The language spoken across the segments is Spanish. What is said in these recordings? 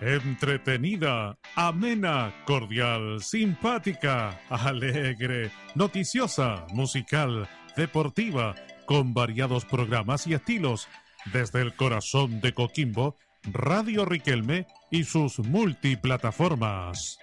Entretenida, amena, cordial, simpática, alegre, noticiosa, musical, deportiva, con variados programas y estilos, desde el corazón de Coquimbo, Radio Riquelme y sus multiplataformas.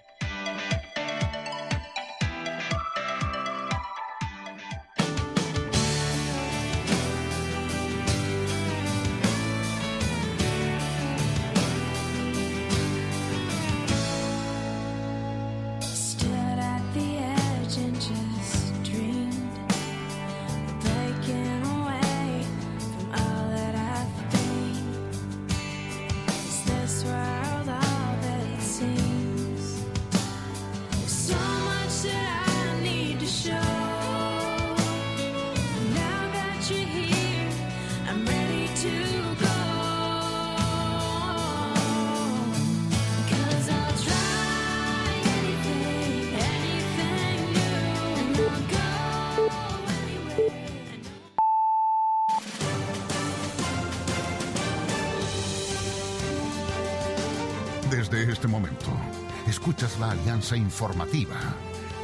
Informativa.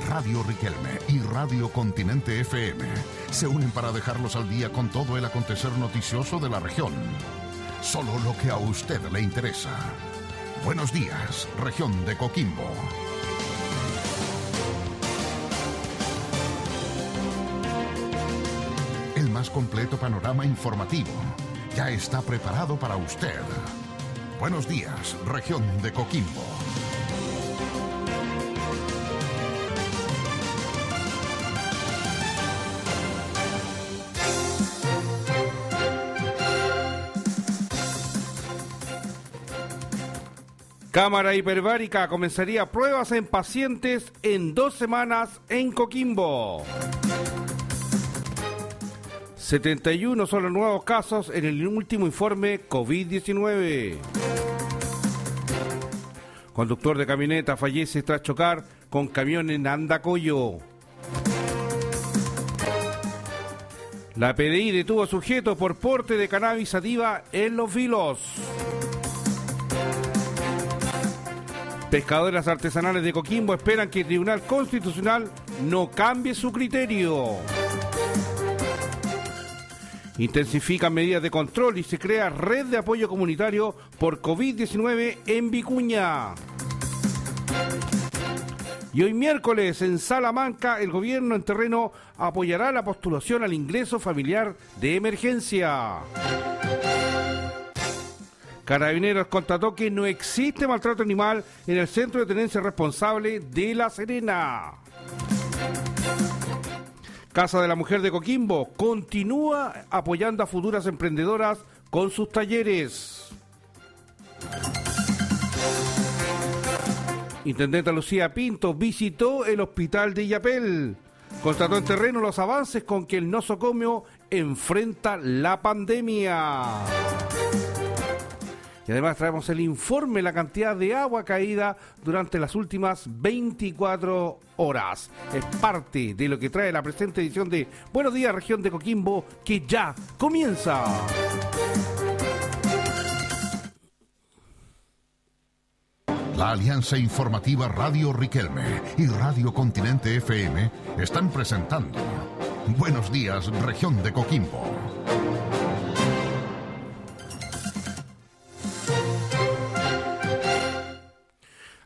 Radio Riquelme y Radio Continente FM se unen para dejarlos al día con todo el acontecer noticioso de la región. Solo lo que a usted le interesa. Buenos días, región de Coquimbo. El más completo panorama informativo ya está preparado para usted. Buenos días, región de Coquimbo. Cámara hiperbárica comenzaría pruebas en pacientes en dos semanas en Coquimbo. 71 son los nuevos casos en el último informe COVID-19. Conductor de camioneta fallece tras chocar con camión en Andacoyo. La PDI detuvo a sujeto por porte de cannabis sativa en Los Vilos. Pescadoras artesanales de Coquimbo esperan que el Tribunal Constitucional no cambie su criterio. Intensifican medidas de control y se crea red de apoyo comunitario por COVID-19 en Vicuña. Y hoy miércoles en Salamanca el gobierno en terreno apoyará la postulación al ingreso familiar de emergencia. Carabineros constató que no existe maltrato animal en el centro de tenencia responsable de La Serena. Casa de la Mujer de Coquimbo continúa apoyando a futuras emprendedoras con sus talleres. Intendenta Lucía Pinto visitó el hospital de Yapel. Constató en terreno los avances con que el nosocomio enfrenta la pandemia. Y además traemos el informe, la cantidad de agua caída durante las últimas 24 horas. Es parte de lo que trae la presente edición de Buenos días, región de Coquimbo, que ya comienza. La Alianza Informativa Radio Riquelme y Radio Continente FM están presentando Buenos días, región de Coquimbo.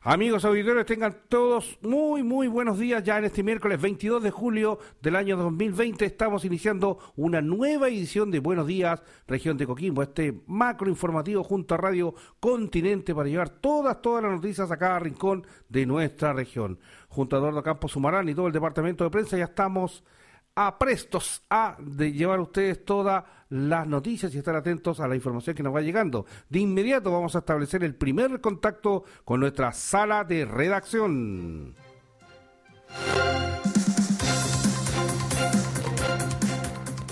Amigos auditores, tengan todos muy, muy buenos días. Ya en este miércoles 22 de julio del año 2020 estamos iniciando una nueva edición de Buenos Días, región de Coquimbo, este macro informativo junto a Radio Continente para llevar todas, todas las noticias a cada rincón de nuestra región. Junto a Eduardo Campos Sumarán y todo el departamento de prensa ya estamos aprestos a de llevar a ustedes todas las noticias y estar atentos a la información que nos va llegando. De inmediato vamos a establecer el primer contacto con nuestra sala de redacción.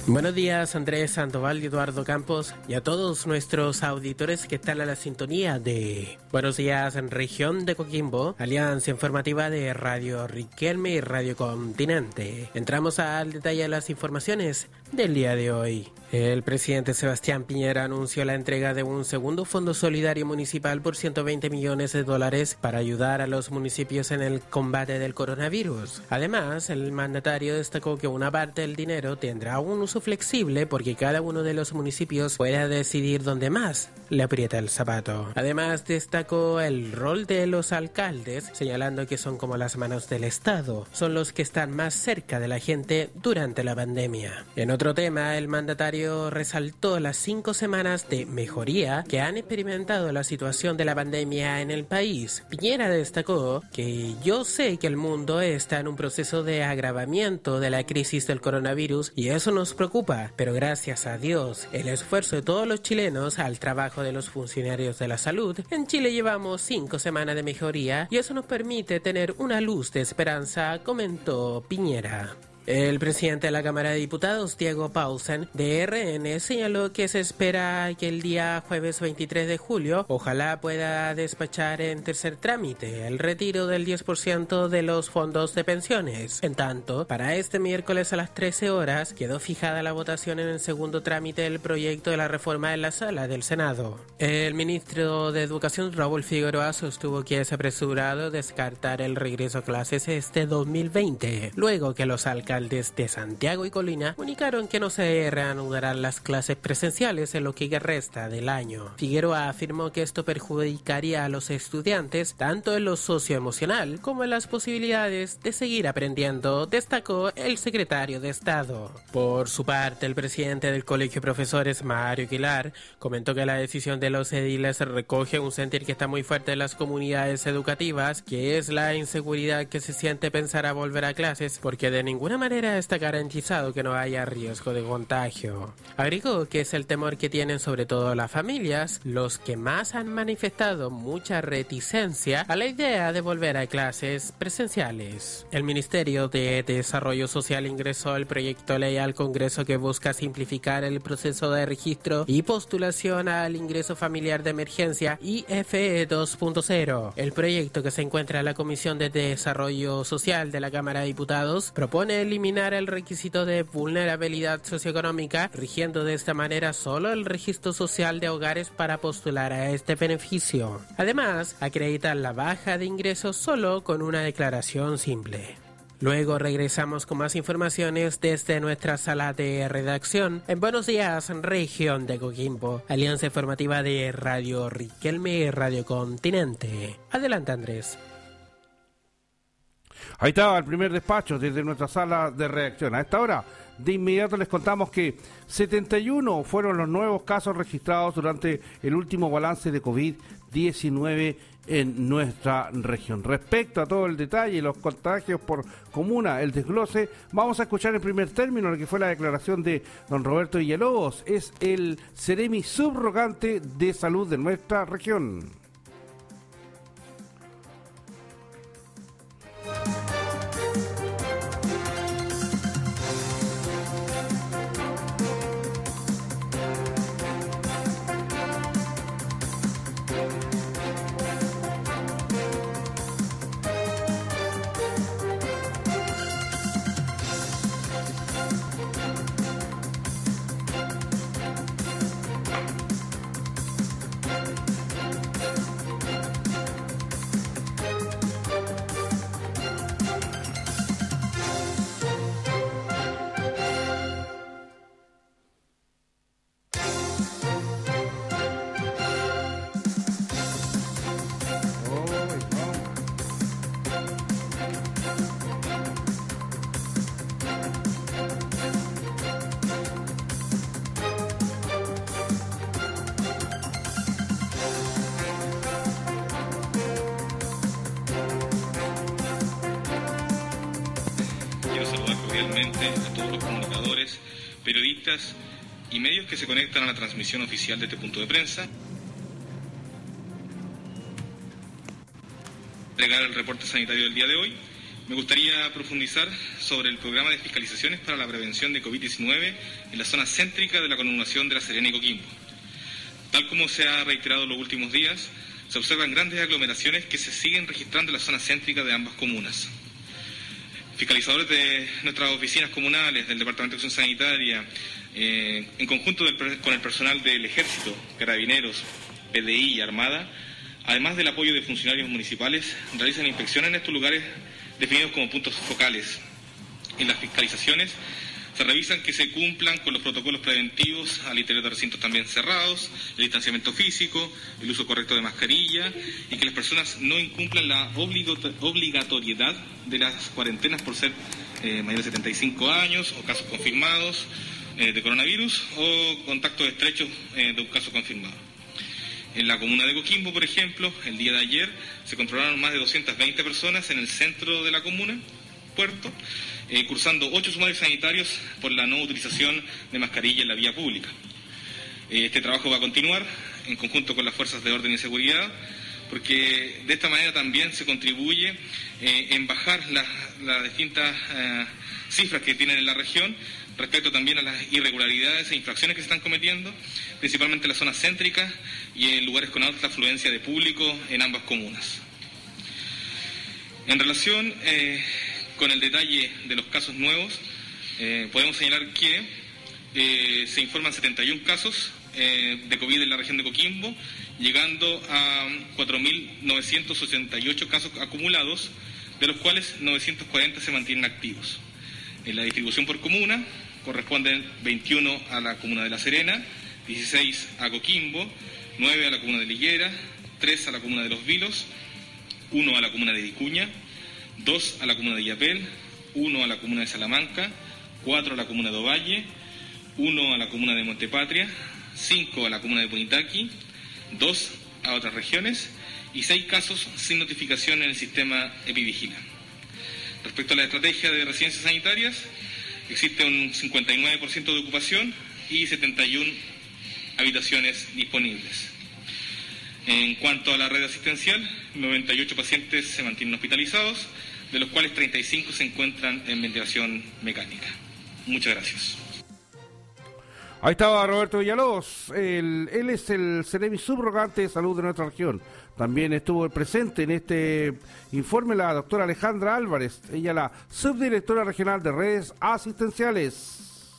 Buenos días Andrés Sandoval y Eduardo Campos y a todos nuestros auditores que están a la sintonía de Buenos días en región de Coquimbo, alianza informativa de Radio Riquelme y Radio Continente. Entramos al detalle de las informaciones del día de hoy. El presidente Sebastián Piñera anunció la entrega de un segundo fondo solidario municipal por 120 millones de dólares para ayudar a los municipios en el combate del coronavirus. Además, el mandatario destacó que una parte del dinero tendrá un uso flexible porque cada uno de los municipios pueda decidir dónde más le aprieta el zapato. Además, destacó el rol de los alcaldes, señalando que son como las manos del Estado, son los que están más cerca de la gente durante la pandemia. En otro tema, el mandatario resaltó las cinco semanas de mejoría que han experimentado la situación de la pandemia en el país. Piñera destacó que yo sé que el mundo está en un proceso de agravamiento de la crisis del coronavirus y eso nos preocupa, pero gracias a Dios, el esfuerzo de todos los chilenos al trabajo de los funcionarios de la salud, en Chile llevamos cinco semanas de mejoría y eso nos permite tener una luz de esperanza, comentó Piñera. El presidente de la Cámara de Diputados, Diego Paulsen, de RN, señaló que se espera que el día jueves 23 de julio ojalá pueda despachar en tercer trámite el retiro del 10% de los fondos de pensiones. En tanto, para este miércoles a las 13 horas quedó fijada la votación en el segundo trámite del proyecto de la reforma en la sala del Senado. El ministro de Educación, Raúl Figueroa, sostuvo que es apresurado descartar el regreso a clases este 2020, luego que los alcaldes de Santiago y Colina comunicaron que no se reanudarán las clases presenciales en lo que resta del año. Figueroa afirmó que esto perjudicaría a los estudiantes tanto en lo socioemocional como en las posibilidades de seguir aprendiendo, destacó el secretario de Estado. Por su parte, el presidente del Colegio de Profesores, Mario Aguilar, comentó que la decisión de los ediles recoge un sentir que está muy fuerte en las comunidades educativas, que es la inseguridad que se siente pensar a volver a clases, porque de ninguna manera manera está garantizado que no haya riesgo de contagio. Agregó que es el temor que tienen sobre todo las familias los que más han manifestado mucha reticencia a la idea de volver a clases presenciales. El Ministerio de Desarrollo Social ingresó el proyecto ley al Congreso que busca simplificar el proceso de registro y postulación al ingreso familiar de emergencia IFE 2.0. El proyecto que se encuentra en la Comisión de Desarrollo Social de la Cámara de Diputados propone el eliminar el requisito de vulnerabilidad socioeconómica, rigiendo de esta manera solo el registro social de hogares para postular a este beneficio. Además, acreditar la baja de ingresos solo con una declaración simple. Luego regresamos con más informaciones desde nuestra sala de redacción en Buenos Días, región de Coquimbo, alianza informativa de Radio Riquelme y Radio Continente. Adelante Andrés. Ahí estaba el primer despacho desde nuestra sala de reacción. A esta hora, de inmediato les contamos que 71 fueron los nuevos casos registrados durante el último balance de COVID-19 en nuestra región. Respecto a todo el detalle los contagios por comuna, el desglose, vamos a escuchar en primer término lo que fue la declaración de don Roberto Villalobos, es el Ceremi subrogante de salud de nuestra región. Y medios que se conectan a la transmisión oficial de este punto de prensa. Entregar el reporte sanitario del día de hoy. Me gustaría profundizar sobre el programa de fiscalizaciones para la prevención de COVID-19 en la zona céntrica de la conurbación de La Serena y Coquimbo. Tal como se ha reiterado en los últimos días, se observan grandes aglomeraciones que se siguen registrando en la zona céntrica de ambas comunas. Fiscalizadores de nuestras oficinas comunales, del Departamento de Acción Sanitaria, eh, en conjunto con el personal del Ejército, Carabineros, PDI y Armada, además del apoyo de funcionarios municipales, realizan inspecciones en estos lugares definidos como puntos focales. En las fiscalizaciones se revisan que se cumplan con los protocolos preventivos al interior de recintos también cerrados, el distanciamiento físico, el uso correcto de mascarilla y que las personas no incumplan la obligatoriedad de las cuarentenas por ser eh, mayores de 75 años o casos confirmados eh, de coronavirus o contactos estrechos eh, de un caso confirmado. En la comuna de Coquimbo, por ejemplo, el día de ayer se controlaron más de 220 personas en el centro de la comuna, puerto, eh, cursando ocho sumarios sanitarios por la no utilización de mascarilla en la vía pública. Eh, este trabajo va a continuar en conjunto con las fuerzas de orden y seguridad, porque de esta manera también se contribuye eh, en bajar las distintas cifras que tienen en la región respecto también a las irregularidades e infracciones que se están cometiendo, principalmente en las zonas céntricas y en lugares con alta afluencia de público en ambas comunas. En relación con el detalle de los casos nuevos, eh, podemos señalar que eh, se informan 71 casos eh, de COVID en la región de Coquimbo, llegando a 4.988 casos acumulados, de los cuales 940 se mantienen activos. En la distribución por comuna corresponden 21 a la comuna de La Serena, 16 a Coquimbo, 9 a la comuna de Liguera, 3 a la comuna de Los Vilos, 1 a la comuna de Vicuña, dos a la comuna de Yapel, uno a la comuna de Salamanca, cuatro a la comuna de Ovalle, uno a la comuna de Montepatria, cinco a la comuna de Punitaqui, dos a otras regiones y seis casos sin notificación en el sistema Epivigila. Respecto a la estrategia de residencias sanitarias, existe un 59% de ocupación y 71 habitaciones disponibles. En cuanto a la red asistencial, 98 pacientes se mantienen hospitalizados, de los cuales 35 se encuentran en ventilación mecánica. Muchas gracias. Ahí estaba Roberto Villalobos, él es el Ceremi subrogante de salud de nuestra región. También estuvo presente en este informe la doctora Alejandra Álvarez, ella la subdirectora regional de redes asistenciales.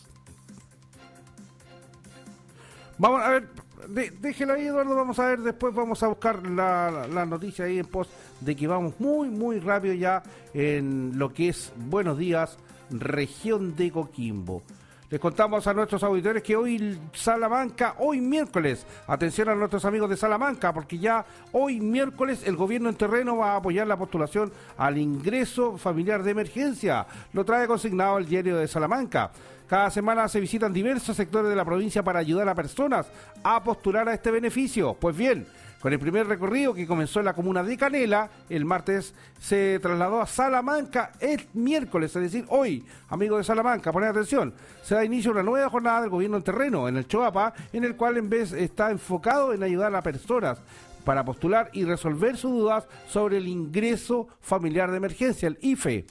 Vamos a ver, déjela ahí, Eduardo. Vamos a ver, después vamos a buscar la, la, noticia ahí en post de que vamos muy, muy rápido ya en lo que es Buenos Días, región de Coquimbo. Les contamos a nuestros auditores que hoy Salamanca, hoy miércoles, atención a nuestros amigos de Salamanca, porque ya hoy miércoles el gobierno en terreno va a apoyar la postulación al ingreso familiar de emergencia. Lo trae consignado el diario de Salamanca. Cada semana se visitan diversos sectores de la provincia para ayudar a personas a postular a este beneficio. Pues bien, con el primer recorrido que comenzó en la comuna de Canela, el martes se trasladó a Salamanca el miércoles, es decir, hoy, amigos de Salamanca, ponen atención, se da inicio a una nueva jornada del gobierno en terreno en el Choapa, en el cual en vez está enfocado en ayudar a personas para postular y resolver sus dudas sobre el ingreso familiar de emergencia, el IFE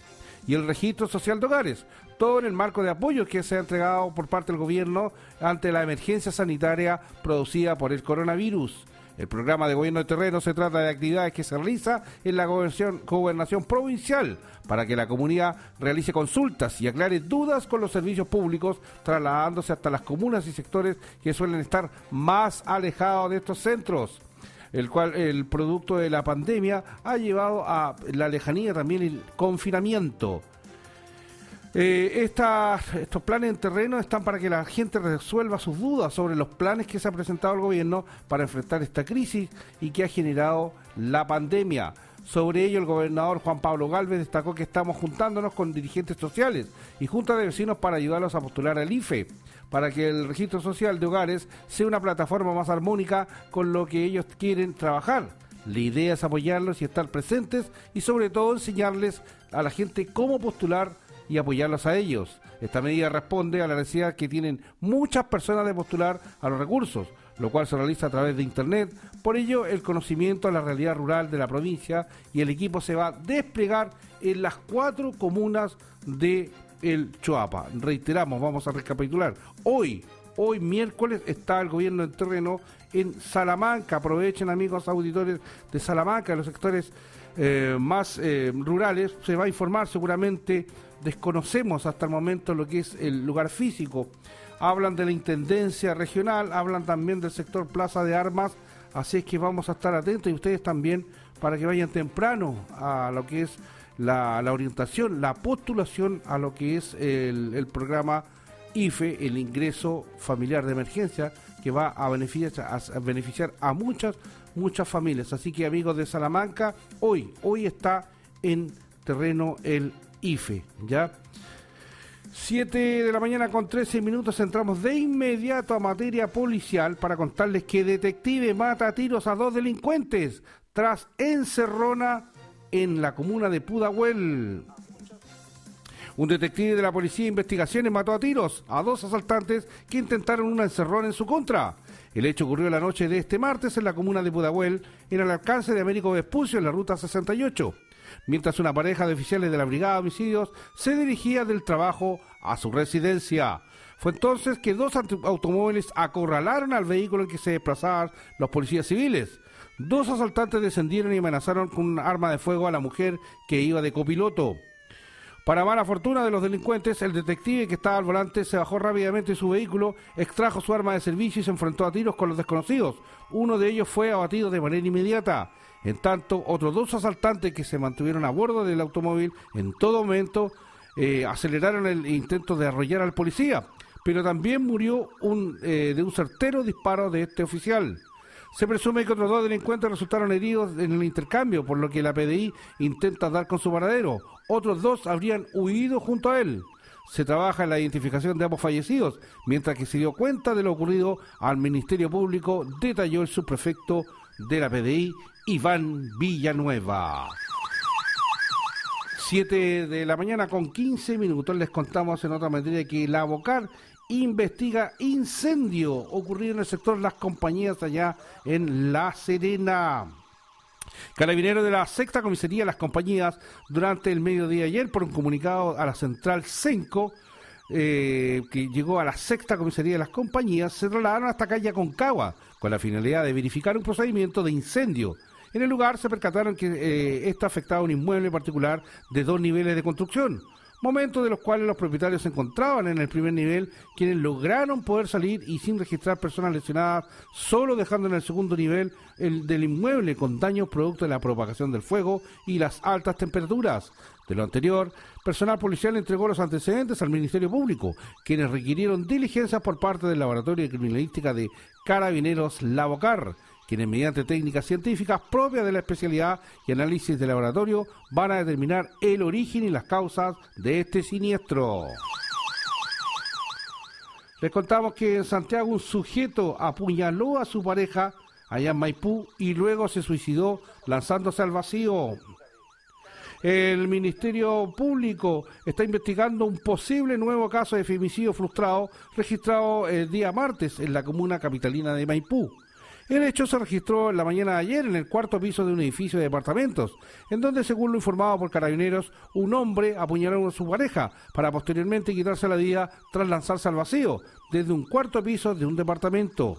y el registro social de hogares, todo en el marco de apoyo que se ha entregado por parte del gobierno ante la emergencia sanitaria producida por el coronavirus. El programa de gobierno de terreno se trata de actividades que se realiza en la gobernación, gobernación provincial para que la comunidad realice consultas y aclare dudas con los servicios públicos, trasladándose hasta las comunas y sectores que suelen estar más alejados de estos centros el cual el producto de la pandemia ha llevado a la lejanía también el confinamiento. Eh, estos planes en terreno están para que la gente resuelva sus dudas sobre los planes que se ha presentado el gobierno para enfrentar esta crisis y que ha generado la pandemia. Sobre ello, el gobernador Juan Pablo Galvez destacó que estamos juntándonos con dirigentes sociales y juntas de vecinos para ayudarlos a postular al IFE, para que el registro social de hogares sea una plataforma más armónica con lo que ellos quieren trabajar. La idea es apoyarlos y estar presentes y sobre todo enseñarles a la gente cómo postular y apoyarlos a ellos. Esta medida responde a la necesidad que tienen muchas personas de postular a los recursos, lo cual se realiza a través de Internet. Por ello, el conocimiento de la realidad rural de la provincia y el equipo se va a desplegar en las cuatro comunas de el Choapa. Reiteramos, vamos a recapitular. Hoy, hoy miércoles, está el gobierno en terreno en Salamanca. Aprovechen, amigos auditores de Salamanca, los sectores eh, más eh, rurales, se va a informar seguramente, desconocemos hasta el momento lo que es el lugar físico. Hablan de la Intendencia Regional, hablan también del sector Plaza de Armas, así es que vamos a estar atentos y ustedes también para que vayan temprano a lo que es la, orientación, la postulación a lo que es el, programa IFE, el ingreso familiar de emergencia, que va a beneficiar a, beneficiar a muchas, muchas familias. Así que amigos de Salamanca, hoy, hoy está en terreno el IFE, ¿ya? 7 de la mañana con 13 minutos entramos de inmediato a materia policial para contarles que detective mata a tiros a dos delincuentes tras encerrona en la comuna de Pudahuel. Un detective de la Policía de Investigaciones mató a tiros a dos asaltantes que intentaron una encerrona en su contra. El hecho ocurrió la noche de este martes en la comuna de Pudahuel, en el alcance de Américo Vespucio, en la ruta 68, mientras una pareja de oficiales de la Brigada de Homicidios se dirigía del trabajo a su residencia. Fue entonces que dos automóviles acorralaron al vehículo en que se desplazaban los policías civiles. Dos asaltantes descendieron y amenazaron con un arma de fuego a la mujer que iba de copiloto. Para mala fortuna de los delincuentes, el detective que estaba al volante se bajó rápidamente de su vehículo, extrajo su arma de servicio y se enfrentó a tiros con los desconocidos. Uno de ellos fue abatido de manera inmediata. En tanto, otros dos asaltantes que se mantuvieron a bordo del automóvil en todo momento eh, aceleraron el intento de arrollar al policía, pero también murió eh, de un certero disparo de este oficial. Se presume que otros dos delincuentes resultaron heridos en el intercambio, por lo que la PDI intenta dar con su paradero. Otros dos habrían huido junto a él. Se trabaja en la identificación de ambos fallecidos, mientras que se dio cuenta de lo ocurrido al Ministerio Público, detalló el subprefecto de la PDI, Iván Villanueva. Siete de la mañana con 15 minutos les contamos en otra materia que la Bocar investiga incendio ocurrido en el sector Las Compañías allá en La Serena. Carabinero de la sexta comisaría las compañías durante el mediodía ayer por un comunicado a la central Senco eh, que llegó a la sexta comisaría de las compañías se trasladaron hasta calle Concagua con la finalidad de verificar un procedimiento de incendio. En el lugar se percataron que eh, esto afectaba un inmueble particular de dos niveles de construcción momentos de los cuales los propietarios se encontraban en el primer nivel, quienes lograron poder salir y sin registrar personas lesionadas, solo dejando en el segundo nivel el del inmueble con daños producto de la propagación del fuego y las altas temperaturas. De lo anterior, personal policial entregó los antecedentes al Ministerio Público, quienes requirieron diligencias por parte del Laboratorio de Criminalística de Carabineros Lavocar quienes mediante técnicas científicas propias de la especialidad y análisis de laboratorio van a determinar el origen y las causas de este siniestro. Les contamos que en Santiago un sujeto apuñaló a su pareja allá en Maipú y luego se suicidó lanzándose al vacío. El Ministerio Público está investigando un posible nuevo caso de femicidio frustrado registrado el día martes en la comuna capitalina de Maipú. El hecho se registró la mañana de ayer en el cuarto piso de un edificio de departamentos, en donde, según lo informado por carabineros, un hombre apuñaló a su pareja para posteriormente quitarse la vida tras lanzarse al vacío desde un cuarto piso de un departamento.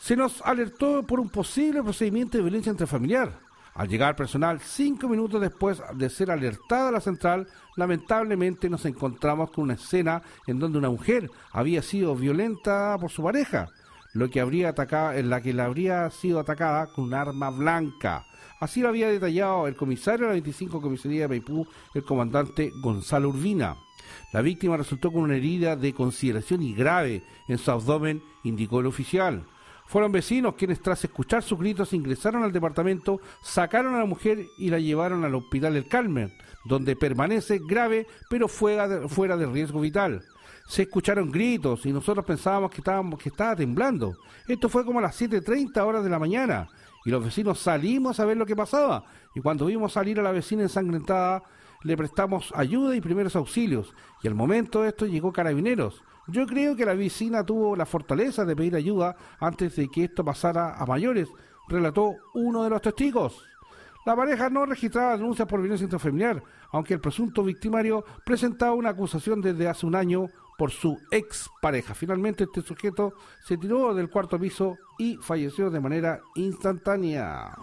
Se nos alertó por un posible procedimiento de violencia intrafamiliar. Al llegar personal cinco minutos después de ser alertada la central, lamentablemente nos encontramos con una escena en donde una mujer había sido violentada por su pareja lo que habría atacado, en la que la habría sido atacada con un arma blanca. Así lo había detallado el comisario de la 25 Comisaría de Maipú, el comandante Gonzalo Urbina. La víctima resultó con una herida de consideración y grave en su abdomen, indicó el oficial. Fueron vecinos quienes tras escuchar sus gritos ingresaron al departamento, sacaron a la mujer y la llevaron al hospital del Carmen, donde permanece grave pero fuera de, fuera de riesgo vital se escucharon gritos y nosotros pensábamos que, estábamos, que estaba temblando. Esto fue como a las 7.30 horas de la mañana y los vecinos salimos a ver lo que pasaba y cuando vimos salir a la vecina ensangrentada le prestamos ayuda y primeros auxilios y al momento de esto llegó carabineros. Yo creo que la vecina tuvo la fortaleza de pedir ayuda antes de que esto pasara a mayores, relató uno de los testigos. La pareja no registraba denuncias por violencia intrafamiliar, aunque el presunto victimario presentaba una acusación desde hace un año por su ex pareja. Finalmente este sujeto se tiró del cuarto piso y falleció de manera instantánea.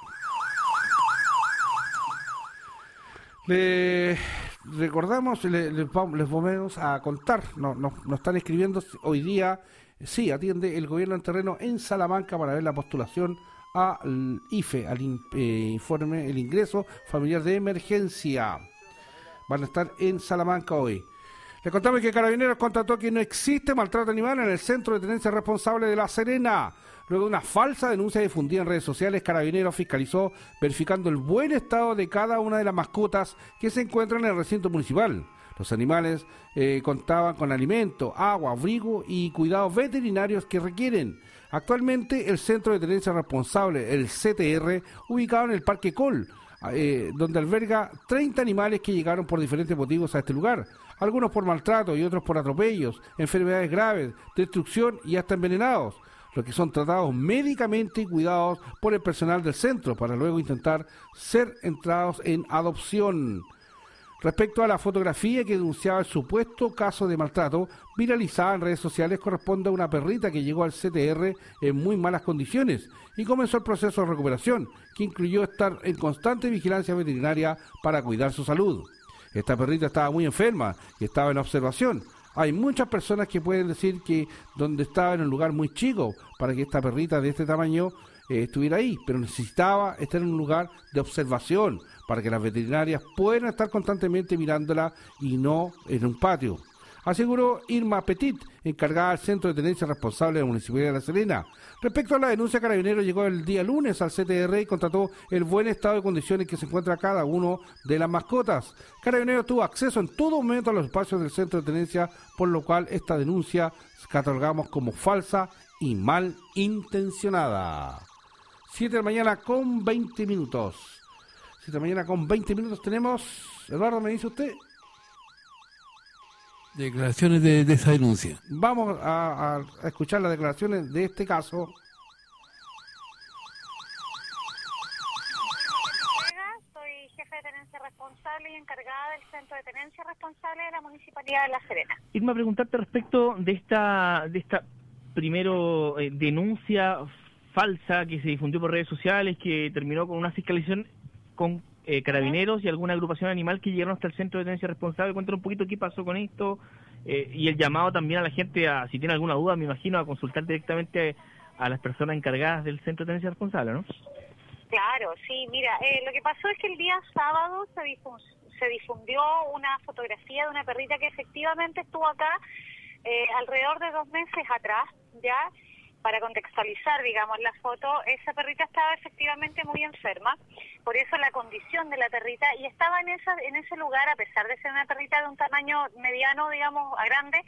Le recordamos, le- vamos les vamos a contar, no, no, nos están escribiendo hoy día, sí, atiende el gobierno en terreno en Salamanca para ver la postulación al IFE, al eh, informe, el ingreso familiar de emergencia. Van a estar en Salamanca hoy. Le contamos que Carabineros constató que no existe maltrato animal en el centro de tenencia responsable de La Serena. Luego de una falsa denuncia difundida en redes sociales, Carabineros fiscalizó verificando el buen estado de cada una de las mascotas que se encuentran en el recinto municipal. Los animales eh, contaban con alimento, agua, abrigo y cuidados veterinarios que requieren. Actualmente el centro de tenencia responsable, el CTR, ubicado en el Parque Col, eh, donde alberga 30 animales que llegaron por diferentes motivos a este lugar, algunos por maltrato y otros por atropellos, enfermedades graves, destrucción y hasta envenenados, los que son tratados médicamente y cuidados por el personal del centro para luego intentar ser entrados en adopción. Respecto a la fotografía que denunciaba el supuesto caso de maltrato, viralizada en redes sociales, corresponde a una perrita que llegó al CTR en muy malas condiciones y comenzó el proceso de recuperación, que incluyó estar en constante vigilancia veterinaria para cuidar su salud. Esta perrita estaba muy enferma y estaba en observación. Hay muchas personas que pueden decir que donde estaba en un lugar muy chico para que esta perrita de este tamaño eh, estuviera ahí, pero necesitaba estar en un lugar de observación para que las veterinarias puedan estar constantemente mirándola y no en un patio. Aseguró Irma Petit, encargada del Centro de Tenencia Responsable de la Municipalidad de La Serena. Respecto a la denuncia, Carabinero llegó el día lunes al CTR y constató el buen estado de condiciones que se encuentra cada uno de las mascotas. Carabinero tuvo acceso en todo momento a los espacios del Centro de Tenencia, por lo cual esta denuncia catalogamos como falsa y mal intencionada. 7 de la mañana con 20 minutos. 7 de la mañana con 20 minutos tenemos. Eduardo, ¿me dice usted? Declaraciones de, de esa denuncia. Vamos a, escuchar las declaraciones de este caso. Soy jefe de tenencia responsable y encargada del centro de tenencia responsable de la Municipalidad de La Serena. Irma, preguntarte respecto de esta, de esta primero eh, denuncia falsa que se difundió por redes sociales, que terminó con una fiscalización con eh, carabineros y alguna agrupación animal que llegaron hasta el centro de tenencia responsable. Cuéntanos un poquito qué pasó con esto eh, y el llamado también a la gente a, si tiene alguna duda, me imagino, a consultar directamente a las personas encargadas del centro de tenencia responsable, ¿no? Claro, sí, mira, eh, lo que pasó es que el día sábado se, difu- se difundió una fotografía de una perrita que efectivamente estuvo acá eh, alrededor de dos meses atrás, ya, para contextualizar, digamos, la foto, esa perrita estaba efectivamente muy enferma, por eso la condición de la perrita, y estaba en, esa, en ese lugar, a pesar de ser una perrita de un tamaño mediano, digamos, a grande,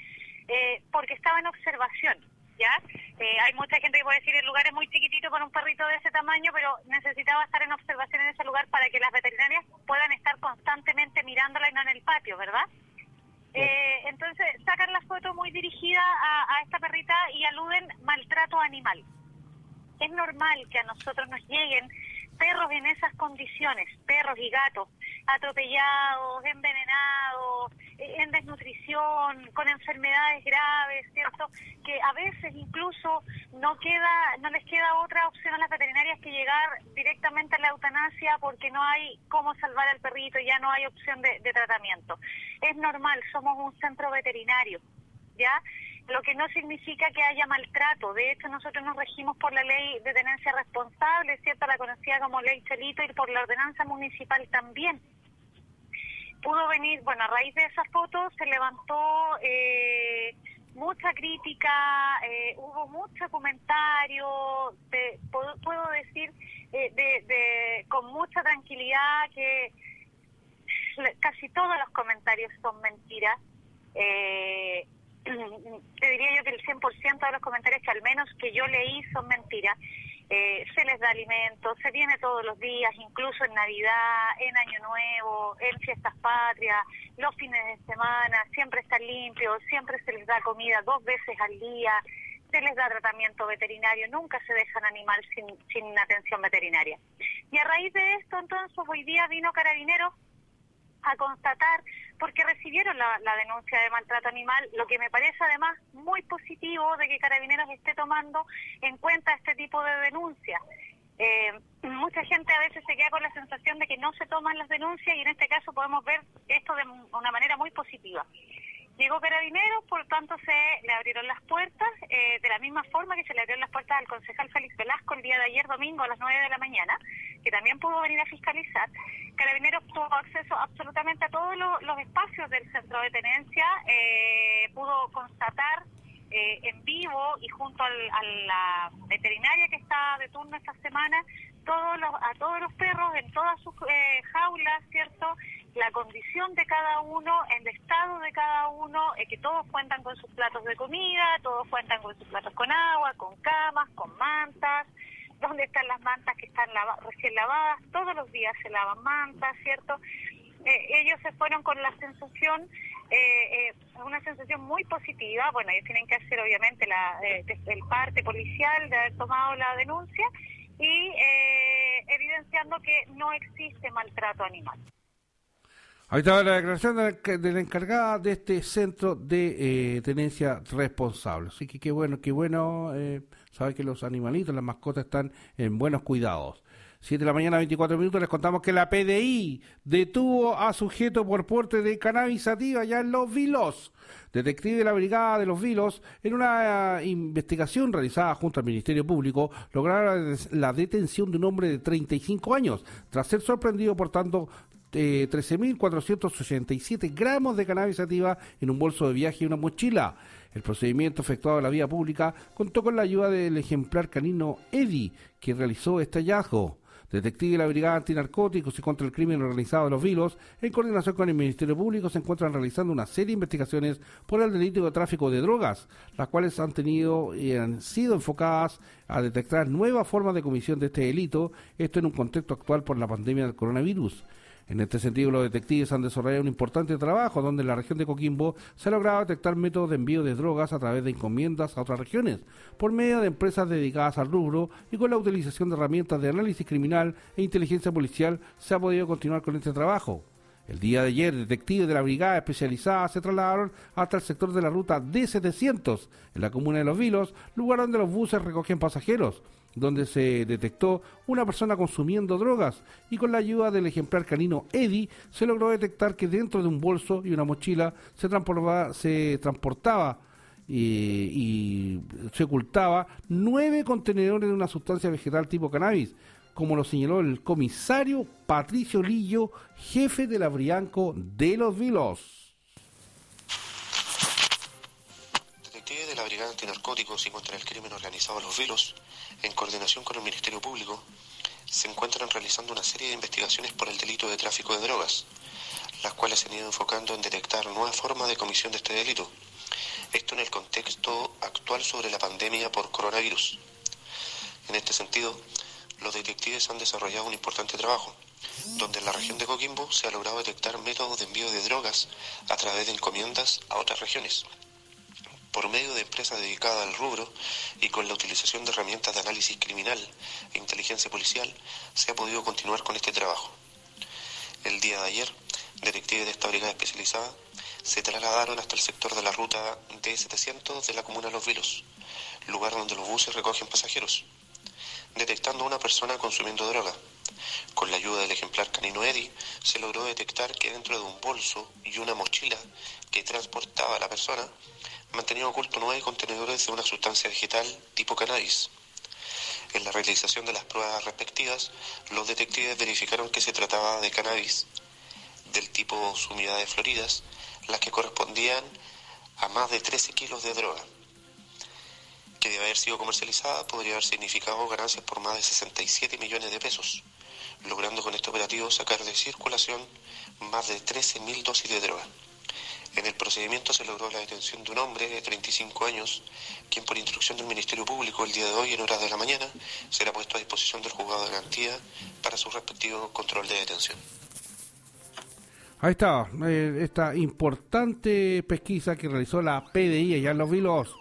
eh, porque estaba en observación. ¿Ya? Eh, hay mucha gente que puede decir el lugar es muy chiquitito para un perrito de ese tamaño, pero necesitaba estar en observación en ese lugar para que las veterinarias puedan estar constantemente mirándola y no en el patio, ¿verdad? Eh, entonces sacan la foto muy dirigida a, a esta perrita y aluden maltrato animal. Es normal que a nosotros nos lleguen perros en esas condiciones, perros y gatos, atropellados, envenenados, eh, en desnutrición, con enfermedades graves, ¿cierto? Que a veces incluso no queda, no les queda otra opción a las veterinarias que llegar directamente a la eutanasia porque no hay cómo salvar al perrito, ya no hay opción de, de tratamiento. Es normal, somos un centro veterinario, ¿ya? Lo que no significa que haya maltrato. De hecho, nosotros nos regimos por la ley de tenencia responsable, ¿cierto? La conocida como ley Chelito y por la ordenanza municipal también. Pudo venir, bueno, a raíz de esa foto se levantó eh, mucha crítica, eh, hubo mucho comentario, de- puedo, puedo decir eh, de, de- con mucha tranquilidad que casi todos los comentarios son mentiras. Eh, te diría yo que el 100% de los comentarios que al menos que yo leí son mentiras. Eh, se les da alimento, se viene todos los días, incluso en Navidad, en Año Nuevo, en fiestas patrias, los fines de semana, siempre están limpios, siempre se les da comida dos veces al día, se les da tratamiento veterinario, nunca se dejan animal sin, sin atención veterinaria. Y a raíz de esto, entonces, hoy día vino Carabineros a constatar, porque recibieron la, la denuncia de maltrato animal, lo que me parece además muy positivo de que Carabineros esté tomando en cuenta este tipo de denuncias. eh, mucha gente a veces se queda con la sensación de que no se toman las denuncias y en este caso podemos ver esto de una manera muy positiva. Llegó Carabineros, por tanto se le abrieron las puertas, eh, de la misma forma que se le abrieron las puertas al concejal Félix Velasco el día de ayer domingo a las 9 de la mañana, que también pudo venir a fiscalizar. Carabineros tuvo acceso absolutamente a todos los, espacios del centro de tenencia, eh, pudo constatar eh, en vivo y junto a la veterinaria que está de turno esta semana, todos a todos los perros en todas sus eh, jaulas, ¿cierto? La condición de cada uno, el estado de cada uno, eh, que todos cuentan con sus platos de comida, todos cuentan con sus platos con agua, con camas, con mantas, dónde están las mantas que están recién lavadas, todos los días se lavan mantas, ¿cierto? ellos se fueron con la sensación eh, eh, una sensación muy positiva. Bueno, ellos tienen que hacer obviamente la, eh, el parte policial de haber tomado la denuncia y eh, evidenciando que no existe maltrato animal. Ahí está la declaración de la, encargada de este centro de eh, tenencia responsable. Así que qué bueno, qué bueno eh, que los animalitos, las mascotas están en buenos cuidados. 7 de la mañana, 24 minutos, les contamos que la PDI detuvo a sujeto por porte de cannabis sativa ya en Los Vilos. Detective de la Brigada de Los Vilos, en una investigación realizada junto al Ministerio Público, lograron la detención de un hombre de 35 años, tras ser sorprendido portando eh, 13.487 gramos de cannabis sativa en un bolso de viaje y una mochila. El procedimiento efectuado en la vía pública contó con la ayuda del ejemplar canino Eddie, que realizó este hallazgo. Detectives de la Brigada Antinarcóticos y contra el Crimen Organizado de los Vilos, en coordinación con el Ministerio Público, se encuentran realizando una serie de investigaciones por el delito de tráfico de drogas, las cuales han tenido y han sido enfocadas a detectar nuevas formas de comisión de este delito, esto en un contexto actual por la pandemia del coronavirus. En este sentido, los detectives han desarrollado un importante trabajo donde en la región de Coquimbo se ha logrado detectar métodos de envío de drogas a través de encomiendas a otras regiones, por medio de empresas dedicadas al rubro y con la utilización de herramientas de análisis criminal e inteligencia policial se ha podido continuar con este trabajo. El día de ayer, detectives de la brigada especializada se trasladaron hasta el sector de la ruta D700, en la comuna de Los Vilos, lugar donde los buses recogen pasajeros donde se detectó una persona consumiendo drogas y con la ayuda del ejemplar canino Eddie se logró detectar que dentro de un bolso y una mochila se transportaba, se transportaba y, se ocultaba nueve contenedores de una sustancia vegetal tipo cannabis, como lo señaló el comisario Patricio Lillo, jefe de la Brianco de los Vilos. Detectives de la Brigada Antinarcóticos y contra el Crimen Organizado Los Vilos en coordinación con el Ministerio Público, se encuentran realizando una serie de investigaciones por el delito de tráfico de drogas, las cuales se han ido enfocando en detectar nuevas formas de comisión de este delito. Esto en el contexto actual sobre la pandemia por coronavirus. En este sentido, los detectives han desarrollado un importante trabajo, donde en la región de Coquimbo se ha logrado detectar métodos de envío de drogas a través de encomiendas a otras regiones por medio de empresas dedicadas al rubro y con la utilización de herramientas de análisis criminal e inteligencia policial, se ha podido continuar con este trabajo. El día de ayer, detectives de esta brigada especializada se trasladaron hasta el sector de la ruta D700 de la comuna Los Vilos, lugar donde los buses recogen pasajeros, detectando a una persona consumiendo droga. Con la ayuda del ejemplar canino Eddy, se logró detectar que dentro de un bolso y una mochila que transportaba a la persona mantenido oculto nueve contenedores de una sustancia vegetal tipo cannabis. En la realización de las pruebas respectivas, los detectives verificaron que se trataba de cannabis del tipo sumidades floridas, las que correspondían a más de 13 kilos de droga, que de haber sido comercializada podría haber significado ganancias por más de 67 millones de pesos, logrando con este operativo sacar de circulación más de 13.000 dosis de droga. En el procedimiento se logró la detención de un hombre de 35 años, quien por instrucción del Ministerio Público el día de hoy en horas de la mañana será puesto a disposición del juzgado de garantía para su respectivo control de detención. Ahí está, eh, esta importante pesquisa que realizó la PDI allá en Los Vilos.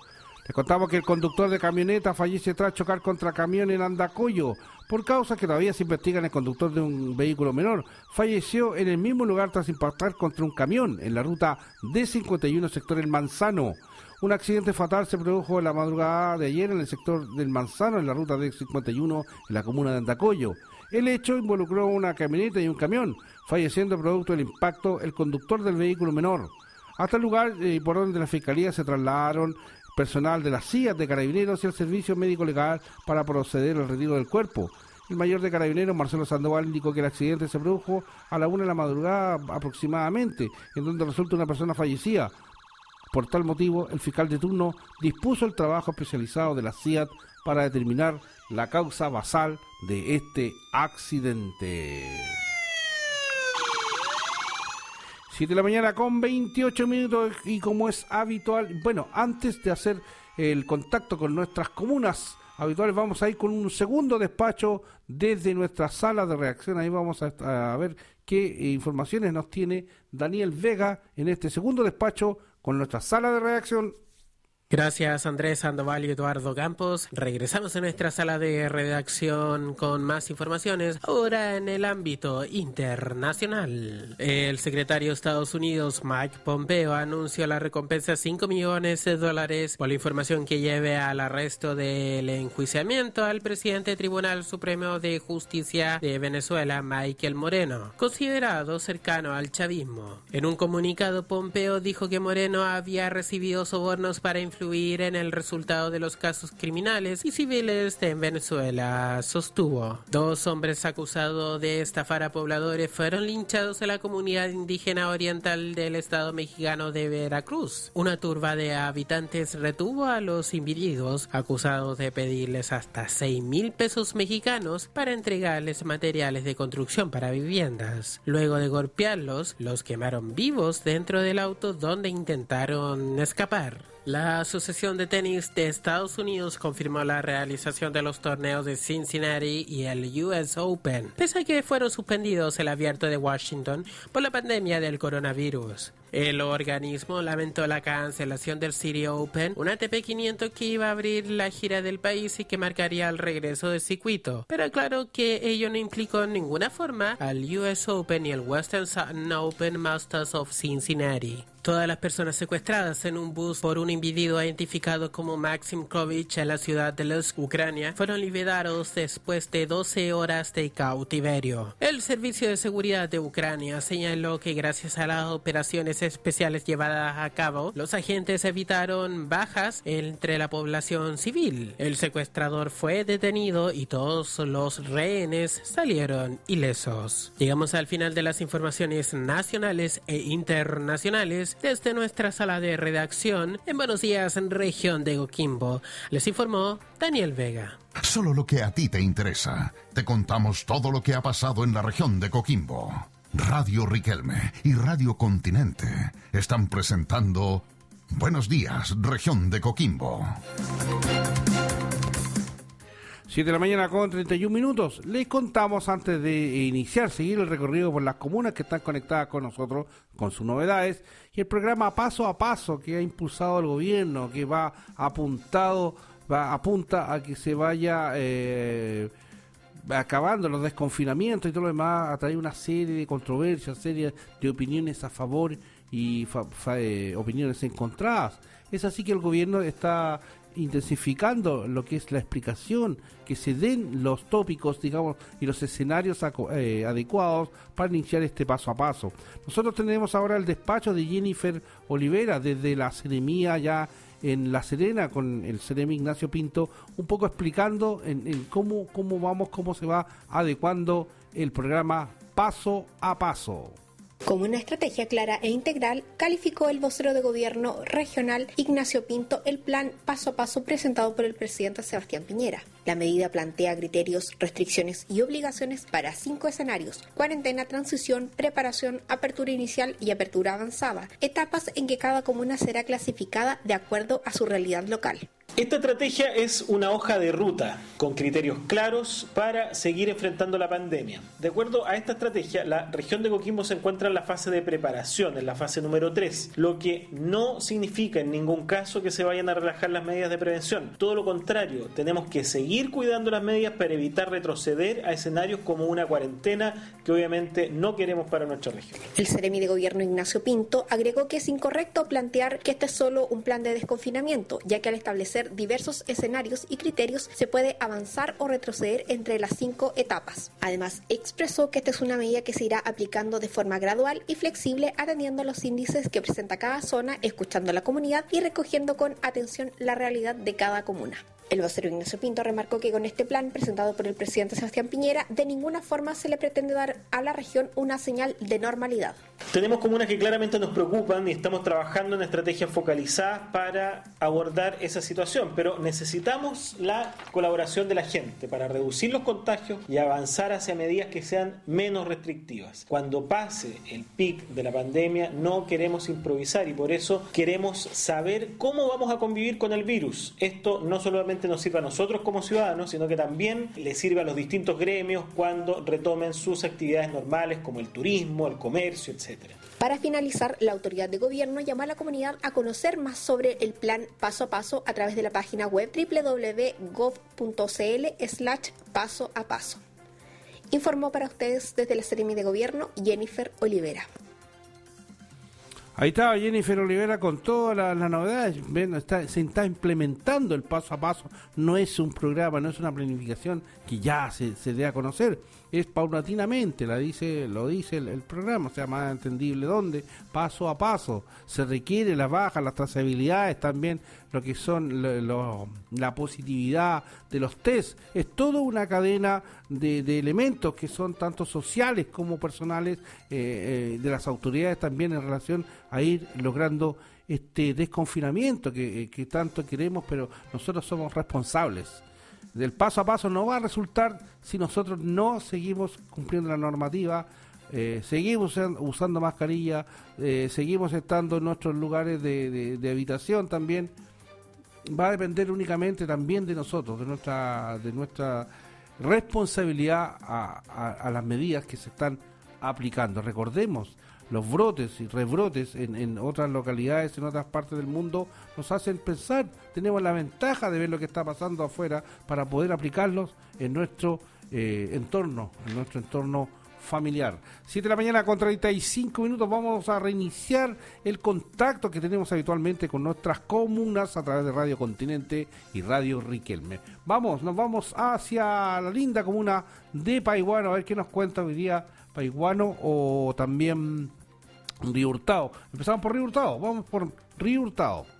Les contamos que el conductor de camioneta fallece tras chocar contra camión en Andacoyo. Por causas que todavía se investigan, el conductor de un vehículo menor falleció en el mismo lugar tras impactar contra un camión en la ruta D51 sector El Manzano. Un accidente fatal se produjo en la madrugada de ayer en el sector del Manzano, en la ruta de 51 en la comuna de Andacoyo. El hecho involucró una camioneta y un camión, falleciendo producto del impacto el conductor del vehículo menor. Hasta el lugar eh, por donde la Fiscalía se trasladaron personal de las CIA de Carabineros y el Servicio Médico Legal para proceder al retiro del cuerpo. El mayor de Carabineros, Marcelo Sandoval, indicó que el accidente se produjo a la una de la madrugada aproximadamente, en donde resulta una persona fallecida. Por tal motivo, el fiscal de turno dispuso el trabajo especializado de la CIAT para determinar la causa basal de este accidente. 7 de la mañana con 28 minutos y como es habitual, bueno, antes de hacer el contacto con nuestras comunas habituales, vamos a ir con un segundo despacho desde nuestra sala de reacción. Ahí vamos a, a ver qué informaciones nos tiene Daniel Vega en este segundo despacho con nuestra sala de reacción Gracias Andrés Sandoval y Eduardo Campos. Regresamos a nuestra sala de redacción con más informaciones, ahora en el ámbito internacional. El secretario de Estados Unidos Mike Pompeo anunció la recompensa de 5 millones de dólares por la información que lleve al arresto del enjuiciamiento al presidente del Tribunal Supremo de Justicia de Venezuela, Michael Moreno, considerado cercano al chavismo. En un comunicado, Pompeo dijo que Moreno había recibido sobornos para influir influir en el resultado de los casos criminales y civiles de Venezuela, sostuvo. Dos hombres acusados de estafar a pobladores fueron linchados en la comunidad indígena oriental del estado mexicano de Veracruz. Una turba de habitantes retuvo a los individuos acusados de pedirles hasta 6 mil pesos mexicanos para entregarles materiales de construcción para viviendas. Luego de golpearlos, los quemaron vivos dentro del auto donde intentaron escapar. La Asociación de Tenis de Estados Unidos confirmó la realización de los torneos de Cincinnati y el US Open, pese a que fueron suspendidos el abierto de Washington por la pandemia del coronavirus. El organismo lamentó la cancelación del City Open, un ATP 500 que iba a abrir la gira del país y que marcaría el regreso del circuito, pero aclaró que ello no implicó en ninguna forma al US Open y el Western Sutton Open Masters of Cincinnati. Todas las personas secuestradas en un bus por un individuo identificado como Maxim Krovich en la ciudad de Lusk, Ucrania, fueron liberados después de 12 horas de cautiverio. El Servicio de Seguridad de Ucrania señaló que gracias a las operaciones especiales llevadas a cabo, los agentes evitaron bajas entre la población civil. El secuestrador fue detenido y todos los rehenes salieron ilesos. Llegamos al final de las informaciones nacionales e internacionales desde nuestra sala de redacción en Buenos Días, en región de Goquimbo. Les informó Daniel Vega. Solo lo que a ti te interesa. Te contamos todo lo que ha pasado en la región de Coquimbo. Radio Riquelme y Radio Continente están presentando Buenos días, región de Coquimbo. 7 de la mañana con 31 minutos. Les contamos antes de iniciar, seguir el recorrido por las comunas que están conectadas con nosotros, con sus novedades, y el programa paso a paso que ha impulsado el gobierno, que va apuntado, va apunta a que se vaya eh, acabando los desconfinamientos y todo lo demás, a traer una serie de controversias, serie de opiniones a favor y eh, opiniones encontradas. Es así que el gobierno está intensificando lo que es la explicación, que se den los tópicos, digamos, y los escenarios eh, adecuados para iniciar este paso a paso. Nosotros tenemos ahora el despacho de Jennifer Olivera desde la Ceremía ya en La Serena con el Ceremi Ignacio Pinto, un poco explicando en, cómo, cómo vamos, cómo se va adecuando el programa paso a paso. Como una estrategia clara e integral, calificó el vocero de gobierno regional Ignacio Pinto el plan paso a paso presentado por el presidente Sebastián Piñera. La medida plantea criterios, restricciones y obligaciones para cinco escenarios, cuarentena, transición, preparación, apertura inicial y apertura avanzada, etapas en que cada comuna será clasificada de acuerdo a su realidad local. Esta estrategia es una hoja de ruta con criterios claros para seguir enfrentando la pandemia. De acuerdo a esta estrategia, la región de Coquimbo se encuentra en la fase de preparación, en la fase número 3, lo que no significa en ningún caso que se vayan a relajar las medidas de prevención. Todo lo contrario, tenemos que seguir cuidando las medidas para evitar retroceder a escenarios como una cuarentena que obviamente no queremos para nuestra región. El Ceremi de Gobierno Ignacio Pinto agregó que es incorrecto plantear que este es solo un plan de desconfinamiento, ya que al establecer diversos escenarios y criterios se puede avanzar o retroceder entre las cinco etapas. Además, expresó que esta es una medida que se irá aplicando de forma gradual y flexible atendiendo los índices que presenta cada zona, escuchando a la comunidad y recogiendo con atención la realidad de cada comuna. El vocero Ignacio Pinto remarcó que con este plan presentado por el presidente Sebastián Piñera, de ninguna forma se le pretende dar a la región una señal de normalidad. Tenemos comunas que claramente nos preocupan y estamos trabajando en estrategias focalizadas para abordar esa situación, pero necesitamos la colaboración de la gente para reducir los contagios y avanzar hacia medidas que sean menos restrictivas. Cuando pase el pic de la pandemia no queremos improvisar y por eso queremos saber cómo vamos a convivir con el virus. Esto no solamente nos sirve a nosotros como ciudadanos, sino que también le sirve a los distintos gremios cuando retomen sus actividades normales como el turismo, el comercio, etc. Para finalizar, la autoridad de gobierno llama a la comunidad a conocer más sobre el plan paso a paso a través de la página web www.gov.cl slash paso a paso. Informó para ustedes desde la Seremi de Gobierno Jennifer Olivera. Ahí estaba Jennifer Olivera con todas las, las novedades. Está, se está implementando el paso a paso. No es un programa, no es una planificación que ya se, se dé a conocer. Es paulatinamente, la dice, lo dice el, el programa, o sea, más entendible dónde, paso a paso. Se requiere las bajas, las trazabilidades, también lo que son lo- la positividad de los test. Es toda una cadena de, de elementos que son tanto sociales como personales eh, eh, de las autoridades también en relación a ir logrando este desconfinamiento que, eh, que tanto queremos, pero nosotros somos responsables. Del paso a paso no va a resultar si nosotros no seguimos cumpliendo la normativa, eh, seguimos usan- usando mascarilla, eh, seguimos estando en nuestros lugares de, de- habitación también. Va a depender únicamente también de nosotros, de nuestra, de nuestra responsabilidad a las medidas que se están aplicando. Recordemos, los brotes y rebrotes en, en otras localidades, en otras partes del mundo, nos hacen pensar, tenemos la ventaja de ver lo que está pasando afuera para poder aplicarlos en nuestro eh, entorno, en nuestro entorno familiar. 7 de la mañana con 35 minutos vamos a reiniciar el contacto que tenemos habitualmente con nuestras comunas a través de Radio Continente y Radio Riquelme. Vamos, nos vamos hacia la linda comuna de Paiguano a ver qué nos cuenta hoy día Paiguano o también Río Hurtado. Empezamos por Río Hurtado, vamos por Río Hurtado.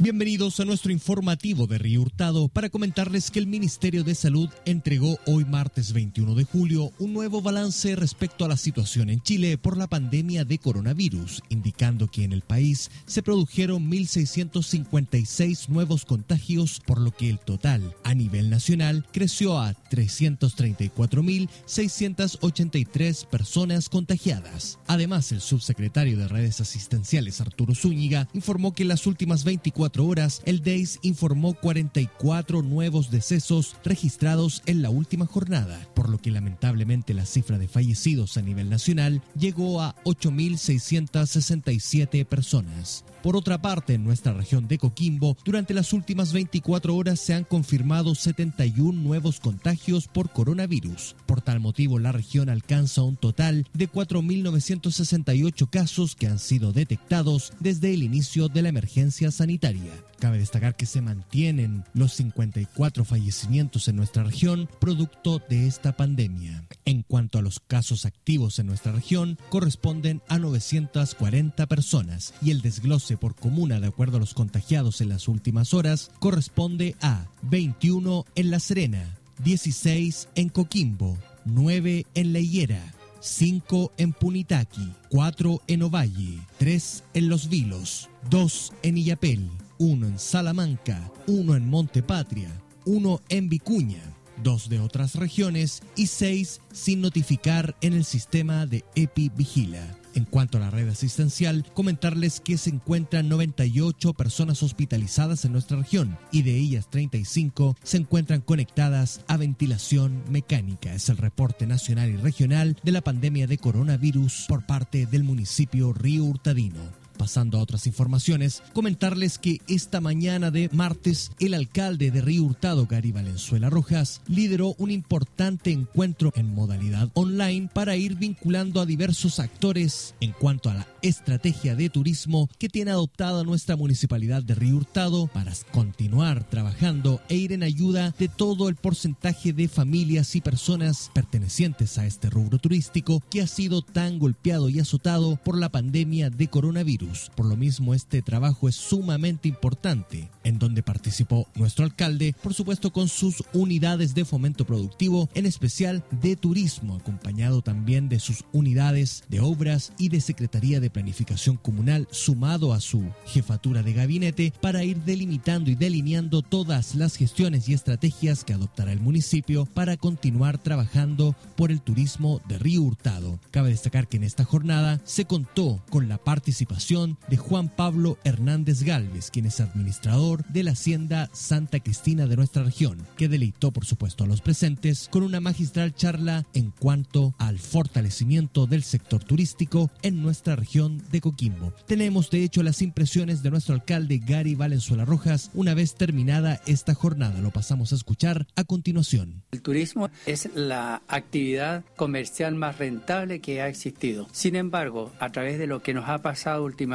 Bienvenidos a nuestro informativo de Río Hurtado para comentarles que el Ministerio de Salud entregó hoy martes 21 de julio un nuevo balance respecto a la situación en Chile por la pandemia de coronavirus, indicando que en el país se produjeron 1.656 nuevos contagios, por lo que el total a nivel nacional creció a 334.683 personas contagiadas. Además, el subsecretario de redes asistenciales Arturo Zúñiga informó que las últimas 24 horas el DEIS informó 44 nuevos decesos registrados en la última jornada, por lo que lamentablemente la cifra de fallecidos a nivel nacional llegó a 8.667 personas. Por otra parte, en nuestra región de Coquimbo, durante las últimas 24 horas se han confirmado 71 nuevos contagios por coronavirus. Por tal motivo, la región alcanza un total de 4.968 casos que han sido detectados desde el inicio de la emergencia sanitaria. Cabe destacar que se mantienen los 54 fallecimientos en nuestra región producto de esta pandemia. En cuanto a los casos activos en nuestra región, corresponden a 940 personas y el desglose por comuna de acuerdo a los contagiados en las últimas horas corresponde a 21 en La Serena, 16 en Coquimbo, 9 en La Higuera, 5 en Punitaqui, 4 en Ovalle, 3 en Los Vilos, 2 en Illapel, 1 en Salamanca, 1 en Montepatria, 1 en Vicuña, 2 de otras regiones y 6 sin notificar en el sistema de EpiVigila. En cuanto a la red asistencial, comentarles que se encuentran 98 personas hospitalizadas en nuestra región y de ellas 35 se encuentran conectadas a ventilación mecánica. Es el reporte nacional y regional de la pandemia de coronavirus por parte del municipio Río Hurtadino. Pasando a otras informaciones, comentarles que esta mañana de martes el alcalde de Río Hurtado, Gary Valenzuela Rojas, lideró un importante encuentro en modalidad online para ir vinculando a diversos actores en cuanto a la estrategia de turismo que tiene adoptada nuestra municipalidad de Río Hurtado para continuar trabajando e ir en ayuda de todo el porcentaje de familias y personas pertenecientes a este rubro turístico que ha sido tan golpeado y azotado por la pandemia de coronavirus. Por lo mismo, este trabajo es sumamente importante, en donde participó nuestro alcalde, por supuesto con sus unidades de fomento productivo, en especial de turismo, acompañado también de sus unidades de obras y de Secretaría de Planificación Comunal, sumado a su jefatura de gabinete, para ir delimitando y delineando todas las gestiones y estrategias que adoptará el municipio para continuar trabajando por el turismo de Río Hurtado. Cabe destacar que en esta jornada se contó con la participación de Juan Pablo Hernández Galvez, quien es administrador de la Hacienda Santa Cristina de nuestra región, que deleitó por supuesto a los presentes con una magistral charla en cuanto al fortalecimiento del sector turístico en nuestra región de Coquimbo. Tenemos de hecho las impresiones de nuestro alcalde Gary Valenzuela Rojas una vez terminada esta jornada. Lo pasamos a escuchar a continuación. El turismo es la actividad comercial más rentable que ha existido. Sin embargo, a través de lo que nos ha pasado últimamente,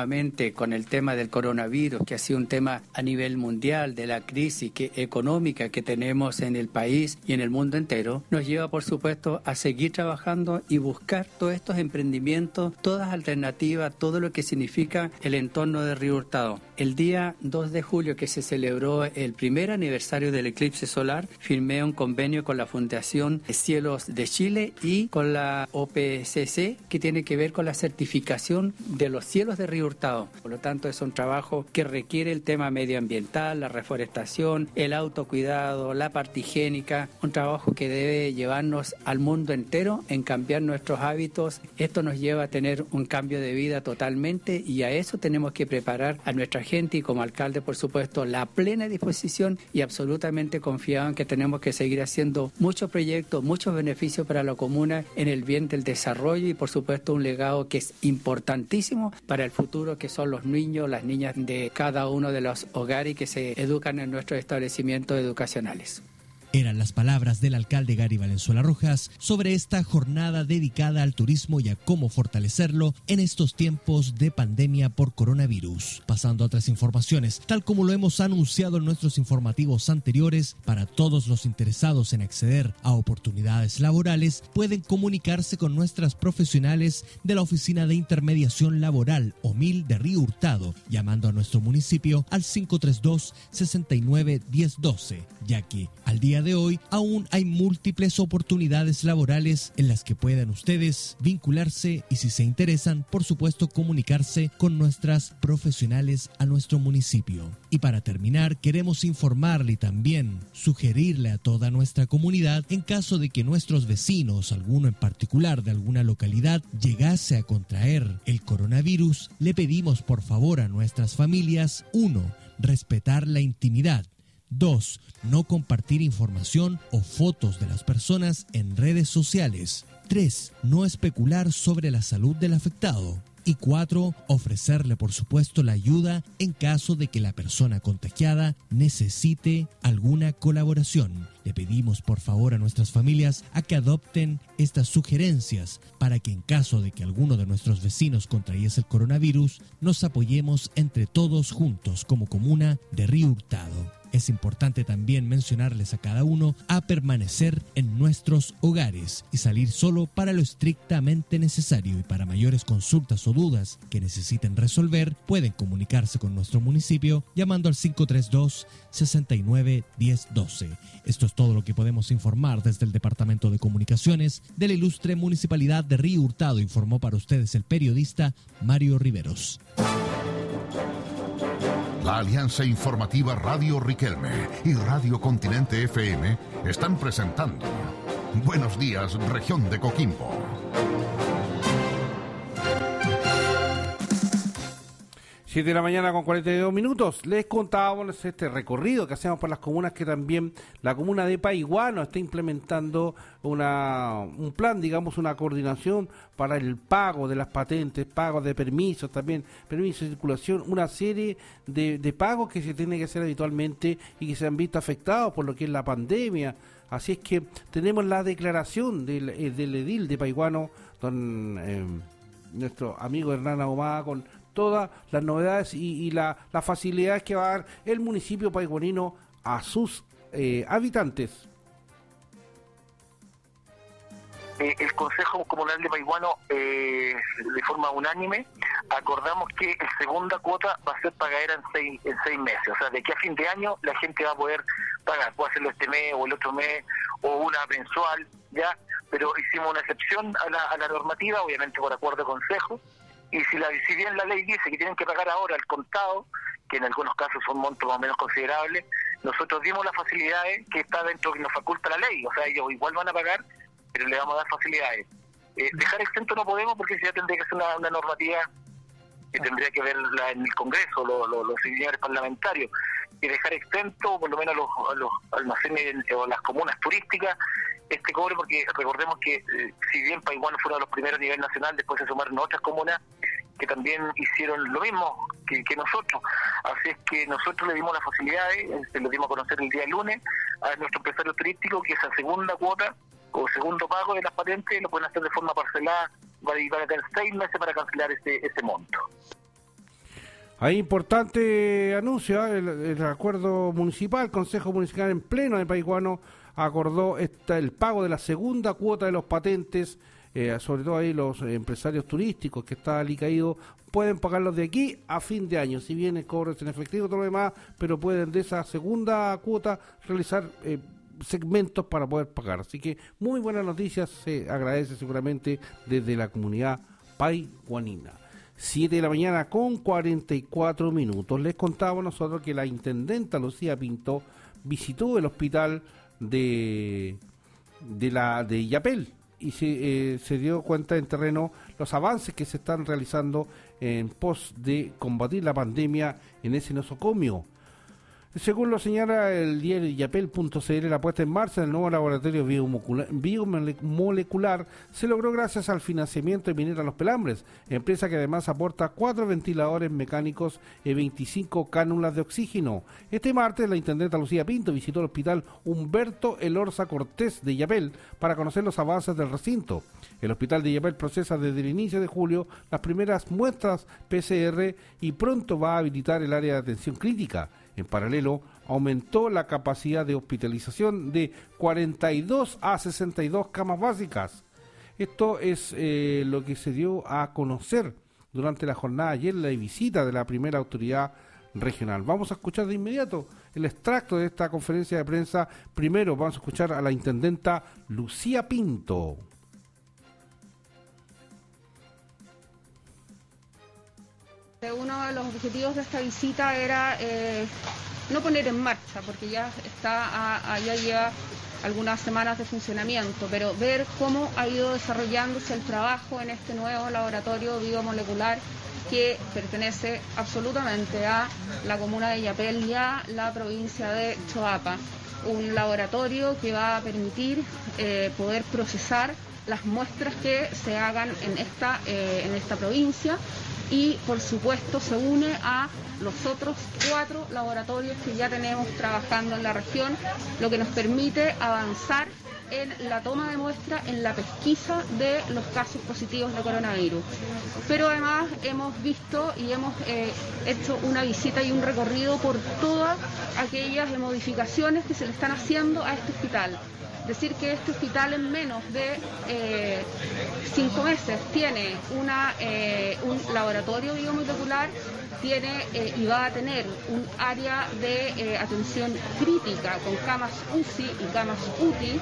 con el tema del coronavirus, que ha sido un tema a nivel mundial, de la crisis que, económica que tenemos en el país y en el mundo entero, nos lleva, por supuesto, a seguir trabajando y buscar todos estos emprendimientos, todas alternativas, todo lo que significa el entorno de Río Hurtado. El día 2 de julio, que se celebró el primer aniversario del eclipse solar, firmé un convenio con la Fundación Cielos de Chile y con la OPCC, que tiene que ver con la certificación de los cielos de Hurtado. Por lo tanto, es un trabajo que requiere el tema medioambiental, la reforestación, el autocuidado, la parte higiénica, un trabajo que debe llevarnos al mundo entero en cambiar nuestros hábitos. Esto nos lleva a tener un cambio de vida totalmente y a eso tenemos que preparar a nuestra gente y como alcalde, por supuesto, la plena disposición y absolutamente confiado en que tenemos que seguir haciendo muchos proyectos, muchos beneficios para la comuna en el bien del desarrollo y por supuesto un legado que es importantísimo para el futuro que son los niños, las niñas de cada uno de los hogares que se educan en nuestros establecimientos educacionales. Eran las palabras del alcalde Gary Valenzuela Rojas sobre esta jornada dedicada al turismo y a cómo fortalecerlo en estos tiempos de pandemia por coronavirus. Pasando a otras informaciones, tal como lo hemos anunciado en nuestros informativos anteriores, para todos los interesados en acceder a oportunidades laborales, pueden comunicarse con nuestras profesionales de la Oficina de Intermediación Laboral OMIL de Río Hurtado, llamando a nuestro municipio al 532 69 1012, ya que al día de hoy aún hay múltiples oportunidades laborales en las que puedan ustedes vincularse y si se interesan, por supuesto, comunicarse con nuestras profesionales a nuestro municipio. Y para terminar, queremos informarle y también sugerirle a toda nuestra comunidad en caso de que nuestros vecinos, alguno en particular de alguna localidad, llegase a contraer el coronavirus, le pedimos por favor a nuestras familias, uno, respetar la intimidad 2. No compartir información o fotos de las personas en redes sociales. 3. No especular sobre la salud del afectado. Y 4. Ofrecerle, por supuesto, la ayuda en caso de que la persona contagiada necesite alguna colaboración. Le pedimos por favor a nuestras familias a que adopten estas sugerencias para que en caso de que alguno de nuestros vecinos contrayese el coronavirus, nos apoyemos entre todos juntos como comuna de Río Hurtado. Es importante también mencionarles a cada uno a permanecer en nuestros hogares y salir solo para lo estrictamente necesario y para mayores consultas o dudas que necesiten resolver pueden comunicarse con nuestro municipio llamando al 532 69 1012. Esto es todo lo que podemos informar desde el Departamento de Comunicaciones de la ilustre Municipalidad de Río Hurtado, informó para ustedes el periodista Mario Riveros. La Alianza Informativa Radio Riquelme y Radio Continente FM están presentando Buenos días, región de Coquimbo. 7 de la mañana con 42 minutos. Les contábamos este recorrido que hacemos por las comunas que también la comuna de Paiguano está implementando una, un plan, digamos, una coordinación para el pago de las patentes, pagos de permisos también, permisos de circulación, una serie de, de pagos que se tienen que hacer habitualmente y que se han visto afectados por lo que es la pandemia. Así es que tenemos la declaración del, eh, del edil de Paiguano, don eh, nuestro amigo Hernán Ahumada, con todas las novedades y, y la, las facilidades que va a dar el municipio paiguanino a sus eh, habitantes. Eh, el Consejo Comunal de Paiguano, eh, de forma unánime, acordamos que la segunda cuota va a ser pagadera en seis, en seis meses. O sea, de que a fin de año la gente va a poder pagar. Puede hacerlo este mes o el otro mes o una mensual, ¿ya? Pero hicimos una excepción a la, a la normativa, obviamente por acuerdo de Consejo. Y si, bien la ley dice que tienen que pagar ahora el contado, que en algunos casos son montos más o menos considerables, nosotros dimos las facilidades que está dentro que nos faculta la ley. O sea, ellos igual van a pagar pero le vamos a dar facilidades. Eh, dejar exento no podemos porque si ya tendría que ser una, normativa que tendría que verla en el Congreso, lo, lo, los señores parlamentarios, y dejar exento por lo menos los, los almacenes o las comunas turísticas este cobre, porque recordemos que eh, si bien Paiguano fueron los primeros a nivel nacional, después se sumaron otras comunas que también hicieron lo mismo que, que nosotros. Así es que nosotros le dimos las facilidades, se lo dimos a conocer el día lunes a nuestro empresario turístico que esa segunda cuota o segundo pago de las patentes lo pueden hacer de forma parcelada, van a tener seis meses para cancelar ese, ese monto. Hay importante anuncio, ¿eh? el, el acuerdo municipal, Consejo Municipal en pleno de Paiguano acordó el pago de la segunda cuota de los patentes, eh, sobre todo ahí los empresarios turísticos que está alicaído, pueden pagarlos de aquí a fin de año, si bien el cobro es en efectivo todo lo demás, pero pueden de esa segunda cuota realizar eh, segmentos para poder pagar. Así que muy buenas noticias, se agradece seguramente desde la comunidad paiguanina. 7 de la mañana con 44 minutos. Les contaba nosotros que la intendenta Lucía Pinto visitó el hospital de, de la de Yapel y se, eh, se dio cuenta en terreno los avances que se están realizando en pos de combatir la pandemia en ese nosocomio. Según lo señala el diario Yapel.cl, la puesta en marcha del nuevo laboratorio biomolecular se logró gracias al financiamiento de Minera Los Pelambres, empresa que además aporta cuatro ventiladores mecánicos y 25 cánulas de oxígeno. Este martes, la intendenta Lucía Pinto visitó el hospital Humberto Elorza Cortés de Yapel para conocer los avances del recinto. El hospital de Yapel procesa desde el inicio de julio las primeras muestras PCR y pronto va a habilitar el área de atención crítica. En paralelo, aumentó la capacidad de hospitalización de 42 a 62 camas básicas. Esto es eh, lo que se dio a conocer durante la jornada ayer, la visita de la primera autoridad regional. Vamos a escuchar de inmediato el extracto de esta conferencia de prensa. Primero vamos a escuchar a la intendenta Lucía Pinto. Uno de los objetivos de esta visita era eh, no poner en marcha, porque ya está, a, a, ya lleva algunas semanas de funcionamiento, pero ver cómo ha ido desarrollándose el trabajo en este nuevo laboratorio biomolecular que pertenece absolutamente a la comuna de Yapel y a la provincia de Choapa. Un laboratorio que va a permitir eh, poder procesar las muestras que se hagan en esta, eh, en esta provincia y por supuesto se une a los otros cuatro laboratorios que ya tenemos trabajando en la región, lo que nos permite avanzar en la toma de muestra, en la pesquisa de los casos positivos de coronavirus. Pero además hemos visto y hemos eh, hecho una visita y un recorrido por todas aquellas modificaciones que se le están haciendo a este hospital decir que este hospital en menos de eh, cinco meses tiene una, eh, un laboratorio biomolecular, tiene eh, y va a tener un área de eh, atención crítica con camas UCI y camas UTI,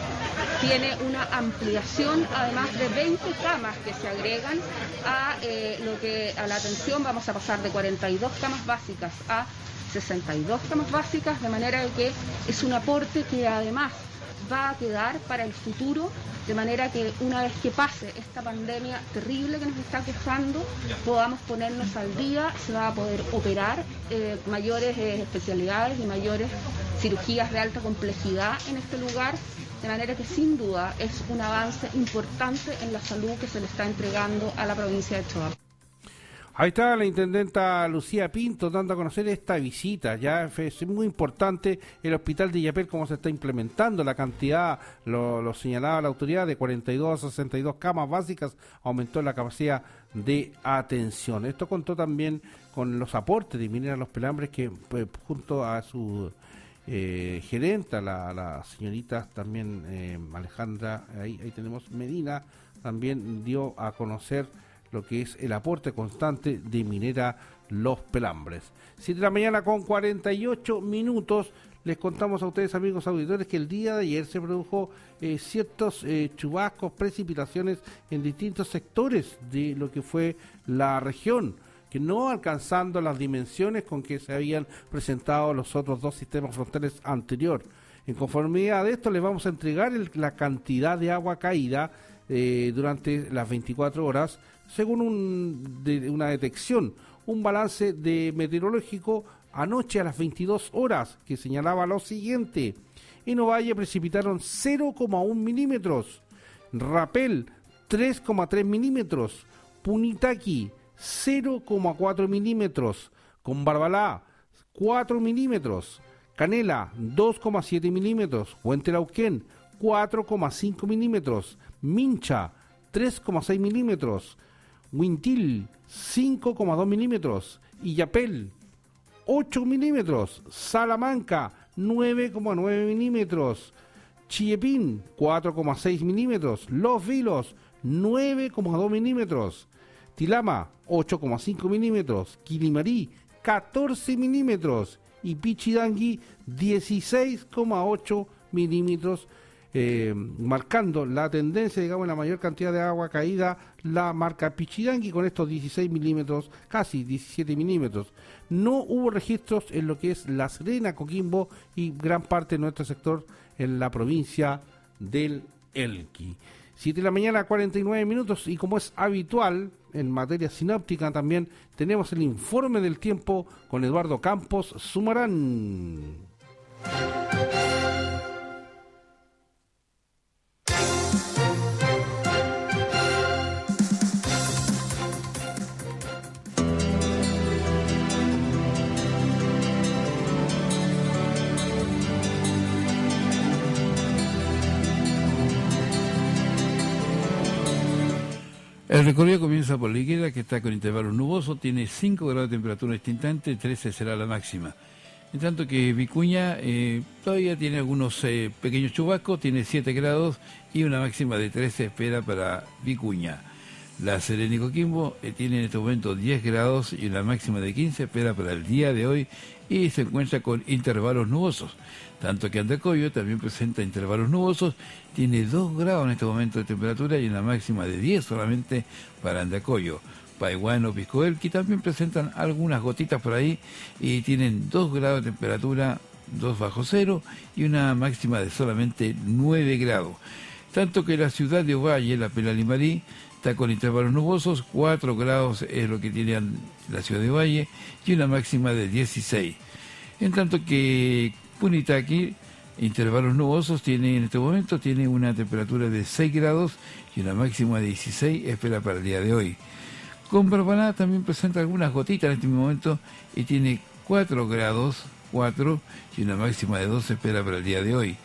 tiene una ampliación además de 20 camas que se agregan a lo que a la atención. Vamos a pasar de 42 camas básicas a 62 camas básicas, de manera que es un aporte que además va a quedar para el futuro de manera que una vez que pase esta pandemia terrible que nos está quejando, podamos ponernos al día, se va a poder operar eh, mayores eh, especialidades y mayores cirugías de alta complejidad en este lugar, de manera que sin duda es un avance importante en la salud que se le está entregando a la provincia de Chihuahua. Ahí está la intendenta Lucía Pinto dando a conocer esta visita. Ya es muy importante el hospital de Yapel, cómo se está implementando la cantidad, lo, señalaba la autoridad, de 42 a 62 camas básicas, aumentó la capacidad de atención. Esto contó también con los aportes de Minera Los Pelambres, que pues, junto a su eh, gerenta, la, la, señorita también eh, Alejandra, ahí, ahí tenemos Medina, también dio a conocer lo que es el aporte constante de Minera Los Pelambres. 7 de la mañana con 48 minutos. Les contamos a ustedes, amigos auditores, que el día de ayer se produjo eh, ciertos eh, chubascos, precipitaciones en distintos sectores de lo que fue la región, que no alcanzando las dimensiones con que se habían presentado los otros dos sistemas frontales anterior. En conformidad de esto, les vamos a entregar la cantidad de agua caída eh, durante las 24 horas según una detección, un balance de meteorológico anoche a las 22 horas que señalaba lo siguiente. En Ovalle precipitaron 0,1 milímetros, Rapel 3,3 milímetros, Punitaqui 0,4 milímetros, con Barbalá 4 milímetros, Canela 2,7 milímetros, Huentelauquén 4,5 milímetros, Mincha 3,6 milímetros, Wintil 5,2 milímetros, Illapel 8 milímetros, Salamanca 9,9 milímetros, Chiepín 4,6 milímetros, Los Vilos 9,2 milímetros, Tilama 8,5 milímetros, Quilimarí 14 milímetros. Y Pichidangui 16,8 milímetros eh, marcando la tendencia, digamos, en la mayor cantidad de agua caída, la marca Pichidangui con estos 16 milímetros, casi 17 milímetros. No hubo registros en lo que es La Serena, Coquimbo y gran parte de nuestro sector en la provincia del Elqui. 7 de la mañana, 49 minutos, y como es habitual en materia sinóptica también, tenemos el informe del tiempo con Eduardo Campos Sumarán. El recorrido comienza por Liguera, que está con intervalos nubosos, tiene 5 grados de temperatura instante, 13 será la máxima. En tanto que Vicuña eh, todavía tiene algunos eh, pequeños chubascos, tiene 7 grados y una máxima de 13 espera para Vicuña. La Serena y Coquimbo eh, tiene en este momento 10 grados y una máxima de 15 espera para el día de hoy y se encuentra con intervalos nubosos tanto que Andacoyo también presenta intervalos nubosos, tiene 2 grados en este momento de temperatura y una máxima de 10 solamente para Andacoyo. Paiguano, Piscoelqui también presentan algunas gotitas por ahí y tienen 2 grados de temperatura, 2 bajo cero y una máxima de solamente 9 grados. Tanto que la ciudad de Ovalle, la Limarí, está con intervalos nubosos, 4 grados es lo que tiene la ciudad de Ovalle y una máxima de 16. En tanto que Punitaqui, intervalos nubosos, tiene en este momento tiene una temperatura de 6 grados y una máxima de 16 espera para el día de hoy. Con Barbaná también presenta algunas gotitas en este momento y tiene 4 grados, 4 y una máxima de 12 espera para el día de hoy.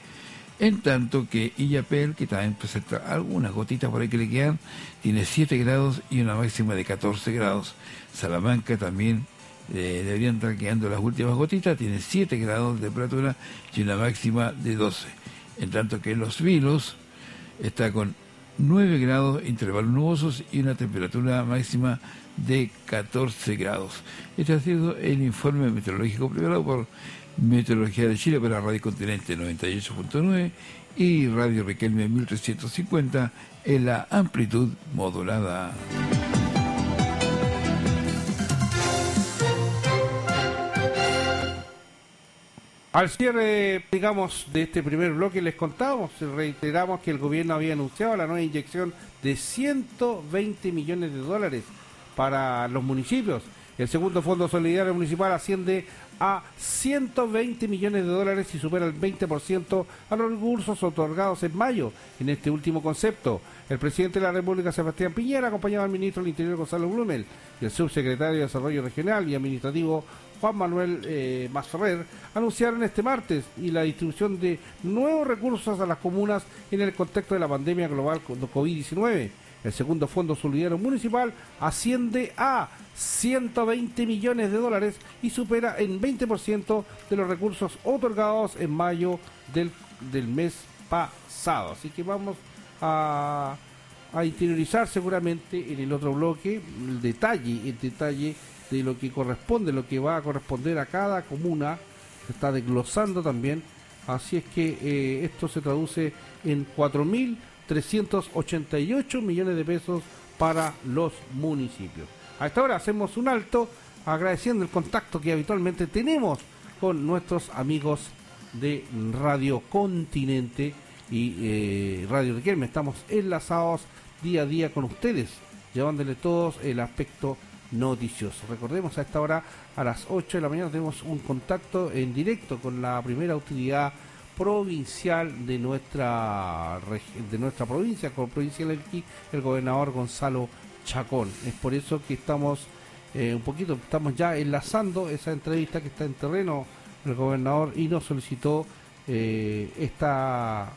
En tanto que Illapel, que también presenta algunas gotitas por ahí que le quedan, tiene 7 grados y una máxima de 14 grados. Salamanca también eh, deberían estar quedando las últimas gotitas, tiene 7 grados de temperatura y una máxima de 12. En tanto que Los Vilos está con 9 grados, intervalos nubosos y una temperatura máxima de 14 grados. Este ha sido el informe meteorológico preparado por Meteorología de Chile para Radio Continente 98.9 y Radio Riquelme 1350 en la amplitud modulada. Al cierre, digamos, de este primer bloque les contamos, reiteramos que el gobierno había anunciado la nueva inyección de 120 millones de dólares para los municipios. El segundo Fondo Solidario Municipal asciende a 120 millones de dólares y supera el 20% a los recursos otorgados en mayo. En este último concepto, el presidente de la República, Sebastián Piñera, acompañado al ministro del Interior, Gonzalo Blumel, y el subsecretario de Desarrollo Regional y Administrativo, Juan Manuel eh, Masferrer, anunciaron este martes y la distribución de nuevos recursos a las comunas en el contexto de la pandemia global COVID-19. El segundo Fondo Solidario Municipal asciende a 120 millones de dólares y supera en 20% de los recursos otorgados en mayo del, del mes pasado. Así que vamos a, a interiorizar seguramente en el otro bloque el detalle, el detalle de lo que corresponde, lo que va a corresponder a cada comuna, se está desglosando también, así es que eh, esto se traduce en 4.388 millones de pesos para los municipios. A esta hora hacemos un alto agradeciendo el contacto que habitualmente tenemos con nuestros amigos de Radio Continente y eh, Radio Riquelme. Estamos enlazados día a día con ustedes, llevándole todos el aspecto noticioso. Recordemos a esta hora, a las 8 de la mañana, tenemos un contacto en directo con la primera autoridad provincial de nuestra de nuestra provincia, con provincial aquí, el gobernador Gonzalo Chacón. Es por eso que estamos eh, un poquito, estamos ya enlazando esa entrevista que está en terreno el gobernador y nos solicitó eh, esta,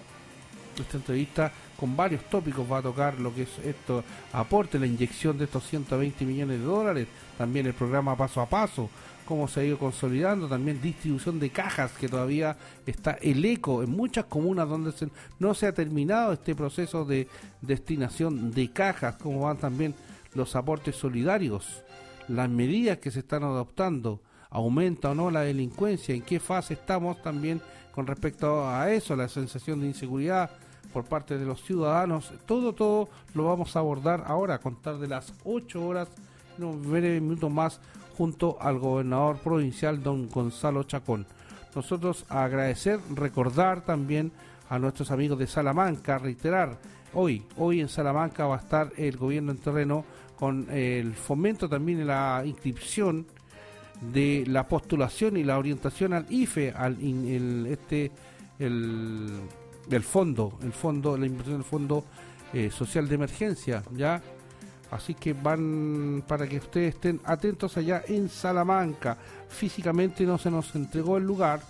esta entrevista con varios tópicos va a tocar lo que es esto, aporte, la inyección de estos 120 millones de dólares, también el programa paso a paso, cómo se ha ido consolidando, también distribución de cajas, que todavía está el eco en muchas comunas donde no se ha terminado este proceso de destinación de cajas, cómo van también los aportes solidarios, las medidas que se están adoptando, aumenta o no la delincuencia, en qué fase estamos también con respecto a eso, la sensación de inseguridad, por parte de los ciudadanos. Todo, todo lo vamos a abordar ahora, a contar de las 8 horas, unos breves minutos más, junto al gobernador provincial, don Gonzalo Chacón. Nosotros agradecer, recordar también a nuestros amigos de Salamanca, reiterar, hoy, hoy en Salamanca va a estar el gobierno en terreno con el fomento también y la inscripción de la postulación y la orientación al IFE, al el, este el del fondo, el fondo, la inversión del fondo eh, social de emergencia, ya. Así que van para que ustedes estén atentos allá en Salamanca. Físicamente no se nos entregó el lugar.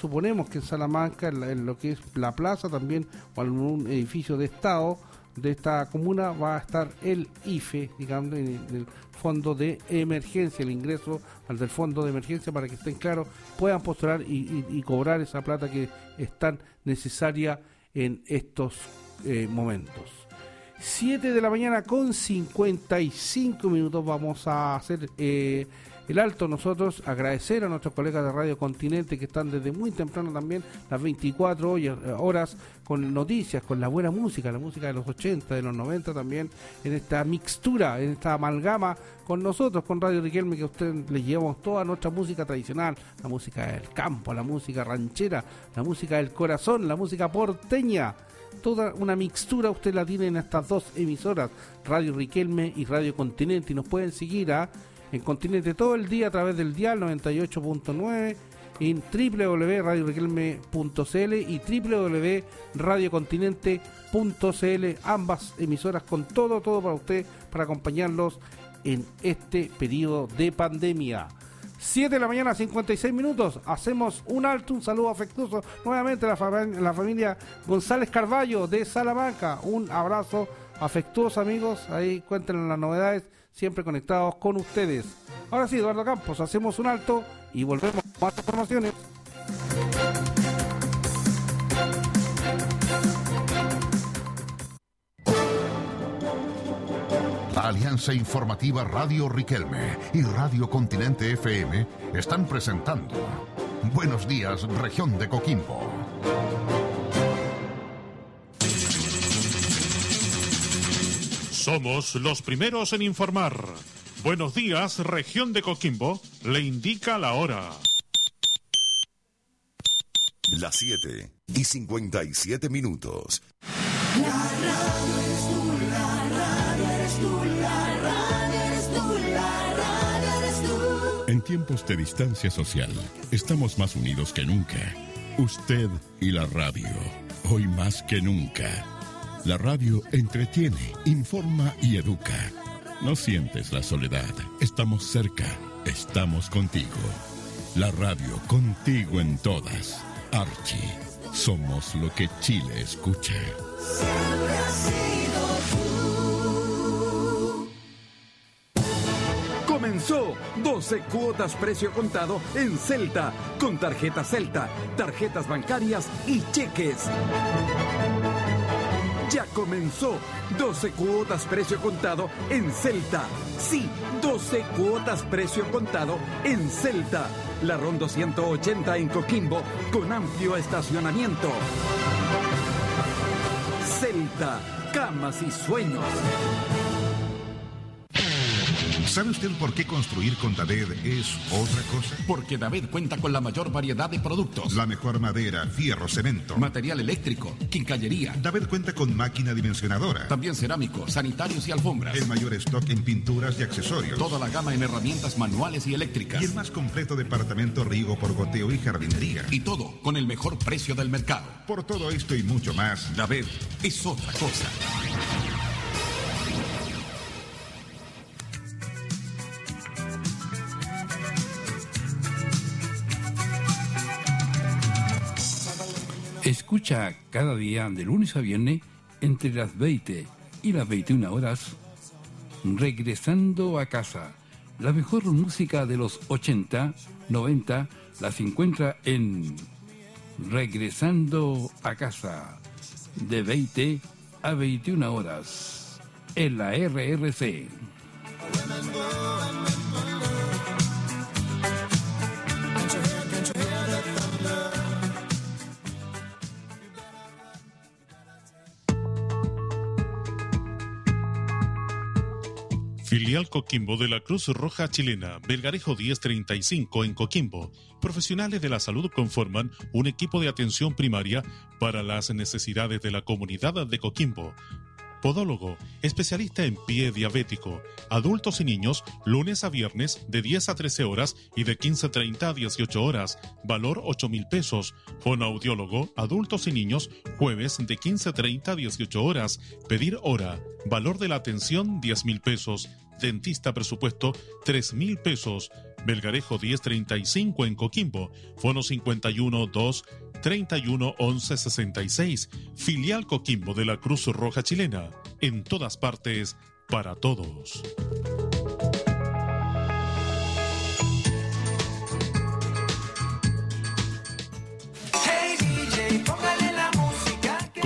Suponemos que en Salamanca, en, lo que es la plaza también, o en un edificio de Estado de esta comuna, va a estar el IFE, digamos, en el fondo de emergencia, el ingreso al del fondo de emergencia para que estén claros, puedan postular y, cobrar esa plata que es tan necesaria en estos eh, momentos. 7 de la mañana con 55 minutos vamos a hacer eh, el alto nosotros, agradecer a nuestros colegas de Radio Continente que están desde muy temprano también, las 24 horas, con noticias, con la buena música, la música de los 80, de los 90 también, en esta mixtura, en esta amalgama con nosotros, con Radio Riquelme, que a usted le llevamos toda nuestra música tradicional, la música del campo, la música ranchera, la música del corazón, la música porteña. Toda una mixtura usted la tiene en estas dos emisoras, Radio Riquelme y Radio Continente, y nos pueden seguir a en Continente todo el día a través del dial 98.9 en www.radioriquelme.cl y www.radiocontinente.cl ambas emisoras con todo, todo para usted, para acompañarlos en este periodo de pandemia. 7 de la mañana, 56 minutos. Hacemos un alto, un saludo afectuoso nuevamente a la, la familia González Carballo de Salamanca. Un abrazo afectuoso, amigos. Ahí cuenten las novedades siempre conectados con ustedes. Ahora sí, Eduardo Campos, hacemos un alto y volvemos con más informaciones. La Alianza Informativa Radio Riquelme y Radio Continente FM están presentando Buenos días, región de Coquimbo. Somos los primeros en informar. Buenos días, región de Coquimbo, le indica la hora. Las 7 y 57 minutos. La radio eres tú, la radio eres tú, la radio eres tú, la radio eres tú. En tiempos de distancia social, estamos más unidos que nunca. Usted y la radio, hoy más que nunca. La radio entretiene, informa y educa. No sientes la soledad, estamos cerca, estamos contigo. La radio contigo en todas. Archie, somos lo que Chile escucha. Siempre has sido tú. Comenzó 12 cuotas precio contado en Celta, con tarjeta Celta, tarjetas bancarias y cheques. Ya comenzó 12 cuotas precio contado en Celta. Sí, 12 cuotas precio contado en Celta. La Rondo 180 en Coquimbo con amplio estacionamiento. Celta, camas y sueños. ¿Sabe usted por qué construir con David es otra cosa? Porque David cuenta con la mayor variedad de productos. La mejor madera, fierro, cemento. Material eléctrico, quincallería. David cuenta con máquina dimensionadora. También cerámicos, sanitarios y alfombras. El mayor stock en pinturas y accesorios. Toda la gama en herramientas manuales y eléctricas. Y el más completo departamento riego por goteo y jardinería. Y todo con el mejor precio del mercado. Por todo esto y mucho más, David es otra cosa. Escucha cada día de lunes a viernes entre las 20 y las 21 horas Regresando a casa. La mejor música de los 80, 90 las encuentra en Regresando a casa de 20 a 21 horas en la RRC. Coquimbo de la Cruz Roja Chilena, Belgarejo 1035 en Coquimbo. Profesionales de la salud conforman un equipo de atención primaria para las necesidades de la comunidad de Coquimbo. Podólogo, especialista en pie diabético, adultos y niños, lunes a viernes de 10 a 13 horas y de 15.30 a 18 horas, valor 8 mil pesos. Fonoaudiólogo, adultos y niños, jueves de 15.30 a 18 horas, pedir hora, valor de la atención 10 mil pesos. Dentista presupuesto 3 mil pesos. Belgarejo 1035 en Coquimbo. Fono 51 2 31 11 66. Filial Coquimbo de la Cruz Roja Chilena. En todas partes, para todos.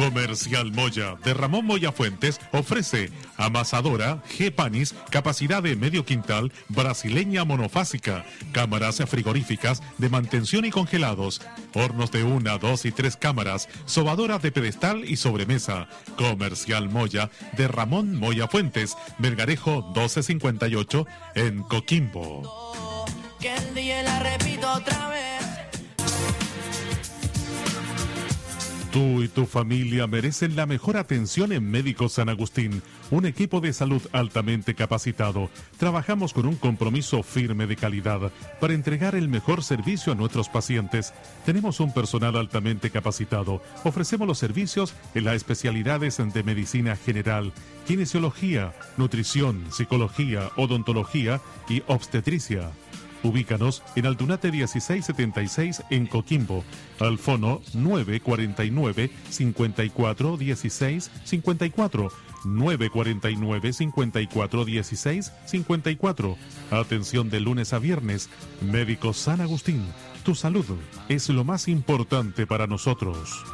Comercial Moya de Ramón Moya Fuentes ofrece amasadora G-Panis, capacidad de medio quintal, brasileña monofásica, cámaras frigoríficas de mantención y congelados, hornos de una, dos y tres cámaras, sobadoras de pedestal y sobremesa. Comercial Moya de Ramón Moya Fuentes, Vergarejo 1258 en Coquimbo. Que el día la repito otra vez. Tú y tu familia merecen la mejor atención en Médico San Agustín, un equipo de salud altamente capacitado. Trabajamos con un compromiso firme de calidad para entregar el mejor servicio a nuestros pacientes. Tenemos un personal altamente capacitado. Ofrecemos los servicios en las especialidades de medicina general, kinesiología, nutrición, psicología, odontología y obstetricia. Ubícanos en Aldunate 1676 en Coquimbo, al fono 949 54 16 54 949 54 16 54. Atención de lunes a viernes. Médico San Agustín. Tu salud es lo más importante para nosotros.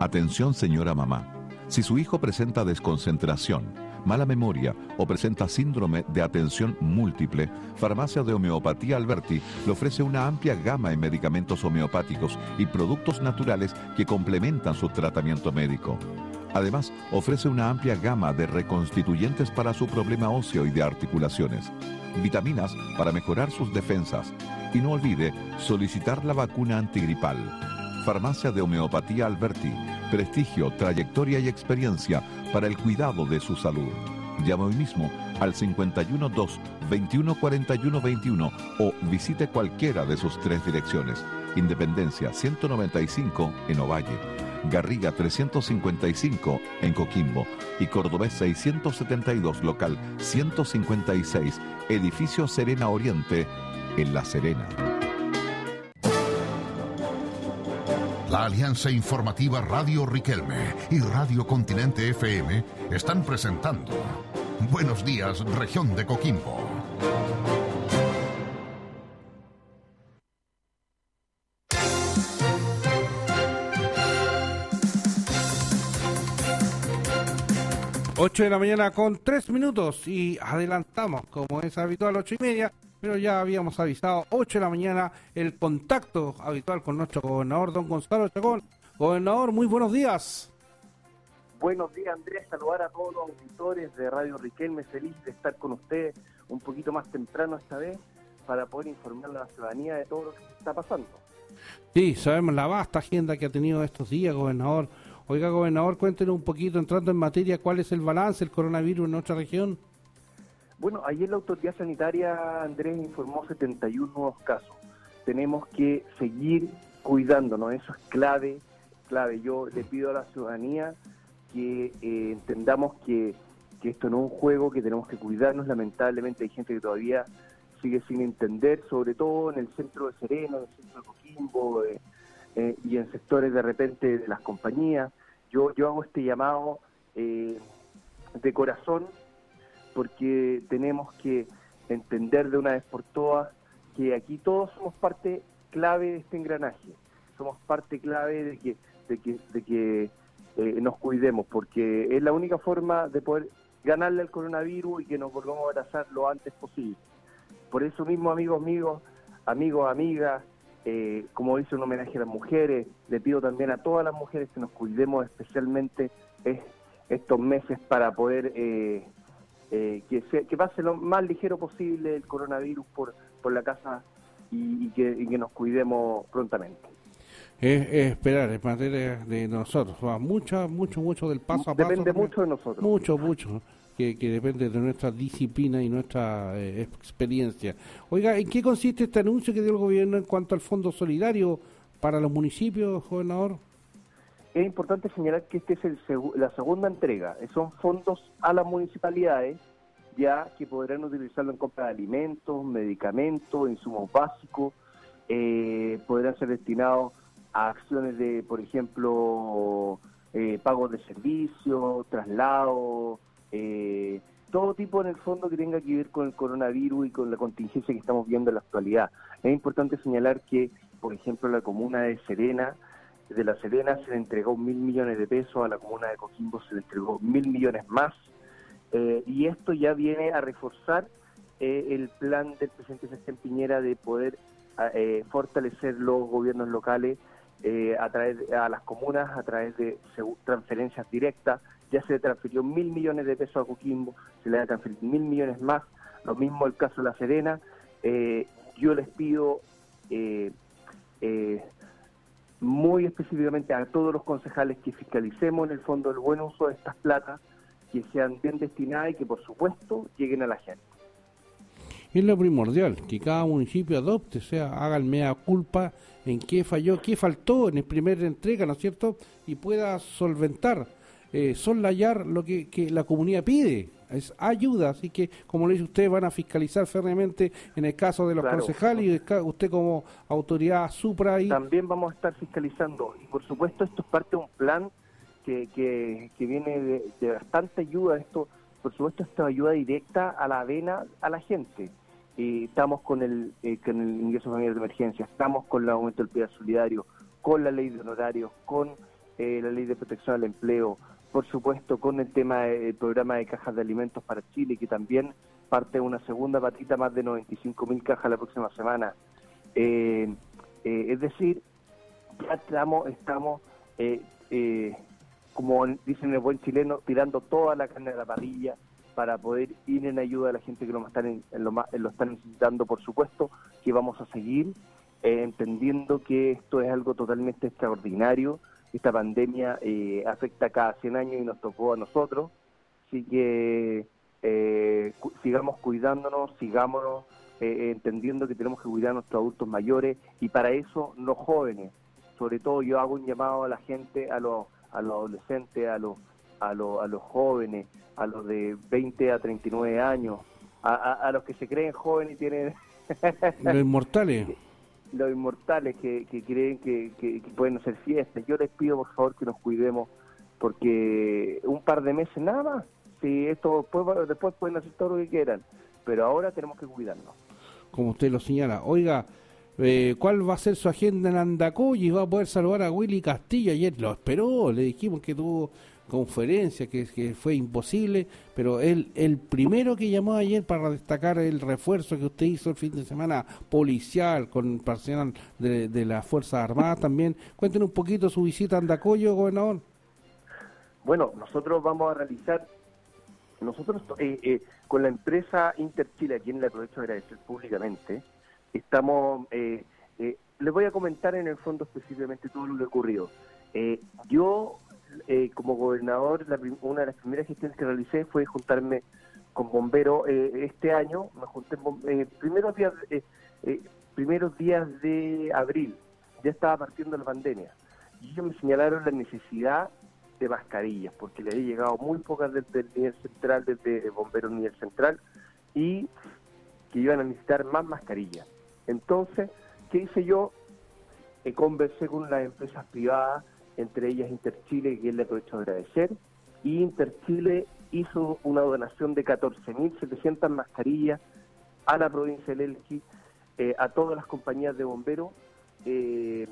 Atención señora mamá. Si su hijo presenta desconcentración, mala memoria o presenta síndrome de atención múltiple, Farmacia de Homeopatía Alberti le ofrece una amplia gama en medicamentos homeopáticos y productos naturales que complementan su tratamiento médico. Además, ofrece una amplia gama de reconstituyentes para su problema óseo y de articulaciones. vitaminas para mejorar sus defensas. Y no olvide solicitar la vacuna antigripal. Farmacia de Homeopatía Alberti. Prestigio, trayectoria y experiencia para el cuidado de su salud. Llame hoy mismo al 512 2141 21 o visite cualquiera de sus tres direcciones. Independencia 195 en Ovalle, Garriga 355 en Coquimbo y Cordobés 672 local 156, edificio Serena Oriente en La Serena. La Alianza Informativa Radio Riquelme y Radio Continente FM están presentando Buenos días, región de Coquimbo. Ocho de la mañana con tres minutos y adelantamos, como es habitual, ocho y media, pero ya habíamos avisado, 8 de la mañana, el contacto habitual con nuestro gobernador, don Gonzalo Chacón. Gobernador, muy buenos días. Buenos días, Andrés. Saludar a todos los auditores de Radio Riquelme. Feliz de estar con ustedes un poquito más temprano esta vez para poder informar a la ciudadanía de todo lo que está pasando. Sí, sabemos la vasta agenda que ha tenido estos días, gobernador. Oiga, gobernador, cuéntenos un poquito, entrando en materia, cuál es el balance del coronavirus en nuestra región. Bueno, ayer la autoridad sanitaria, Andrés, informó 71 nuevos casos. Tenemos que seguir cuidándonos, eso es clave, clave. Yo le pido a la ciudadanía que eh, entendamos que, esto no es un juego, que tenemos que cuidarnos. Lamentablemente hay gente que todavía sigue sin entender, sobre todo en el centro de Serena, en el centro de Coquimbo eh, eh, y en sectores de repente de las compañías. Yo, yo hago este llamado de corazón porque tenemos que entender de una vez por todas que aquí todos somos parte clave de este engranaje, somos parte clave de que, de que, de que eh, nos cuidemos, porque es la única forma de poder ganarle al coronavirus y que nos volvamos a abrazar lo antes posible. Por eso mismo, amigos míos, amigos, amigas, eh, como dice un homenaje a las mujeres, le pido también a todas las mujeres que nos cuidemos especialmente es, estos meses para poder eh, eh, que, se, que pase lo más ligero posible el coronavirus por, por la casa y, y que, y que nos cuidemos prontamente. Es, es esperar, es materia de nosotros. Va mucho, mucho, mucho del paso a paso. Depende mucho de nosotros. Mucho, mucho. Que, que depende de nuestra disciplina y nuestra eh, experiencia. Oiga, ¿en qué consiste este anuncio que dio el gobierno en cuanto al fondo solidario para los municipios, gobernador? Es importante señalar que esta es el la segunda entrega. Son fondos a las municipalidades ya que podrán utilizarlo en compra de alimentos, medicamentos, insumos básicos, eh, podrán ser destinados a acciones de, por ejemplo, eh, pagos de servicios, traslados, eh, todo tipo en el fondo que tenga que ver con el coronavirus y con la contingencia que estamos viendo en la actualidad. Es importante señalar que, por ejemplo, la comuna de Serena, de la Serena se le entregó mil millones de pesos, a la comuna de Coquimbo se le entregó mil millones más, eh, y esto ya viene a reforzar eh, el plan del presidente Sebastián Piñera de poder a- eh, fortalecer los gobiernos locales a través a las comunas a través de transferencias directas. Ya se le transfirió mil millones de pesos a Coquimbo, se le va a transferir mil millones más. Lo mismo el caso de La Serena. Yo les pido muy específicamente a todos los concejales que fiscalicemos en el fondo el buen uso de estas platas, que sean bien destinadas y que por supuesto lleguen a la gente. Es lo primordial, que cada municipio adopte, o sea, haga el mea culpa en qué falló, qué faltó en el primer entrega, ¿no es cierto? Y pueda solventar, eh, soslayar lo que, que la comunidad pide. Es ayuda, así que, como le dice usted, van a fiscalizar férreamente en el caso de los Claro. concejales y usted como autoridad supra ahí. También vamos a estar fiscalizando. Y por supuesto esto es parte de un plan que, que, que viene de, de bastante ayuda. Esto, por supuesto, esto ayuda directa a la avena a la gente. Y estamos con el, eh, con el ingreso familiar de emergencia, estamos con el aumento del pilar solidario, con la ley de honorarios, con eh, la ley de protección al empleo, por supuesto con el tema del programa de cajas de alimentos para Chile, que también parte una segunda patita, más de 95 mil cajas la próxima semana. Eh, eh, es decir, ya estamos, estamos eh, eh, como dicen el buen chileno, tirando toda la carne de la parrilla para poder ir en ayuda de la gente que lo están, en, lo, más, lo están necesitando, por supuesto, que vamos a seguir entendiendo que esto es algo totalmente extraordinario. Esta pandemia eh, afecta cada 100 años y nos tocó a nosotros. Así que eh, cu- sigamos cuidándonos, sigámonos eh, entendiendo que tenemos que cuidar a nuestros adultos mayores y para eso los jóvenes. Sobre todo yo hago un llamado a la gente, a los, a los adolescentes, a los, a, los, a los jóvenes, a los de 20 a 39 años, a, a, a los que se creen jóvenes y tienen Los inmortales. los inmortales que, que creen que, pueden hacer fiestas. Yo les pido por favor que nos cuidemos porque un par de meses nada. Si esto después, después pueden hacer todo lo que quieran, pero ahora tenemos que cuidarnos. como usted lo señala. Oiga, eh, ¿cuál va a ser su agenda en Andacoy? ¿Va a poder saludar a Willy Castillo? Ayer lo esperó, le dijimos que tuvo conferencia, que, fue imposible, pero él, el primero que llamó ayer para destacar el refuerzo que usted hizo el fin de semana policial con personal de, de las Fuerzas Armadas también. Cuéntenos un poquito su visita a Andacoyo, gobernador. Bueno, nosotros vamos a realizar, nosotros eh, eh, con la empresa Interchile, a quien le aprovecho de agradecer públicamente, estamos, eh, eh, les voy a comentar en el fondo específicamente todo lo que ocurrido. Eh, yo, eh, como gobernador, una de las primeras gestiones que realicé fue juntarme con bomberos eh, este año, me junté eh, primeros días, eh, primeros días de abril, ya estaba partiendo la pandemia, y ellos me señalaron la necesidad de mascarillas, porque le había llegado muy pocas desde el nivel central, desde bomberos nivel central, y que iban a necesitar más mascarillas. Entonces, ¿qué hice yo? Conversé con las empresas privadas, entre ellas Interchile, que le aprovecho de agradecer, y Interchile hizo una donación de 14.700 mascarillas a la provincia del Elqui, eh, a todas las compañías de bomberos. Eh,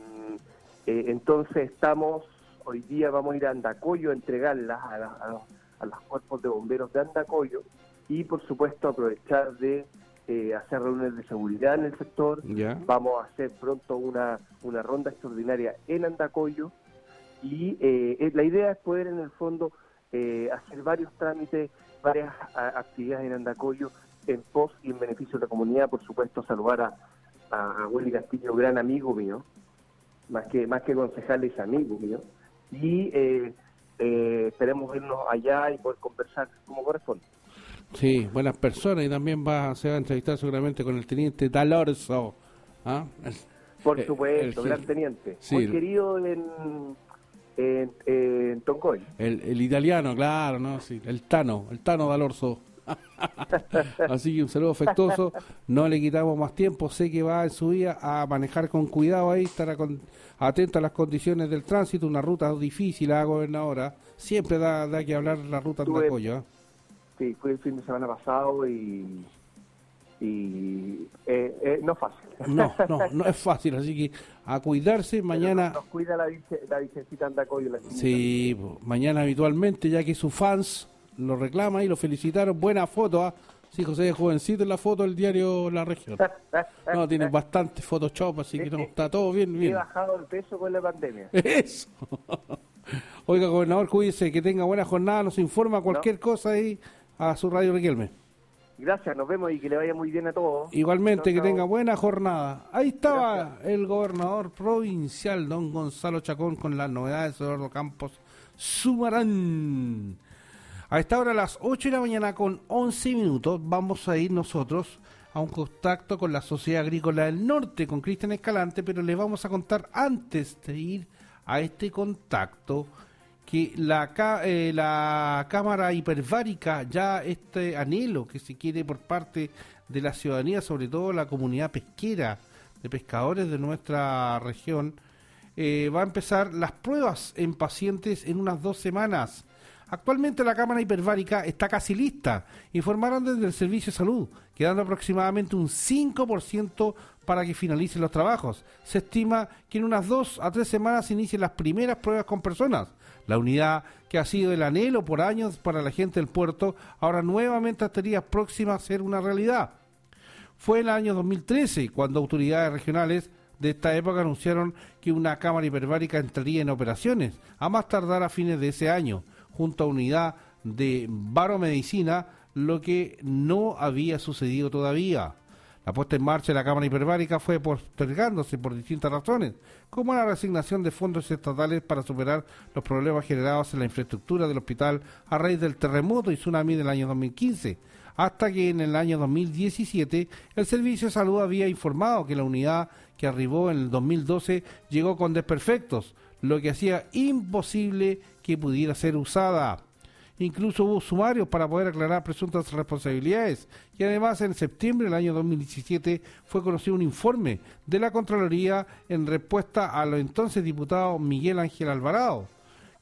eh, entonces estamos, hoy día vamos a ir a Andacoyo a entregarlas a, la- a los, a los cuerpos de bomberos de Andacoyo y por supuesto aprovechar de eh, hacer reuniones de seguridad en el sector. Vamos a hacer pronto una, una ronda extraordinaria en Andacoyo y eh, la idea es poder en el fondo eh, hacer varios trámites, varias a- actividades en Andacoyo en pos y en beneficio de la comunidad, por supuesto saludar a, a, a Willy Castillo, gran amigo mío, más que más que concejal es amigo mío, y eh, eh, esperemos vernos allá y poder conversar como corresponde. Sí, buenas personas y también va, se va a entrevistar seguramente con el teniente Dalorzo. ¿ah? Por supuesto, el- gran teniente, sí, muy querido en, El, el italiano, claro, ¿no? Sí, el Tano, el Tano Dalorzo. Así que un saludo afectuoso. No le quitamos más tiempo. Sé que va en su vida a manejar con cuidado ahí, estar con- atento a las condiciones del tránsito. Una ruta difícil, a gobernadora. Siempre da, da que hablar la ruta Andacoyo. ¿eh? Sí, fue el fin de semana pasado y, y eh, eh, no fácil. No, no, no es fácil. Así que a cuidarse. Mañana, Nos cuida la, virge- la Andacoyo. La sí, mañana habitualmente, ya que sus fans lo reclaman y lo felicitaron. Buena foto, ¿ah? Sí, José es jovencito en la foto del diario La Región. No, tiene bastante Photoshop, así que no, está todo bien, He bien. bajado el peso con la pandemia. Eso. Oiga, gobernador, cuídese, que tenga buena jornada, nos informa cualquier cosa ahí a su radio Riquelme. Gracias, nos vemos y que le vaya muy bien a todos. Igualmente, que tenga buena jornada. Ahí estaba el gobernador provincial, don Gonzalo Chacón, con las novedades de Eduardo Campos Sumarán. A esta hora, a las 8 de la mañana, con 11 minutos, vamos a ir nosotros a un contacto con la Sociedad Agrícola del Norte, con Cristian Escalante, pero les vamos a contar antes de ir a este contacto que la, eh, la Cámara Hiperbárica, ya este anhelo que se quiere por parte de la ciudadanía, sobre todo la comunidad pesquera de pescadores de nuestra región, eh, va a empezar las pruebas en pacientes en unas dos semanas. Actualmente la cámara hiperbárica está casi lista, informaron desde el Servicio de Salud, quedando aproximadamente un 5% para que finalicen los trabajos. Se estima que en unas dos a tres semanas se inicien las primeras pruebas con personas. La unidad que ha sido el anhelo por años para la gente del puerto, ahora nuevamente estaría próxima a ser una realidad. Fue el año 2013 cuando autoridades regionales de esta época anunciaron que una cámara hiperbárica entraría en operaciones, a más tardar a fines de ese año, junto a unidad de baromedicina, lo que no había sucedido todavía. La puesta en marcha de la Cámara Hiperbárica fue postergándose por distintas razones, como la resignación de fondos estatales para superar los problemas generados en la infraestructura del hospital a raíz del terremoto y tsunami del año 2015, hasta que en el año 2017 el Servicio de Salud había informado que la unidad que arribó en el 2012 llegó con desperfectos, lo que hacía imposible que pudiera ser usada. Incluso hubo sumarios para poder aclarar presuntas responsabilidades. Y además, en septiembre del año 2017 fue conocido un informe de la Contraloría en respuesta a lo entonces diputado Miguel Ángel Alvarado,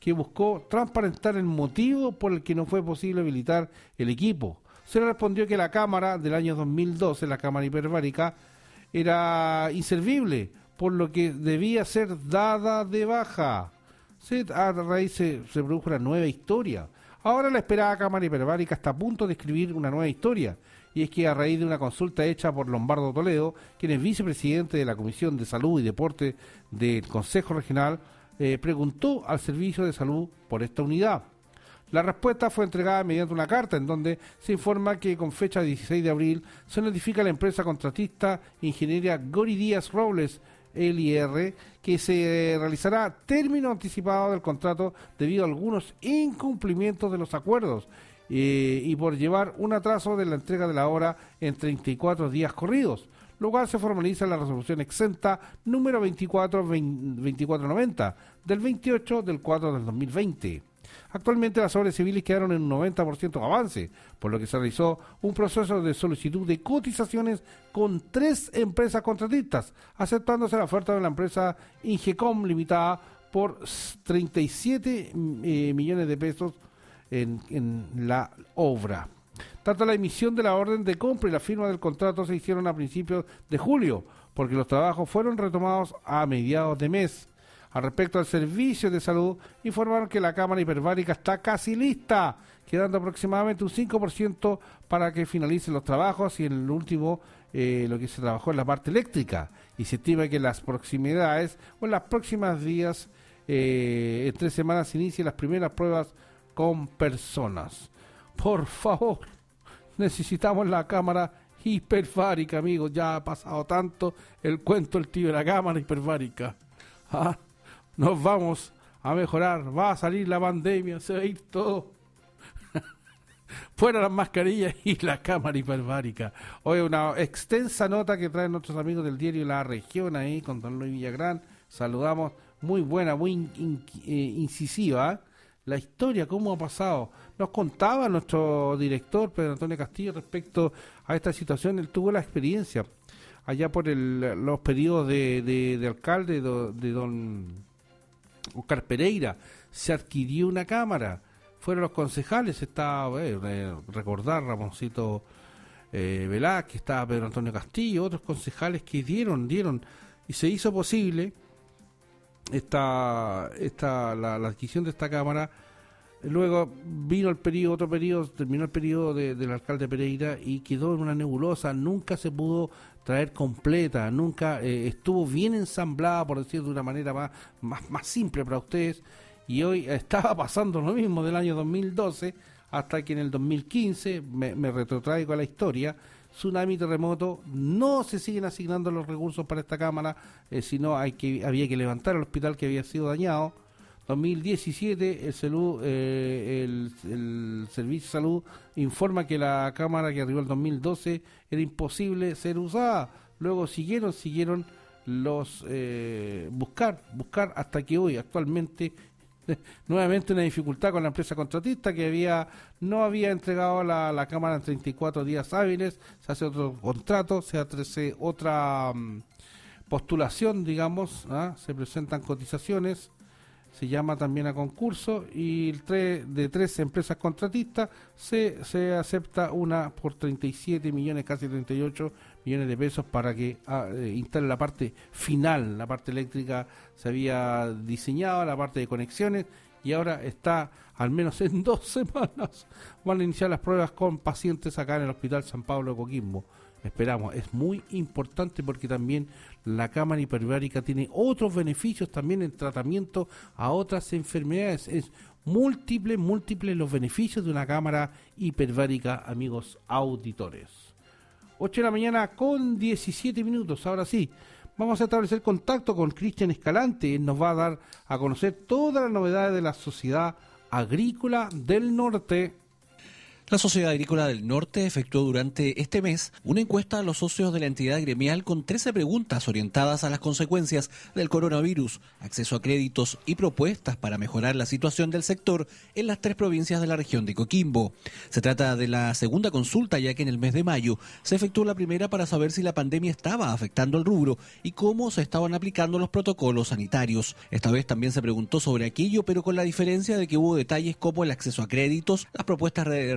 que buscó transparentar el motivo por el que no fue posible habilitar el equipo. Se le respondió que la cámara del año 2012, la cámara hiperbárica, era inservible, por lo que debía ser dada de baja. A raíz se, se produjo una nueva historia. Ahora la esperada Cámara Hiperbárica está a punto de escribir una nueva historia, y es que a raíz de una consulta hecha por Lombardo Toledo, quien es vicepresidente de la Comisión de Salud y Deporte del Consejo Regional, eh, preguntó al Servicio de Salud por esta unidad. La respuesta fue entregada mediante una carta en donde se informa que con fecha 16 de abril se notifica a la empresa contratista Ingeniería Gori Díaz Robles LIR que se realizará término anticipado del contrato debido a algunos incumplimientos de los acuerdos eh, y por llevar un atraso de la entrega de la obra en 34 días corridos, lo cual se formaliza en la resolución exenta número 24 2490 del 28 del 4 del 2020. Actualmente las obras civiles quedaron en un 90% de avance, por lo que se realizó un proceso de solicitud de cotizaciones con tres empresas contratistas, aceptándose la oferta de la empresa Ingecom Limitada por 37 eh, millones de pesos en, en la obra. Tanto la emisión de la orden de compra y la firma del contrato se hicieron a principios de julio, porque los trabajos fueron retomados a mediados de mes. Al respecto al servicio de salud, informaron que la cámara hiperbárica está casi lista, quedando aproximadamente un 5% para que finalicen los trabajos y en el último eh, lo que se trabajó en la parte eléctrica. Y se estima que en las proximidades o en las próximas días, eh, en tres semanas, se inicien las primeras pruebas con personas. Por favor, necesitamos la cámara hiperbárica, amigos. Ya ha pasado tanto el cuento el tío de la cámara hiperbárica. Ah, nos vamos a mejorar, va a salir la pandemia, se va a ir todo. Fuera las mascarillas y la cámara hiperbárica. Hoy una extensa nota que traen nuestros amigos del diario La Región ahí con Don Luis Villagrán. Saludamos, muy buena, muy in- in- eh, incisiva. ¿eh? La historia, cómo ha pasado. Nos contaba nuestro director, Pedro Antonio Castillo, respecto a esta situación. Él tuvo la experiencia allá por el- los periodos de, de- de alcalde de don Oscar Pereira, se adquirió una cámara, fueron los concejales, está, eh, re- recordar Ramoncito eh, Velázquez, estaba Pedro Antonio Castillo, otros concejales que dieron, dieron, y se hizo posible esta, esta, la, adquisición de esta cámara. Luego vino el periodo, otro periodo, terminó el periodo de- del alcalde Pereira y quedó en una nebulosa, nunca se pudo traer completa, nunca eh, estuvo bien ensamblada, por decir de una manera más, más, más simple para ustedes, y hoy estaba pasando lo mismo del año 2012 hasta que en el 2015, me, me retrotraigo a la historia, tsunami, terremoto, no se siguen asignando los recursos para esta cámara, eh, sino hay que, había que levantar el hospital que había sido dañado, 2017 el, salud, eh, el, Servicio de Salud informa que la cámara que arribó el 2012 era imposible ser usada. Luego siguieron, siguieron los eh, buscar, buscar hasta que hoy actualmente nuevamente una dificultad con la empresa contratista que había no había entregado la, la cámara en 34 días hábiles, se hace otro contrato, se hace otra mm, postulación, digamos, ¿ah? se presentan cotizaciones se llama también a concurso y de tres empresas contratistas se, se acepta una por 37 millones, casi 38 millones de pesos para que ah, eh, instale la parte final, la parte eléctrica se había diseñado, la parte de conexiones y ahora está al menos en dos semanas van a iniciar las pruebas con pacientes acá en el Hospital San Pablo de Coquimbo. Esperamos, es muy importante porque también la cámara hiperbárica tiene otros beneficios también en tratamiento a otras enfermedades. Es múltiples, múltiples los beneficios de una cámara hiperbárica, amigos auditores. 8 de la mañana con 17 minutos, ahora sí. Vamos a establecer contacto con Cristian Escalante. Él nos va a dar a conocer todas las novedades de la Sociedad Agrícola del Norte. La Sociedad Agrícola del Norte efectuó durante este mes una encuesta a los socios de la entidad gremial con 13 preguntas orientadas a las consecuencias del coronavirus, acceso a créditos y propuestas para mejorar la situación del sector en las tres provincias de la región de Coquimbo. Se trata de la segunda consulta ya que en el mes de mayo se efectuó la primera para saber si la pandemia estaba afectando el rubro y cómo se estaban aplicando los protocolos sanitarios. Esta vez también se preguntó sobre aquello, pero con la diferencia de que hubo detalles como el acceso a créditos, las propuestas de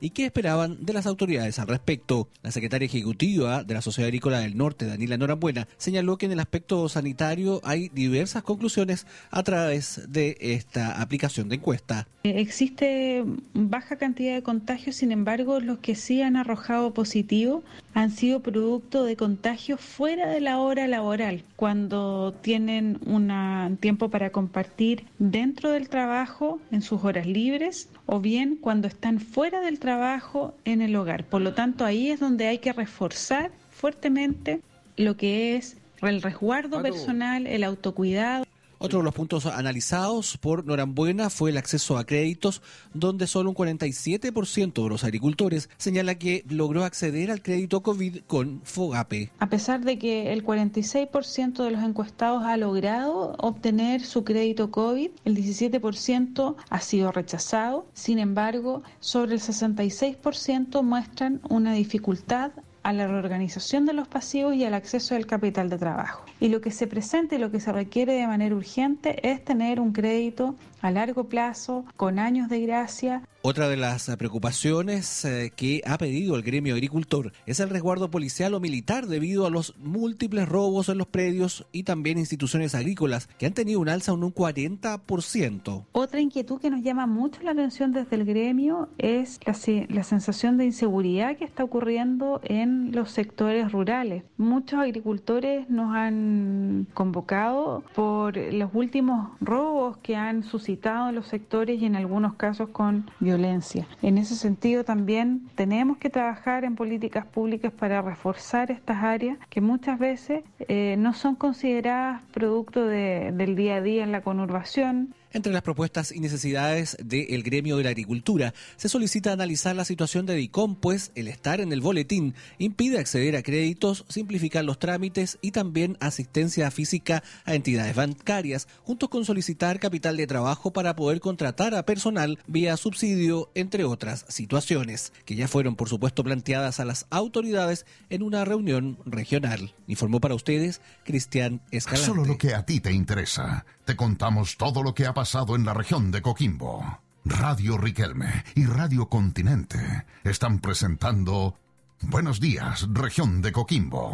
y qué esperaban de las autoridades al respecto. La secretaria ejecutiva de la Sociedad Agrícola del Norte, Daniela Norambuena, señaló que en el aspecto sanitario hay diversas conclusiones a través de esta aplicación de encuesta. Existe baja cantidad de contagios, sin embargo, los que sí han arrojado positivo han sido producto de contagios fuera de la hora laboral, cuando tienen un tiempo para compartir dentro del trabajo, en sus horas libres, o bien cuando están fuera del trabajo, en el hogar. Por lo tanto, ahí es donde hay que reforzar fuertemente lo que es el resguardo personal, el autocuidado. Otro de los puntos analizados por Norambuena fue el acceso a créditos, donde solo un 47% de los agricultores señala que logró acceder al crédito COVID con FOGAPE. A pesar de que el 46% de los encuestados ha logrado obtener su crédito COVID, el 17% ha sido rechazado. Sin embargo, sobre el 66% muestran una dificultad a la reorganización de los pasivos y al acceso al capital de trabajo. Y lo que se presenta y lo que se requiere de manera urgente es tener un crédito a largo plazo, con años de gracia. Otra de las preocupaciones eh, que ha pedido el gremio agricultor es el resguardo policial o militar debido a los múltiples robos en los predios y también instituciones agrícolas que han tenido un alza en un 40%. Otra inquietud que nos llama mucho la atención desde el gremio es la, la sensación de inseguridad que está ocurriendo en los sectores rurales. Muchos agricultores nos han convocado por los últimos robos que han en los sectores y en algunos casos con violencia. En ese sentido también tenemos que trabajar en políticas públicas para reforzar estas áreas que muchas veces eh, no son consideradas producto de, del día a día en la conurbación entre las propuestas y necesidades del gremio de la agricultura, se solicita analizar la situación de DICOM, pues el estar en el boletín impide acceder a créditos, simplificar los trámites y también asistencia física a entidades bancarias, junto con solicitar capital de trabajo para poder contratar a personal vía subsidio, entre otras situaciones, que ya fueron por supuesto planteadas a las autoridades en una reunión regional. Informó para ustedes Cristian Escalante. Solo lo que a ti te interesa. Te contamos todo lo que ha pasado en la región de Coquimbo. Radio Riquelme y Radio Continente están presentando Buenos días, región de Coquimbo.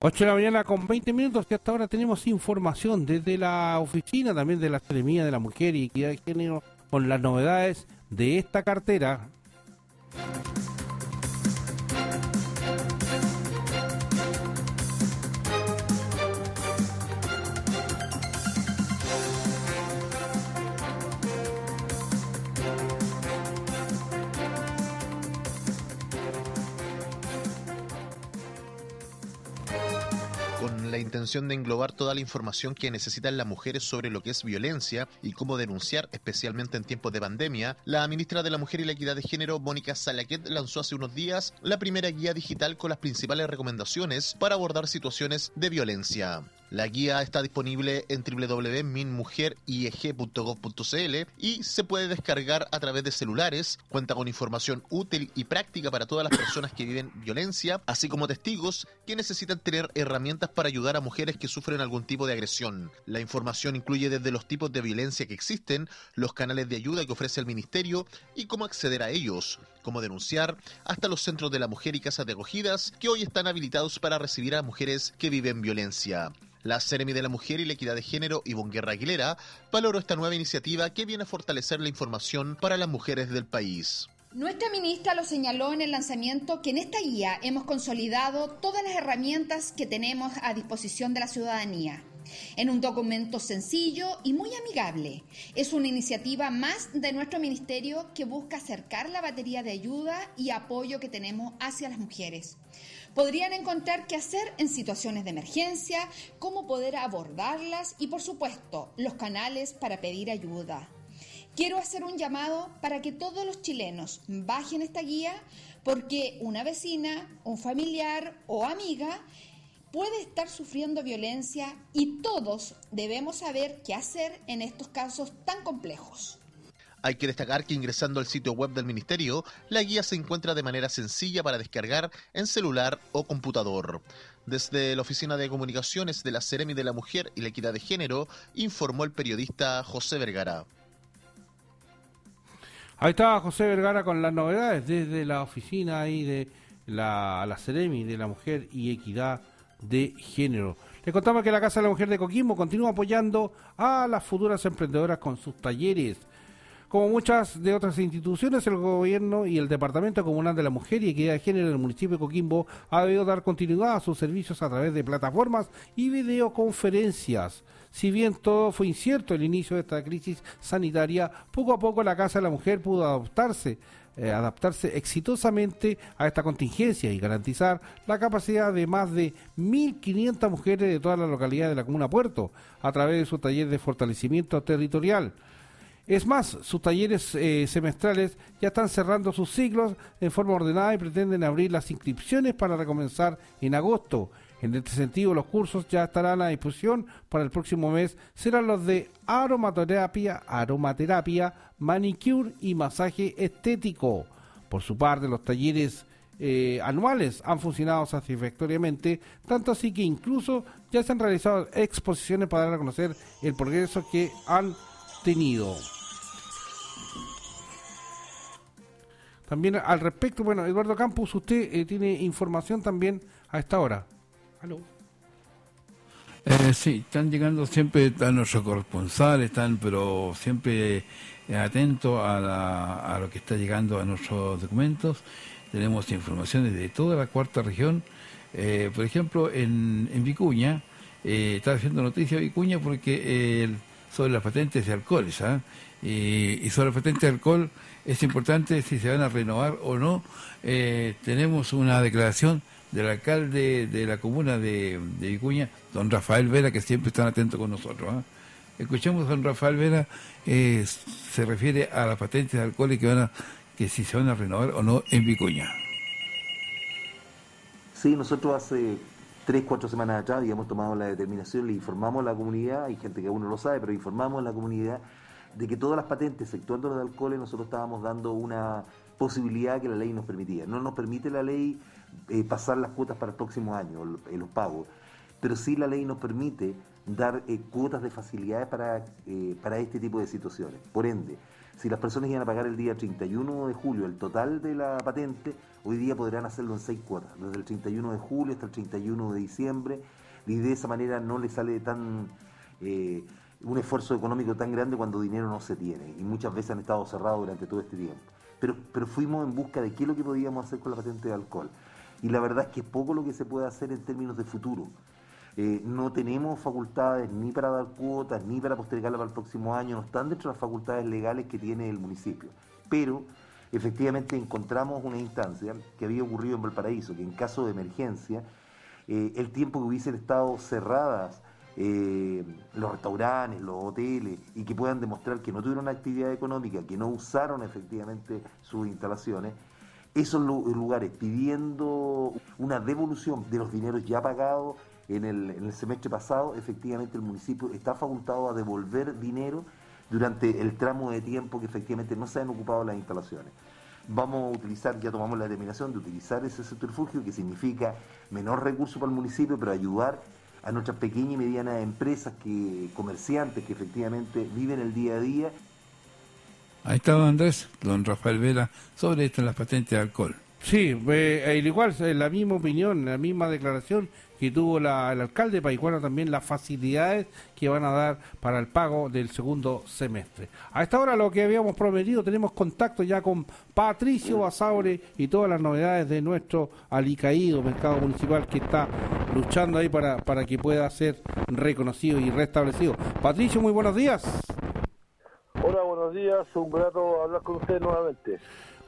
Ocho de la mañana con 20 minutos y hasta ahora tenemos información desde la oficina también de la Seremía de la Mujer y Equidad de Género con las novedades de esta cartera. La intención de englobar toda la información que necesitan las mujeres sobre lo que es violencia y cómo denunciar, especialmente en tiempos de pandemia, la ministra de la Mujer y la Equidad de Género, Mónica Salaquet, lanzó hace unos días la primera guía digital con las principales recomendaciones para abordar situaciones de violencia. La guía está disponible en www.minmujerieg.gov.cl y se puede descargar a través de celulares. Cuenta con información útil y práctica para todas las personas que viven violencia, así como testigos que necesitan tener herramientas para ayudar a mujeres que sufren algún tipo de agresión. La información incluye desde los tipos de violencia que existen, los canales de ayuda que ofrece el ministerio y cómo acceder a ellos, cómo denunciar, hasta los centros de la mujer y casas de acogidas que hoy están habilitados para recibir a mujeres que viven violencia. La Seremi de la Mujer y la Equidad de Género, Ivonne Guerra Aguilera, valoró esta nueva iniciativa que viene a fortalecer la información para las mujeres del país. Nuestra ministra lo señaló en el lanzamiento que en esta guía hemos consolidado todas las herramientas que tenemos a disposición de la ciudadanía en un documento sencillo y muy amigable. Es una iniciativa más de nuestro ministerio que busca acercar la batería de ayuda y apoyo que tenemos hacia las mujeres. Podrían encontrar qué hacer en situaciones de emergencia, cómo poder abordarlas y, por supuesto, los canales para pedir ayuda. Quiero hacer un llamado para que todos los chilenos bajen esta guía porque una vecina, un familiar o amiga puede estar sufriendo violencia y todos debemos saber qué hacer en estos casos tan complejos. Hay que destacar que ingresando al sitio web del Ministerio, la guía se encuentra de manera sencilla para descargar en celular o computador. Desde la Oficina de Comunicaciones de la Ceremi de la Mujer y la Equidad de Género, informó el periodista José Vergara. Ahí estaba José Vergara con las novedades desde la oficina ahí de la, Ceremi de la Mujer y Equidad de Género. Le contamos que la Casa de la Mujer de Coquimbo continúa apoyando a las futuras emprendedoras con sus talleres. Como muchas de otras instituciones, el gobierno y el Departamento Comunal de la Mujer y Equidad de Género del municipio de Coquimbo ha debido dar continuidad a sus servicios a través de plataformas y videoconferencias. Si bien todo fue incierto el inicio de esta crisis sanitaria, poco a poco la Casa de la Mujer pudo adaptarse, eh, adaptarse exitosamente a esta contingencia y garantizar la capacidad de más de 1.500 mujeres de todas las localidades de la Comuna Puerto a través de su taller de fortalecimiento territorial. Es más, sus talleres eh, semestrales ya están cerrando sus ciclos en forma ordenada y pretenden abrir las inscripciones para recomenzar en agosto. En este sentido, los cursos ya estarán a disposición para el próximo mes. Serán los de aromaterapia, aromaterapia, manicure y masaje estético. Por su parte, los talleres eh, anuales han funcionado satisfactoriamente, tanto así que incluso ya se han realizado exposiciones para dar a conocer el progreso que han tenido. También al respecto, bueno, Eduardo Campos, usted eh, tiene información también a esta hora. Eh, sí, están llegando siempre a nuestros corresponsales, están pero siempre eh, atentos a, lo que está llegando a nuestros documentos. Tenemos informaciones de toda la cuarta región. Eh, por ejemplo, en, Vicuña, está haciendo noticia Vicuña porque sobre las patentes de alcohol, ¿ah? Y, sobre las patentes de alcohol es importante si se van a renovar o no. tenemos una declaración del alcalde de la comuna de, Vicuña, don Rafael Vera, que siempre están atentos con nosotros. ¿ah? Escuchemos a don Rafael Vera, eh, se refiere a las patentes de alcohol que, van a, que si se van a renovar o no en Vicuña. Sí, nosotros hace tres, cuatro semanas atrás habíamos tomado la determinación, le informamos a la comunidad, hay gente que aún no lo sabe, pero informamos a la comunidad de que todas las patentes, exceptuando las de alcohol, nosotros estábamos dando una posibilidad que la ley nos permitía. No nos permite la ley eh, pasar las cuotas para el próximo año, eh, los pagos. Pero sí la ley nos permite dar eh, cuotas de facilidades para, para este tipo de situaciones. Por ende, si las personas iban a pagar el día 31 de julio el total de la patente, hoy día podrán hacerlo en seis cuotas, desde el 31 de julio hasta el 31 de diciembre, y de esa manera no le sale tan un esfuerzo económico tan grande cuando dinero no se tiene, y muchas veces han estado cerrados durante todo este tiempo. Pero, pero fuimos en busca de qué es lo que podíamos hacer con la patente de alcohol y la verdad es que es poco lo que se puede hacer en términos de futuro. Eh, no tenemos facultades ni para dar cuotas ni para postergarla para el próximo año, no están dentro de las facultades legales que tiene el municipio. Pero efectivamente encontramos una instancia que había ocurrido en Valparaíso, que en caso de emergencia, eh, el tiempo que hubiesen estado cerradas eh, los restaurantes, los hoteles, y que puedan demostrar que no tuvieron actividad económica, que no usaron efectivamente sus instalaciones, esos lugares pidiendo una devolución de los dineros ya pagados en el, semestre pasado, efectivamente el municipio está facultado a devolver dinero durante el tramo de tiempo que efectivamente no se han ocupado las instalaciones. Vamos a utilizar, ya tomamos la determinación de utilizar ese subterfugio que significa menor recurso para el municipio, pero ayudar a nuestras pequeñas y medianas empresas, que comerciantes que efectivamente viven el día a día Ahí está don Andrés, don Rafael Vera, sobre esto en las patentes de alcohol. Sí, eh, igual, la misma opinión, la misma declaración que tuvo el alcalde de Paicuano también las facilidades que van a dar para el pago del segundo semestre. A esta hora lo que habíamos prometido, tenemos contacto ya con Patricio Basaure y todas las novedades de nuestro alicaído mercado municipal que está luchando ahí para, para que pueda ser reconocido y restablecido. Patricio, muy buenos días. Hola, buenos días. Un grato hablar con usted nuevamente.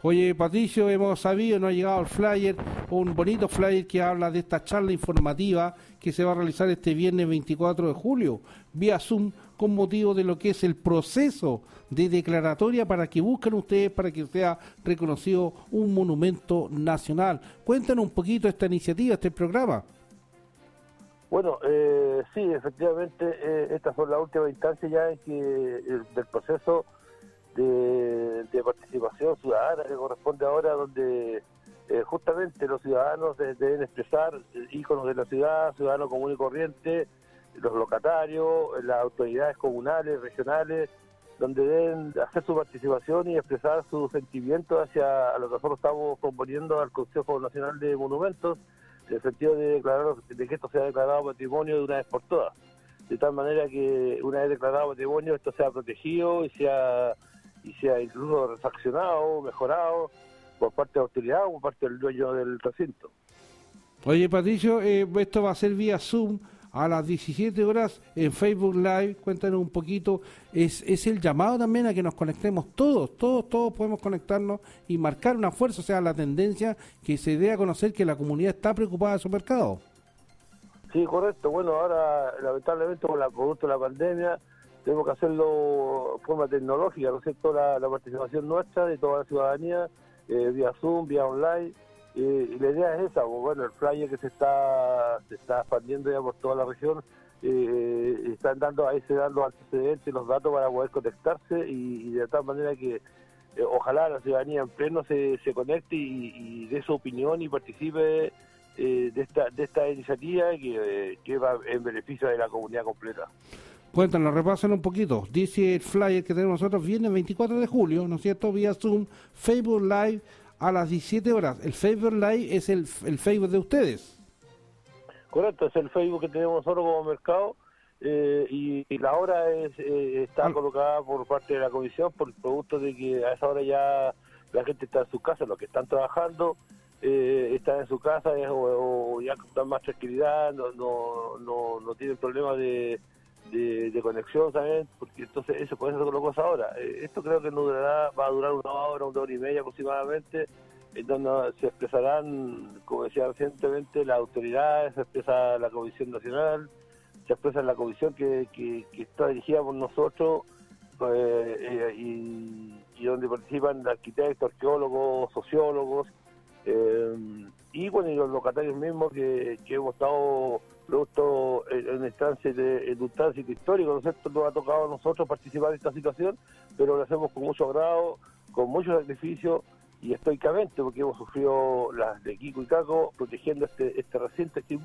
Oye, Patricio, hemos sabido, nos ha llegado el flyer, un bonito flyer que habla de esta charla informativa que se va a realizar este viernes 24 de julio, vía Zoom, con motivo de lo que es el proceso de declaratoria para que busquen ustedes para que sea reconocido un monumento nacional. Cuéntanos un poquito esta iniciativa, este programa. Bueno, eh, sí, efectivamente, eh, estas son las últimas instancias ya en que el- del proceso de, participación ciudadana que corresponde ahora, donde eh, justamente los ciudadanos de- deben expresar íconos de la ciudad, ciudadanos común y corriente, los locatarios, las autoridades comunales, regionales, donde deben hacer su participación y expresar sus sentimientos hacia lo que nosotros estamos componiendo al Consejo Nacional de Monumentos, en el sentido de declarar de que esto sea declarado patrimonio de una vez por todas. De tal manera que una vez declarado patrimonio esto sea protegido y sea y sea incluso refaccionado, mejorado por parte de la autoridad o por parte del dueño del recinto. Oye, Patricio, eh, esto va a ser vía Zoom a las 17 horas en Facebook Live. Cuéntanos un poquito. Es, es el llamado también a que nos conectemos todos, todos, todos podemos conectarnos y marcar una fuerza, o sea, la tendencia que se dé a conocer que la comunidad está preocupada de su mercado. Sí, correcto. Bueno, ahora lamentablemente con la producto de la pandemia tenemos que hacerlo de forma tecnológica, ¿no es cierto? La, participación nuestra de toda la ciudadanía, eh, vía Zoom, vía online. eh, y la idea es esa, pues, bueno, el flyer que se está se está expandiendo ya por toda la región, eh, están dando ahí se dan los antecedentes, los datos para poder conectarse y, de tal manera que eh, ojalá la ciudadanía en pleno se, se conecte y, y dé su opinión y participe eh, de esta de esta iniciativa que, eh, que va en beneficio de la comunidad completa. Cuéntanos, repasen un poquito. Dice el flyer que tenemos nosotros viernes 24 de julio, ¿no es cierto? Vía Zoom, Facebook Live a las 17 horas. El Facebook Live es el, el Facebook de ustedes. Correcto, es el Facebook que tenemos nosotros como mercado eh, y, y la hora es, eh, está colocada por parte de la comisión por el producto de que a esa hora ya la gente está en su casa, los que están trabajando eh, están en su casa o, o ya dan más tranquilidad, no, no, no, no tienen problemas de, de, conexión, ¿saben? Porque entonces eso, por eso se colocó esa hora. Eh, esto creo que no durará, va a durar una hora, una hora y media aproximadamente, en donde se expresarán, como decía recientemente, las autoridades, se expresa la Comisión Nacional, se expresa la comisión que, que, está dirigida por nosotros eh, eh, y, y donde participan arquitectos, arqueólogos, sociólogos eh, y bueno, y los locatarios mismos que, que hemos estado producto en, en instancias de en un tránsito histórico, ¿no es cierto? Nos ha tocado a nosotros participar en esta situación, pero lo hacemos con mucho agrado, con mucho sacrificio y estoicamente, porque hemos sufrido las de Kiko y Caco protegiendo este, este recinto, este.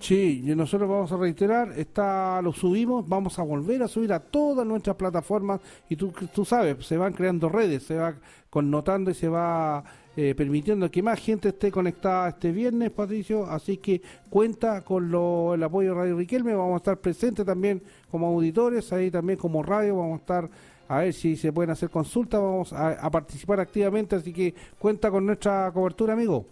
Sí, y nosotros vamos a reiterar, está, lo subimos, vamos a volver a subir a todas nuestras plataformas y tú, tú sabes, se van creando redes, se va connotando y se va eh, permitiendo que más gente esté conectada este viernes, Patricio, así que cuenta con lo, el apoyo de Radio Riquelme, vamos a estar presentes también como auditores, ahí también como radio, vamos a estar a ver si se pueden hacer consultas, vamos a, participar activamente, así que cuenta con nuestra cobertura, amigo.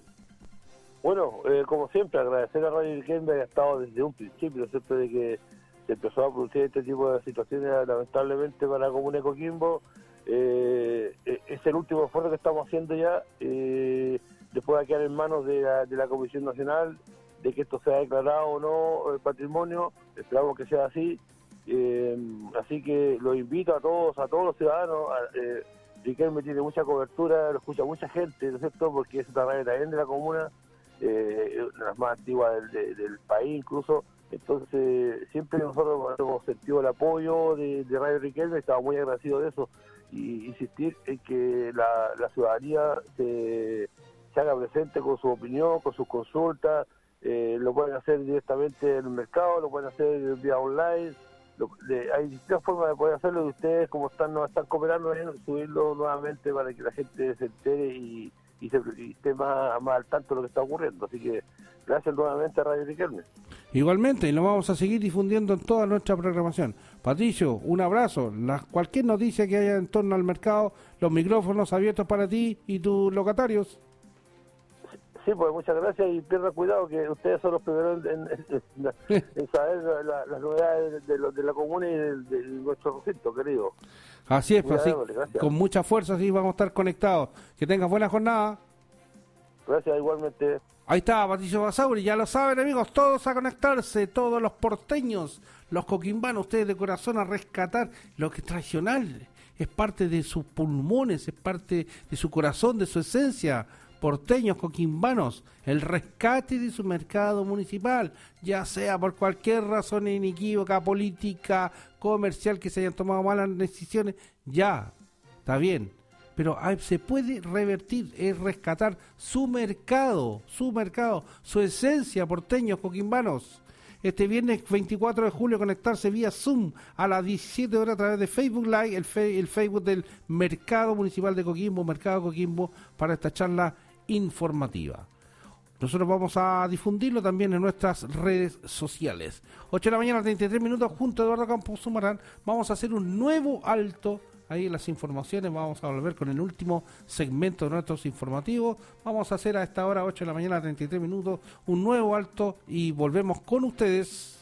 Bueno, eh, como siempre, agradecer a Radio Riquelme que ha estado desde un principio, siempre de que se empezó a producir este tipo de situaciones, lamentablemente para la comuna de Coquimbo. Eh, eh, es el último esfuerzo que estamos haciendo ya, eh, después de quedar en manos de la, de la Comisión Nacional, de que esto sea declarado o no eh, patrimonio, esperamos que sea así. Eh, así que los invito a todos, a todos los ciudadanos. A, eh, Riquelme tiene mucha cobertura, lo escucha mucha gente, ¿no es cierto? Porque es una radio también de la comuna, eh, una de las más antiguas del, de- del país incluso. Entonces, siempre nosotros hemos sentido el apoyo de, de Radio Riquelme, estamos muy agradecidos de eso. Y insistir en que la, ciudadanía se, se haga presente con su opinión, con sus consultas. eh, lo pueden hacer directamente en el mercado, lo pueden hacer vía online. lo- de- hay distintas formas de poder hacerlo y ustedes, como están, nos están cooperando, en subirlo nuevamente para que la gente se entere y, y, se, y esté más, más al tanto de lo que está ocurriendo. Así que gracias nuevamente a Radio Riquelme. Igualmente, y lo vamos a seguir difundiendo en toda nuestra programación. Patricio, un abrazo. La, cualquier noticia que haya en torno al mercado, los micrófonos abiertos para ti y tus locatarios. Sí, pues muchas gracias y pierda cuidado que ustedes son los primeros en, en- en saber la- la- las novedades de, lo- de la comuna y de, de nuestro recinto, querido. Así es, así, con mucha fuerza, sí, vamos a estar conectados. Que tengas buena jornada. Gracias igualmente. Ahí está, Patricio Basauri, ya lo saben amigos, todos a conectarse, todos los porteños, los coquimbanos, ustedes de corazón a rescatar lo que es tradicional, es parte de sus pulmones, es parte de su corazón, de su esencia, porteños, coquimbanos, el rescate de su mercado municipal, ya sea por cualquier razón inequívoca, política, comercial, que se hayan tomado malas decisiones, ya, está bien, pero se puede revertir, es rescatar su mercado, su mercado, su esencia, porteños, coquimbanos. Este viernes 24 de julio conectarse vía Zoom a las 17 horas a través de Facebook Live, el, fe- el Facebook del Mercado Municipal de Coquimbo, Mercado Coquimbo, para esta charla informativa. Nosotros vamos a difundirlo también en nuestras redes sociales. 8 de la mañana, 33 minutos, junto a Eduardo Campos Sumarán, vamos a hacer un nuevo alto ahí las informaciones. Vamos a volver con el último segmento de nuestros informativos. Vamos a hacer a esta hora, 8 de la mañana, 33 minutos, un nuevo alto y volvemos con ustedes.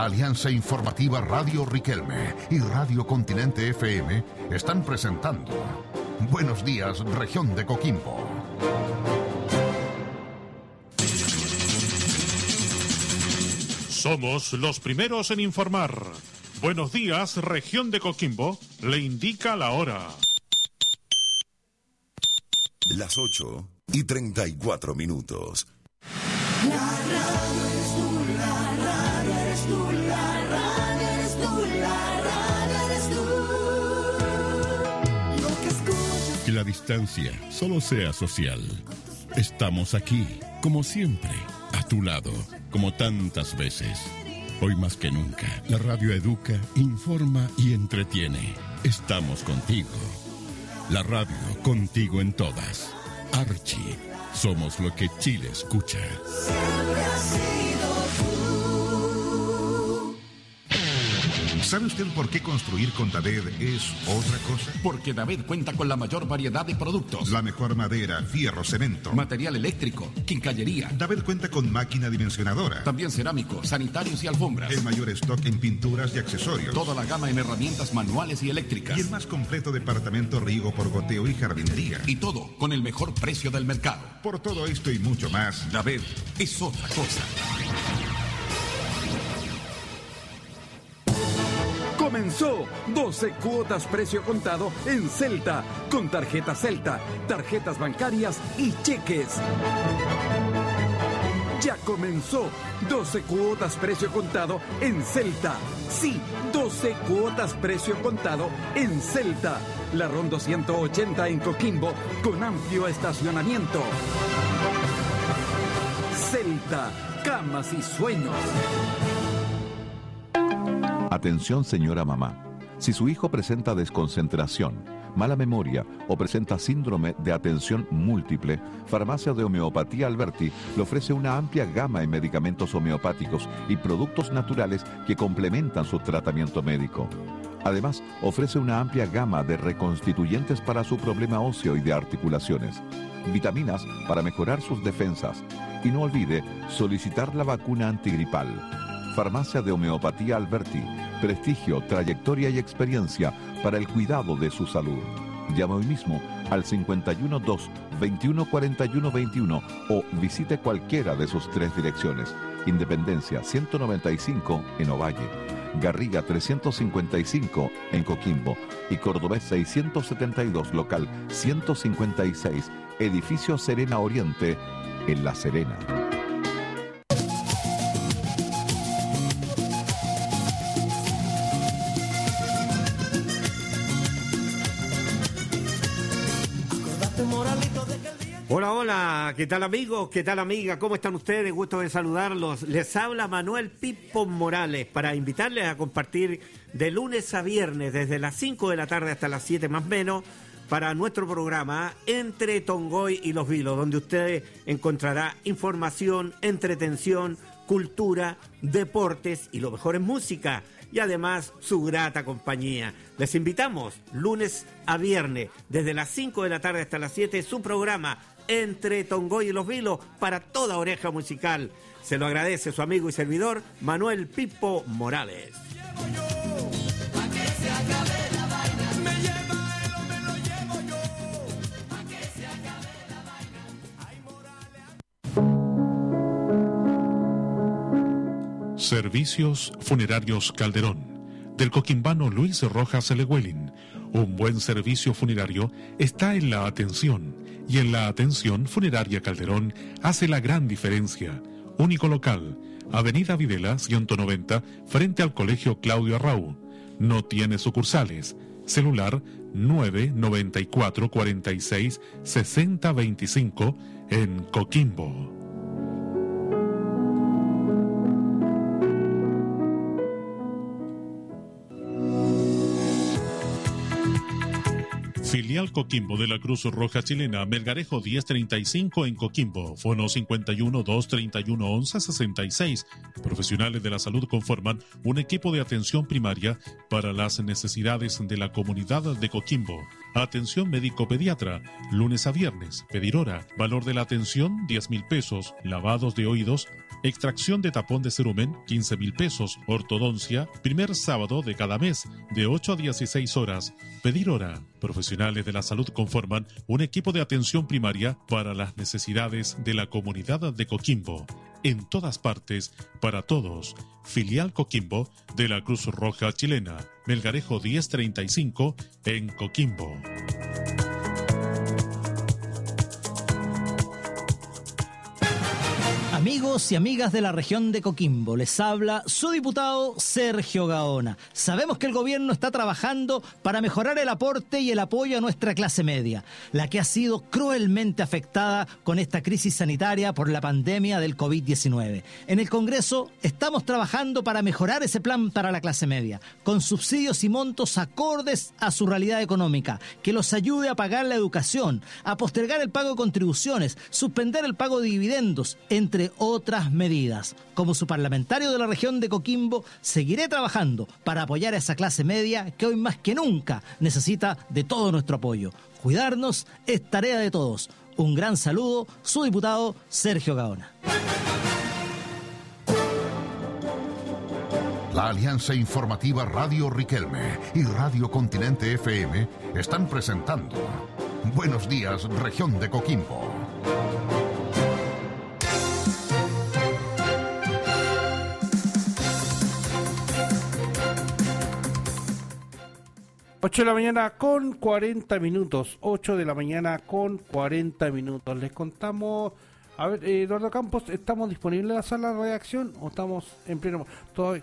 La Alianza Informativa Radio Riquelme y Radio Continente FM están presentando Buenos días, región de Coquimbo. Somos los primeros en informar. Buenos días, región de Coquimbo. Le indica la hora. Las 8 y 34 minutos. La radio la distancia solo sea social. Estamos aquí, como siempre, a tu lado, como tantas veces. Hoy más que nunca, la radio educa, informa y entretiene. Estamos contigo. La radio contigo en todas. Archie, somos lo que Chile escucha. ¿Sabe usted por qué construir con Daved es otra cosa? Porque David cuenta con la mayor variedad de productos. La mejor madera, fierro, cemento. Material eléctrico, quincallería. David cuenta con máquina dimensionadora. También cerámicos, sanitarios y alfombras. El mayor stock en pinturas y accesorios. Toda la gama en herramientas manuales y eléctricas. Y el más completo departamento riego por goteo y jardinería. Y todo con el mejor precio del mercado. Por todo esto y mucho más, David es otra cosa. Comenzó 12 cuotas precio contado en Celta, con tarjeta Celta, tarjetas bancarias y cheques. Ya comenzó 12 cuotas precio contado en Celta. Sí, 12 cuotas precio contado en Celta. La Rondo 180 en Coquimbo con amplio estacionamiento. Celta, camas y sueños. Atención señora mamá. Si su hijo presenta desconcentración, mala memoria o presenta síndrome de atención múltiple, Farmacia de Homeopatía Alberti le ofrece una amplia gama en medicamentos homeopáticos y productos naturales que complementan su tratamiento médico. Además, ofrece una amplia gama de reconstituyentes para su problema óseo y de articulaciones, vitaminas para mejorar sus defensas y no olvide solicitar la vacuna antigripal. Farmacia de Homeopatía Alberti. Prestigio, trayectoria y experiencia para el cuidado de su salud. Llama hoy mismo al 512 2141 21 o visite cualquiera de sus tres direcciones. Independencia 195 en Ovalle, Garriga 355 en Coquimbo y Cordobés 672 local 156, edificio Serena Oriente en La Serena. ¿Qué tal amigos? ¿Qué tal amiga? ¿Cómo están ustedes? Gusto de saludarlos. Les habla Manuel Pipo Morales para invitarles a compartir de lunes a viernes desde las 5 de la tarde hasta las 7 más menos para nuestro programa Entre Tongoy y Los Vilos, donde usted encontrará información, entretención, cultura, deportes y lo mejor es música y además su grata compañía. Les invitamos lunes a viernes desde las 5 de la tarde hasta las 7 su programa Entre Tongoy y Los Vilos para toda oreja musical. Se lo agradece su amigo y servidor Manuel Pipo Morales. Servicios Funerarios Calderón, del coquimbano Luis Rojas Lewelin. Un buen servicio funerario está en la atención, y en la atención funeraria Calderón hace la gran diferencia. Único local, Avenida Videla 190, frente al Colegio Claudio Arrau. No tiene sucursales. Celular 994 46 60 25 en Coquimbo. Filial Coquimbo de la Cruz Roja Chilena, Melgarejo 1035 en Coquimbo, Fono 51 231 11 66. Profesionales de la salud conforman un equipo de atención primaria para las necesidades de la comunidad de Coquimbo. Atención médico-pediatra, lunes a viernes, pedir hora, valor de la atención 10 mil pesos, lavados de oídos, extracción de tapón de cerumen 15 mil pesos, ortodoncia, primer sábado de cada mes, de 8 a 16 horas, pedir hora. Profesionales de la salud conforman un equipo de atención primaria para las necesidades de la comunidad de Coquimbo. En todas partes, para todos. Filial Coquimbo de la Cruz Roja Chilena. Melgarejo 1035 en Coquimbo. Amigos y amigas de la región de Coquimbo, les habla su diputado Sergio Gaona. Sabemos que el gobierno está trabajando para mejorar el aporte y el apoyo a nuestra clase media, la que ha sido cruelmente afectada con esta crisis sanitaria por la pandemia del COVID-19. En el Congreso estamos trabajando para mejorar ese plan para la clase media, con subsidios y montos acordes a su realidad económica, que los ayude a pagar la educación, a postergar el pago de contribuciones, suspender el pago de dividendos, entre otras medidas. Como su parlamentario de la región de Coquimbo, seguiré trabajando para apoyar a esa clase media que hoy más que nunca necesita de todo nuestro apoyo. Cuidarnos es tarea de todos. Un gran saludo, su diputado Sergio Gaona. La Alianza Informativa Radio Riquelme y Radio Continente FM están presentando Buenos días, región de Coquimbo. Ocho de la mañana con 40 minutos. 8 de la mañana con 40 minutos. Les contamos. A ver, eh, Eduardo Campos, ¿estamos disponibles en la sala de redacción o estamos en pleno?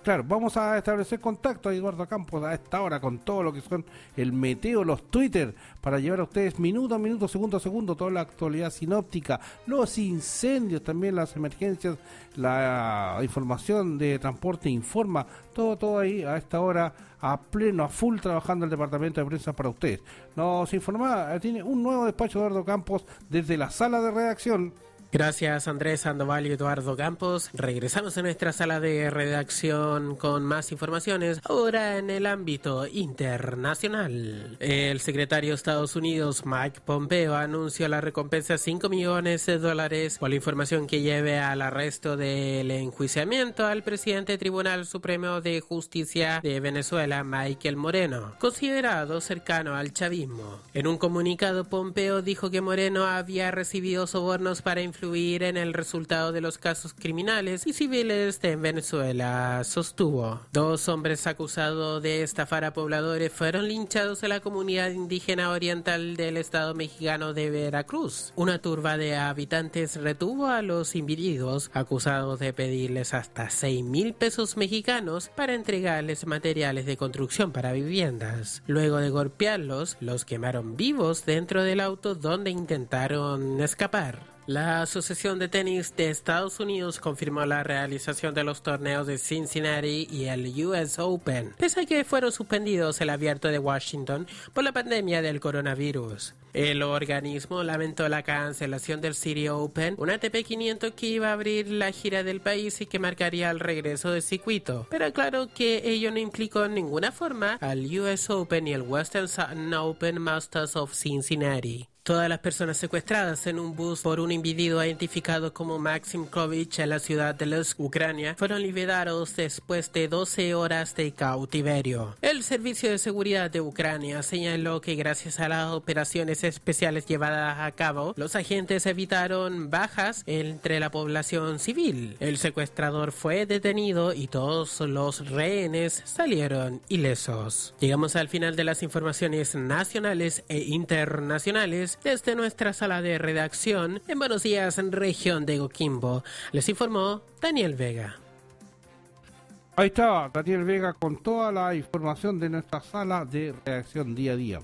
Claro, vamos a establecer contacto a Eduardo Campos a esta hora con todo lo que son el meteo, los Twitter, para llevar a ustedes minuto a minuto, segundo a segundo, toda la actualidad sinóptica, los incendios, también las emergencias, la información de transporte informa, todo, todo ahí a esta hora a pleno, a full trabajando el departamento de prensa para ustedes. Nos informa, eh, tiene un nuevo despacho Eduardo Campos desde la sala de redacción. Gracias Andrés Sandoval y Eduardo Campos. Regresamos a nuestra sala de redacción con más informaciones, ahora en el ámbito internacional. El secretario de Estados Unidos, Mike Pompeo, anunció la recompensa de 5 millones de dólares por la información que lleve al arresto del enjuiciamiento al presidente del Tribunal Supremo de Justicia de Venezuela, Michael Moreno, considerado cercano al chavismo. En un comunicado, Pompeo dijo que Moreno había recibido sobornos para influir en el resultado de los casos criminales y civiles de Venezuela, sostuvo. Dos hombres acusados de estafar a pobladores fueron linchados en la comunidad indígena oriental del estado mexicano de Veracruz. Una turba de habitantes retuvo a los individuos acusados de pedirles hasta 6 mil pesos mexicanos para entregarles materiales de construcción para viviendas. Luego de golpearlos, los quemaron vivos dentro del auto donde intentaron escapar. La Asociación de Tenis de Estados Unidos confirmó la realización de los torneos de Cincinnati y el US Open, pese a que fueron suspendidos el abierto de Washington por la pandemia del coronavirus. El organismo lamentó la cancelación del City Open, un ATP 500 que iba a abrir la gira del país y que marcaría el regreso del circuito, pero aclaró que ello no implicó en ninguna forma al US Open y el Western Sutton Open Masters of Cincinnati. Todas las personas secuestradas en un bus por un individuo identificado como Maxim Krovich en la ciudad de Lusk, Ucrania, fueron liberados después de 12 horas de cautiverio. El Servicio de Seguridad de Ucrania señaló que gracias a las operaciones especiales llevadas a cabo, los agentes evitaron bajas entre la población civil. El secuestrador fue detenido y todos los rehenes salieron ilesos. Llegamos al final de las informaciones nacionales e internacionales desde nuestra sala de redacción en Buenos Días, en región de Coquimbo. Les informó Daniel Vega. Ahí estaba Daniel Vega con toda la información de nuestra sala de redacción día a día.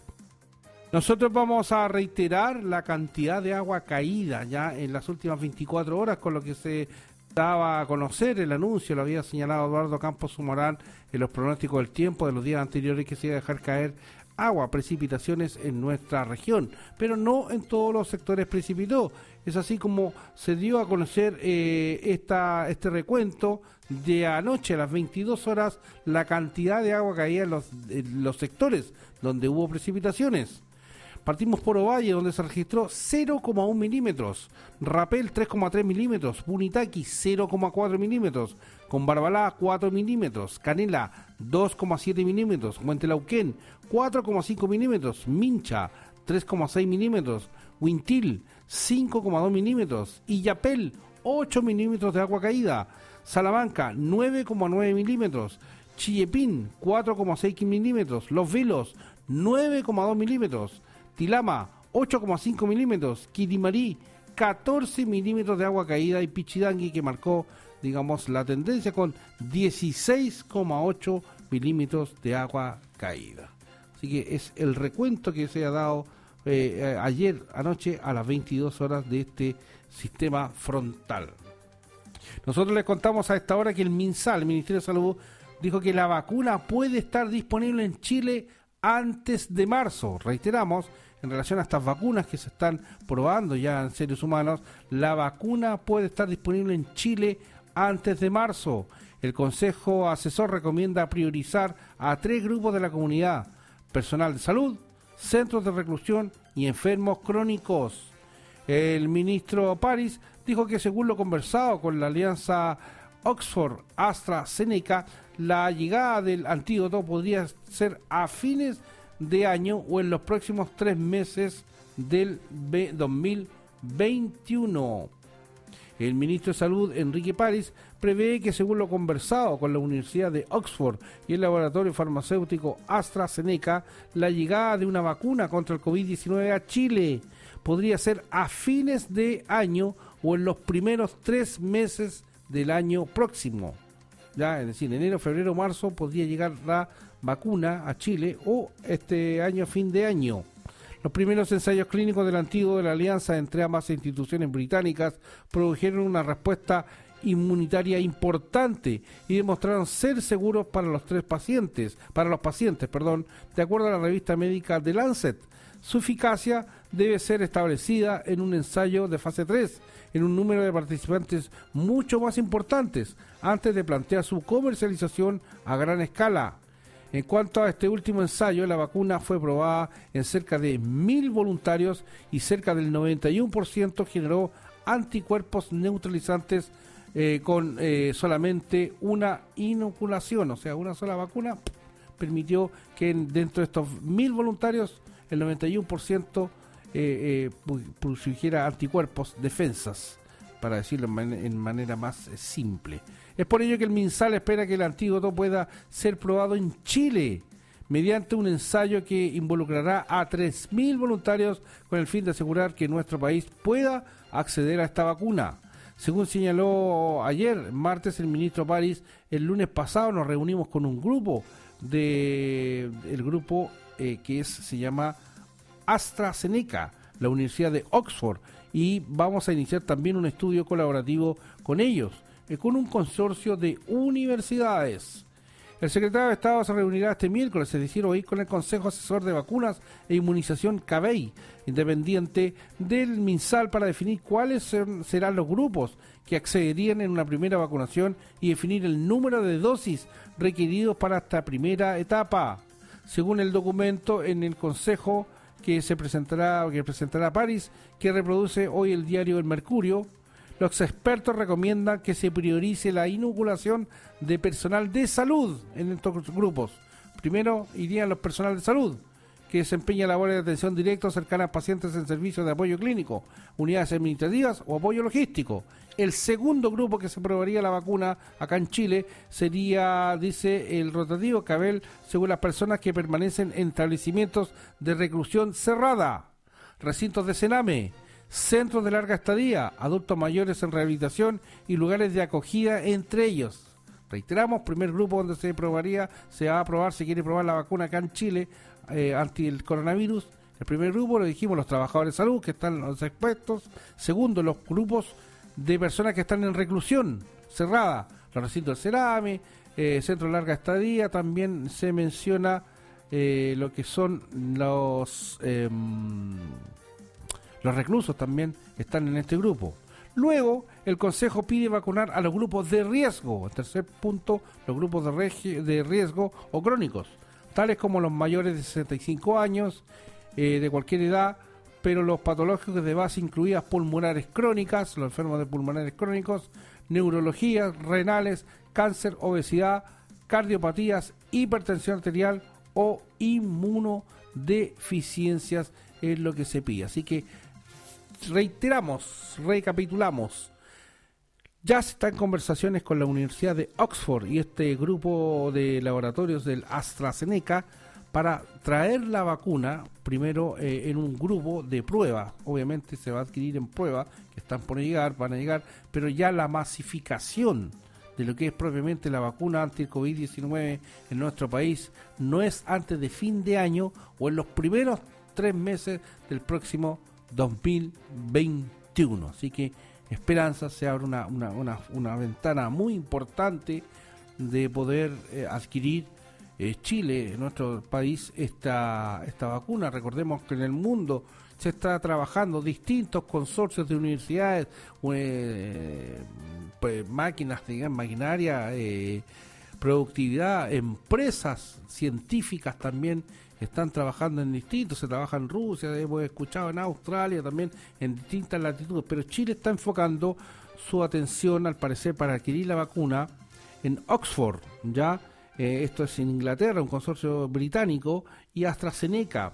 Nosotros vamos a reiterar la cantidad de agua caída ya en las últimas 24 horas con lo que se daba a conocer el anuncio, lo había señalado Eduardo Campos Sumorán en los pronósticos del tiempo de los días anteriores que se iba a dejar caer agua, precipitaciones en nuestra región, pero no en todos los sectores precipitó. Es así como se dio a conocer eh, esta, este recuento de anoche a las 22 horas la cantidad de agua caía en los, los sectores donde hubo precipitaciones. Partimos por Ovalle, donde se registró 0,1 milímetros. Rapel, 3,3 milímetros. Bunitaki, 0,4 milímetros. Con Barbalá, 4 milímetros. Canela, 2,7 milímetros. Huentelauquén, 4,5 milímetros. Mincha, 3,6 milímetros. Huintil, 5,2 milímetros. Illapel, 8 milímetros de agua caída. Salamanca, 9,9 milímetros. Chillepín, 4,6 milímetros. Los Vilos, 9,2 milímetros. Tilama, 8,5 milímetros. Quirimarí, 14 milímetros de agua caída. Y Pichidangui, que marcó, digamos, la tendencia con 16,8 milímetros de agua caída. Así que es el recuento que se ha dado eh, eh, ayer anoche a las 22 horas de este sistema frontal. Nosotros les contamos a esta hora que el MinSal, el Ministerio de Salud, dijo que la vacuna puede estar disponible en Chile antes de marzo. Reiteramos, en relación a estas vacunas que se están probando ya en seres humanos, la vacuna puede estar disponible en Chile antes de marzo. El Consejo Asesor recomienda priorizar a tres grupos de la comunidad, personal de salud, centros de reclusión y enfermos crónicos. El ministro París dijo que según lo conversado con la alianza Oxford-AstraZeneca, la llegada del antídoto podría ser a fines de año o en los próximos tres meses del 2021. El ministro de Salud, Enrique París, prevé que según lo conversado con la Universidad de Oxford y el laboratorio farmacéutico AstraZeneca, la llegada de una vacuna contra el COVID-19 a Chile podría ser a fines de año o en los primeros tres meses del año próximo. Ya, es decir, enero, febrero, marzo podría llegar la vacuna a Chile o este año, fin de año. Los primeros ensayos clínicos del antiguo de la alianza entre ambas instituciones británicas produjeron una respuesta inmunitaria importante y demostraron ser seguros para los tres pacientes, para los pacientes, perdón, de acuerdo a la revista médica The Lancet. Su eficacia debe ser establecida en un ensayo de fase 3 en un número de participantes mucho más importantes antes de plantear su comercialización a gran escala. En cuanto a este último ensayo, la vacuna fue probada en cerca de mil voluntarios y cerca del 91% generó anticuerpos neutralizantes eh, con eh, solamente una inoculación, o sea, una sola vacuna permitió que dentro de estos mil voluntarios el 91% eh, produjera anticuerpos, defensas. para decirlo en, man- en manera más eh, simple. Es por ello que el MinSal espera que el antídoto pueda ser probado en Chile mediante un ensayo que involucrará a 3.000 voluntarios con el fin de asegurar que nuestro país pueda acceder a esta vacuna. Según señaló ayer, martes, el ministro París, el lunes pasado nos reunimos con un grupo de el grupo eh, que es, se llama AstraZeneca, la Universidad de Oxford, y vamos a iniciar también un estudio colaborativo con ellos, eh, con un consorcio de universidades. El secretario de Estado se reunirá este miércoles, es decir, hoy, con el Consejo Asesor de Vacunas e Inmunización CABEI, independiente del MinSal, para definir cuáles ser- serán los grupos que accederían en una primera vacunación y definir el número de dosis requeridos para esta primera etapa. Según el documento en el Consejo que se presentará, que presentará París, que reproduce hoy el diario El Mercurio, los expertos recomiendan que se priorice la inoculación de personal de salud en estos grupos. Primero irían los personal de salud, que desempeña labores de atención directa o cercana a pacientes en servicios de apoyo clínico, unidades administrativas o apoyo logístico. El segundo grupo que se probaría la vacuna acá en Chile sería, dice el rotativo Cabel, según las personas que permanecen en establecimientos de reclusión cerrada, recintos de cename, centros de larga estadía, adultos mayores en rehabilitación y lugares de acogida entre ellos. Reiteramos, primer grupo donde se probaría, se va a probar, se quiere probar la vacuna acá en Chile eh, anti el coronavirus. El primer grupo, lo dijimos, los trabajadores de salud que están los expuestos. Segundo, los grupos de personas que están en reclusión cerrada, los recintos de cerame, eh, centro de larga estadía, también se menciona eh, lo que son los em, los reclusos también están en este grupo. Luego, el Consejo pide vacunar a los grupos de riesgo. Tercer punto, los grupos de riesgo o crónicos, tales como los mayores de 65 años, eh, de cualquier edad, pero los patológicos de base incluidas pulmonares crónicas, los enfermos de pulmonares crónicos, neurologías, renales, cáncer, obesidad, cardiopatías, hipertensión arterial o inmunodeficiencias es lo que se pide. Así que reiteramos, recapitulamos. Ya se están conversaciones con la Universidad de Oxford y este grupo de laboratorios del AstraZeneca para traer la vacuna primero eh, en un grupo de prueba. Obviamente se va a adquirir en prueba, que están por llegar, van a llegar, pero ya la masificación de lo que es propiamente la vacuna anti COVID-19 en nuestro país no es antes de fin de año o en los primeros tres meses del próximo 2021. Así que esperanza, se abre una, una, una, ventana muy importante de poder eh, adquirir eh, Chile, nuestro país, esta, esta vacuna. Recordemos que en el mundo se está trabajando distintos consorcios de universidades, eh, pues, máquinas, maquinaria, productividad, empresas científicas también están trabajando en distintos, se trabaja en Rusia, hemos escuchado en Australia también, en distintas latitudes, pero Chile está enfocando su atención, al parecer, para adquirir la vacuna en Oxford, ya, eh, esto es en Inglaterra, un consorcio británico, y AstraZeneca.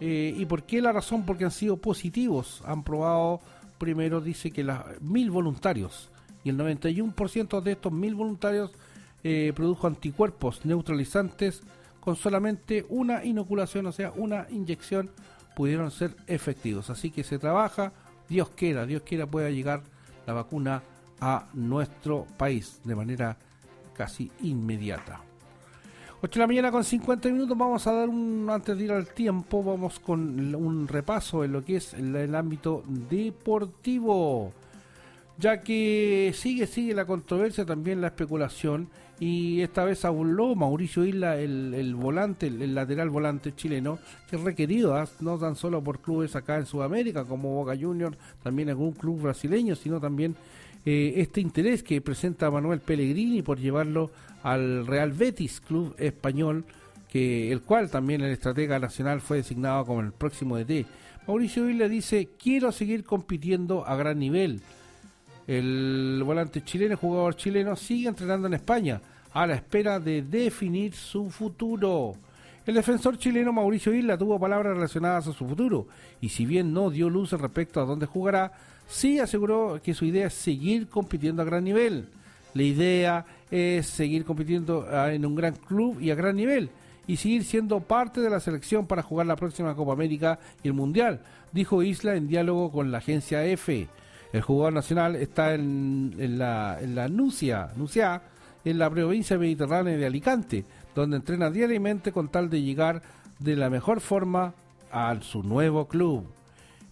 Eh, ¿Y por qué la razón? Porque han sido positivos, han probado, primero dice que las mil voluntarios, y el 91% de estos mil voluntarios eh, produjo anticuerpos neutralizantes con solamente una inoculación, o sea, una inyección, pudieron ser efectivos. Así que se trabaja, Dios quiera, Dios quiera pueda llegar la vacuna a nuestro país de manera casi inmediata. 8 de la mañana con 50 minutos, vamos a dar un, antes de ir al tiempo, vamos con un repaso en lo que es el, el ámbito deportivo ya que sigue, sigue la controversia, también la especulación, y esta vez habló Mauricio Isla, el, el volante, el, el lateral volante chileno, que es requerido, ¿ah? no tan solo por clubes acá en Sudamérica, como Boca Juniors, también algún club brasileño, sino también eh, este interés que presenta Manuel Pellegrini por llevarlo al Real Betis, club español, que el cual también el estratega nacional fue designado como el próximo DT. Mauricio Isla dice, quiero seguir compitiendo a gran nivel. El volante chileno, jugador chileno, sigue entrenando en España a la espera de definir su futuro. El defensor chileno Mauricio Isla tuvo palabras relacionadas a su futuro y si bien no dio luz respecto a dónde jugará, sí aseguró que su idea es seguir compitiendo a gran nivel. La idea es seguir compitiendo ah, en un gran club y a gran nivel y seguir siendo parte de la selección para jugar la próxima Copa América y el Mundial, dijo Isla en diálogo con la agencia EFE. El jugador nacional está en, la Nucia, Nucia, en la provincia mediterránea de Alicante, donde entrena diariamente con tal de llegar de la mejor forma a su nuevo club.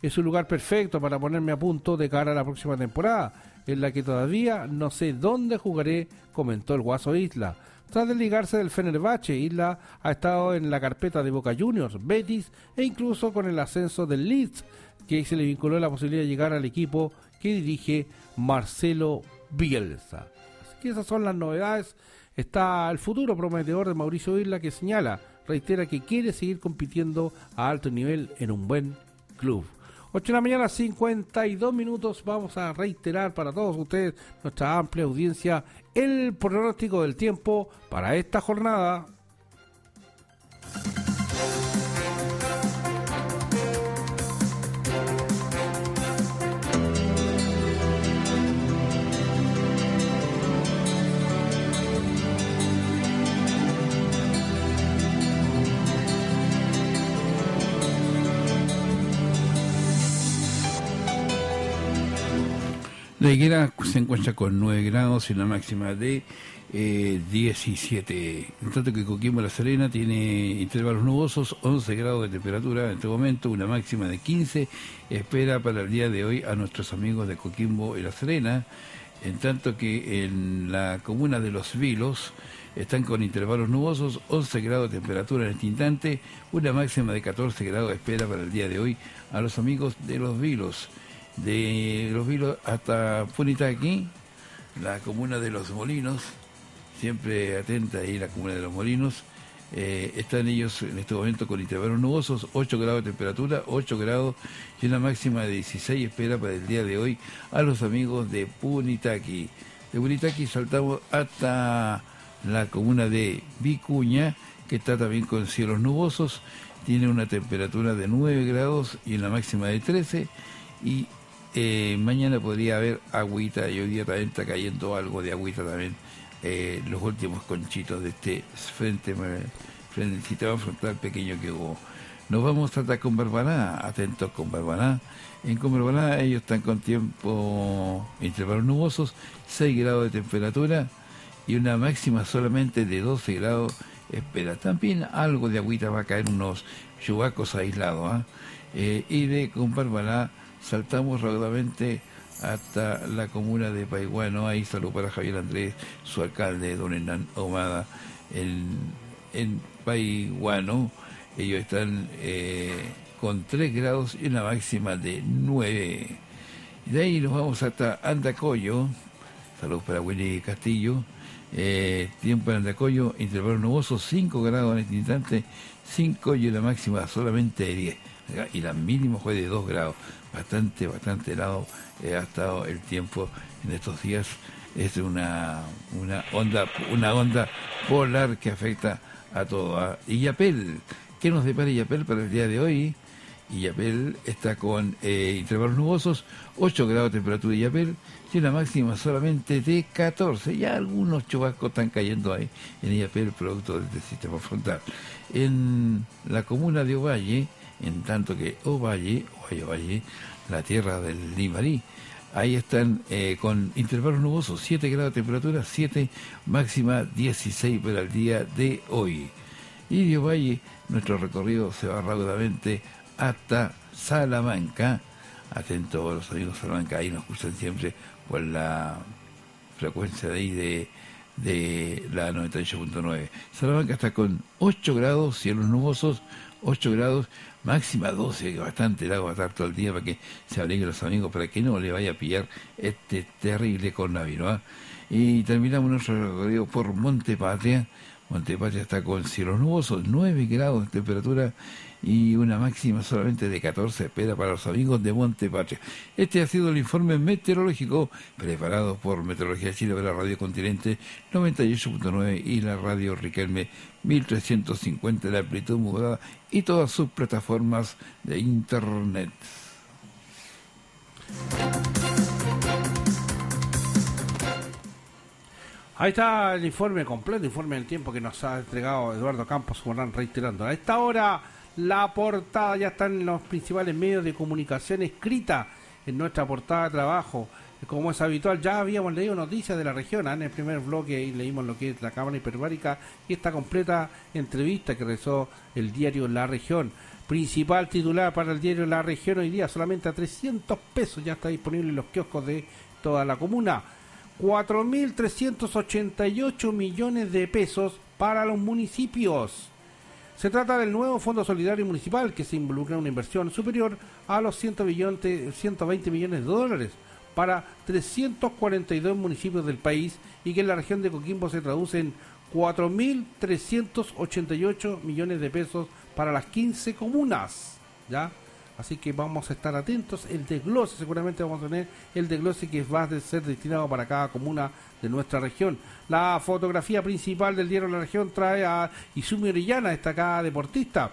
Es un lugar perfecto para ponerme a punto de cara a la próxima temporada, en la que todavía no sé dónde jugaré, comentó el Guaso Isla. Tras desligarse del Fenerbahce, Isla ha estado en la carpeta de Boca Juniors, Betis e incluso con el ascenso del Leeds, que se le vinculó la posibilidad de llegar al equipo que dirige Marcelo Bielsa. Así que esas son las novedades está el futuro prometedor de Mauricio Isla que señala, reitera que quiere seguir compitiendo a alto nivel en un buen club. 8 de la mañana, 52 minutos. Vamos a reiterar para todos ustedes, nuestra amplia audiencia, el pronóstico del tiempo para esta jornada. La higuera se encuentra con 9 grados y una máxima de eh, 17. En tanto que Coquimbo La Serena tiene intervalos nubosos, 11 grados de temperatura en este momento, una máxima de 15. Espera para el día de hoy a nuestros amigos de Coquimbo y La Serena. En tanto que en la comuna de Los Vilos están con intervalos nubosos, 11 grados de temperatura en este instante, una máxima de 14 grados espera para el día de hoy a los amigos de Los Vilos de Los Vilos hasta Punitaqui, la comuna de Los Molinos, siempre atenta ahí la comuna de Los Molinos, eh, están ellos en este momento con intervalos nubosos, 8 grados de temperatura, 8 grados y una máxima de 16 espera para el día de hoy a los amigos de Punitaqui. De Punitaqui saltamos hasta la comuna de Vicuña, que está también con cielos nubosos, tiene una temperatura de 9 grados y una máxima de 13 y eh, mañana podría haber agüita y hoy día también está cayendo algo de agüita también. Eh, los últimos conchitos de este frente, frente sistema frontal pequeño que hubo. Nos vamos a tratar con Barbaná, atentos con Barbaná. En Barbaná ellos están con tiempo intervalos nubosos, 6 grados de temperatura y una máxima solamente de 12 grados espera. También algo de agüita va a caer, unos chubacos aislados. ¿ah? Eh, y de Barbaná saltamos rápidamente hasta la comuna de Paiguano. Ahí salud para Javier Andrés, su alcalde, don Hernán Omada, en, en. Ellos están eh, con 3 grados y una máxima de 9. De ahí nos vamos hasta Andacoyo. Saludos para Willy Castillo. Eh, tiempo en Andacoyo, intervalo nuboso, 5 grados en este instante, 5 y una máxima solamente de 10. Y la mínima fue de 2 grados bastante, bastante helado eh, ha estado el tiempo en estos días. Es una, una onda, una onda polar que afecta a todo. Y Yapel, ¿qué nos depara Yapel para el día de hoy? Y Yapel está con eh, intervalos nubosos, 8 grados de temperatura de Yapel, y una máxima solamente de 14. Ya algunos chubascos están cayendo ahí en Yapel, producto de sistema frontal. En la comuna de Ovalle, en tanto que Ovalle, Ovalle, Ovalle, la tierra del Limarí, ahí están eh, con intervalos nubosos, 7 grados de temperatura, 7 máxima 16 para el día de hoy. Y de Ovalle, nuestro recorrido se va rápidamente hasta Salamanca. Atento a los amigos de Salamanca, ahí nos escuchan siempre por la frecuencia de ahí de, de la 98.9. Salamanca está con 8 grados, cielos nubosos, 8 grados, máxima 12, bastante largo va a estar todo el día para que se abriguen los amigos, para que no le vaya a pillar este terrible coronavirus. ¿ah? Y terminamos nuestro recorrido por Monte Montepatria está con cielos nubosos, 9 grados de temperatura y una máxima solamente de 14 espera para los amigos de Montepatria. Este ha sido el informe meteorológico preparado por Meteorología Chile para la Radio Continente 98.9 y la Radio Riquelme 1350 de amplitud modulada y todas sus plataformas de internet. Ahí está el informe completo, informe del tiempo que nos ha entregado Eduardo Campos, están reiterando. A esta hora la portada ya está en los principales medios de comunicación escrita en nuestra portada de trabajo. Como es habitual, ya habíamos leído noticias de la región. En el primer bloque y leímos lo que es la Cámara Hiperbárica y esta completa entrevista que realizó el diario La Región. Principal titular para el diario La Región hoy día, solamente a 300 pesos ya está disponible en los kioscos de toda la comuna. 4.388 millones de pesos para los municipios. Se trata del nuevo Fondo Solidario Municipal que se involucra en una inversión superior a los 120 millones de dólares para 342 municipios del país y que en la región de Coquimbo se traduce en 4.388 millones de pesos para las 15 comunas. ¿Ya? Así que vamos a estar atentos. El desglose, seguramente vamos a tener el desglose que va a ser destinado para cada comuna de nuestra región. La fotografía principal del diario de la región trae a Izumi Orellana, destacada deportista,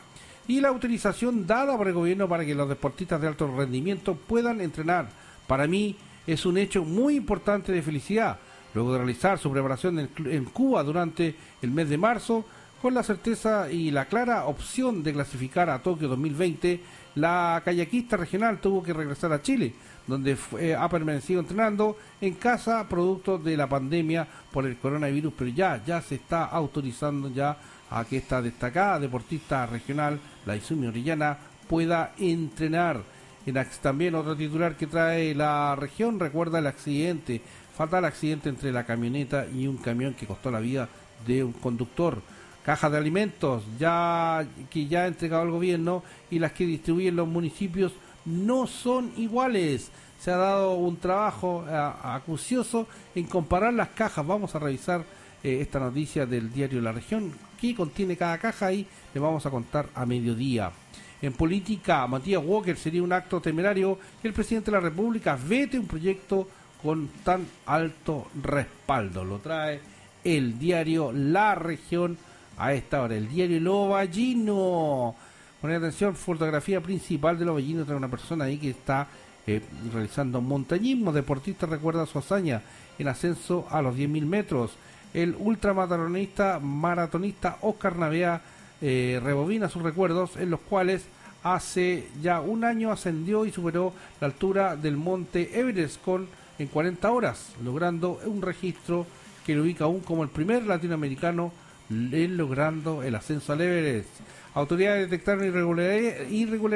y la utilización dada por el gobierno para que los deportistas de alto rendimiento puedan entrenar. Para mí es un hecho muy importante de felicidad. Luego de realizar su preparación en, Cuba durante el mes de marzo, con la certeza y la clara opción de clasificar a Tokio 2020, la kayakista regional tuvo que regresar a Chile, donde fue- ha permanecido entrenando en casa producto de la pandemia por el coronavirus, pero ya, ya se está autorizando ya a que esta destacada deportista regional, la Izumi Orellana, pueda entrenar. En también otro titular que trae la región recuerda el accidente, fatal accidente entre la camioneta y un camión que costó la vida de un conductor cajas de alimentos ya que ya ha entregado el gobierno y las que distribuyen los municipios no son iguales. Se ha dado un trabajo eh, acucioso en comparar las cajas. Vamos a revisar eh, esta noticia del diario La Región, que contiene cada caja y le vamos a contar a mediodía. En política, Matías Walker sería un acto temerario que el presidente de la República vete un proyecto con tan alto respaldo. Lo trae el diario La Región a esta hora. El diario Lobo Ballino. Poner atención, fotografía principal de Lobo Ballino. Trae una persona ahí que está eh, realizando montañismo. Deportista recuerda su hazaña en ascenso a los 10.000 metros. El ultramaratonista maratonista Oscar Navea eh, rebobina sus recuerdos en los cuales hace ya un año ascendió y superó la altura del monte Everest con en 40 horas, logrando un registro que lo ubica aún como el primer latinoamericano logrando el ascenso al Everest. Autoridades detectaron irregularidades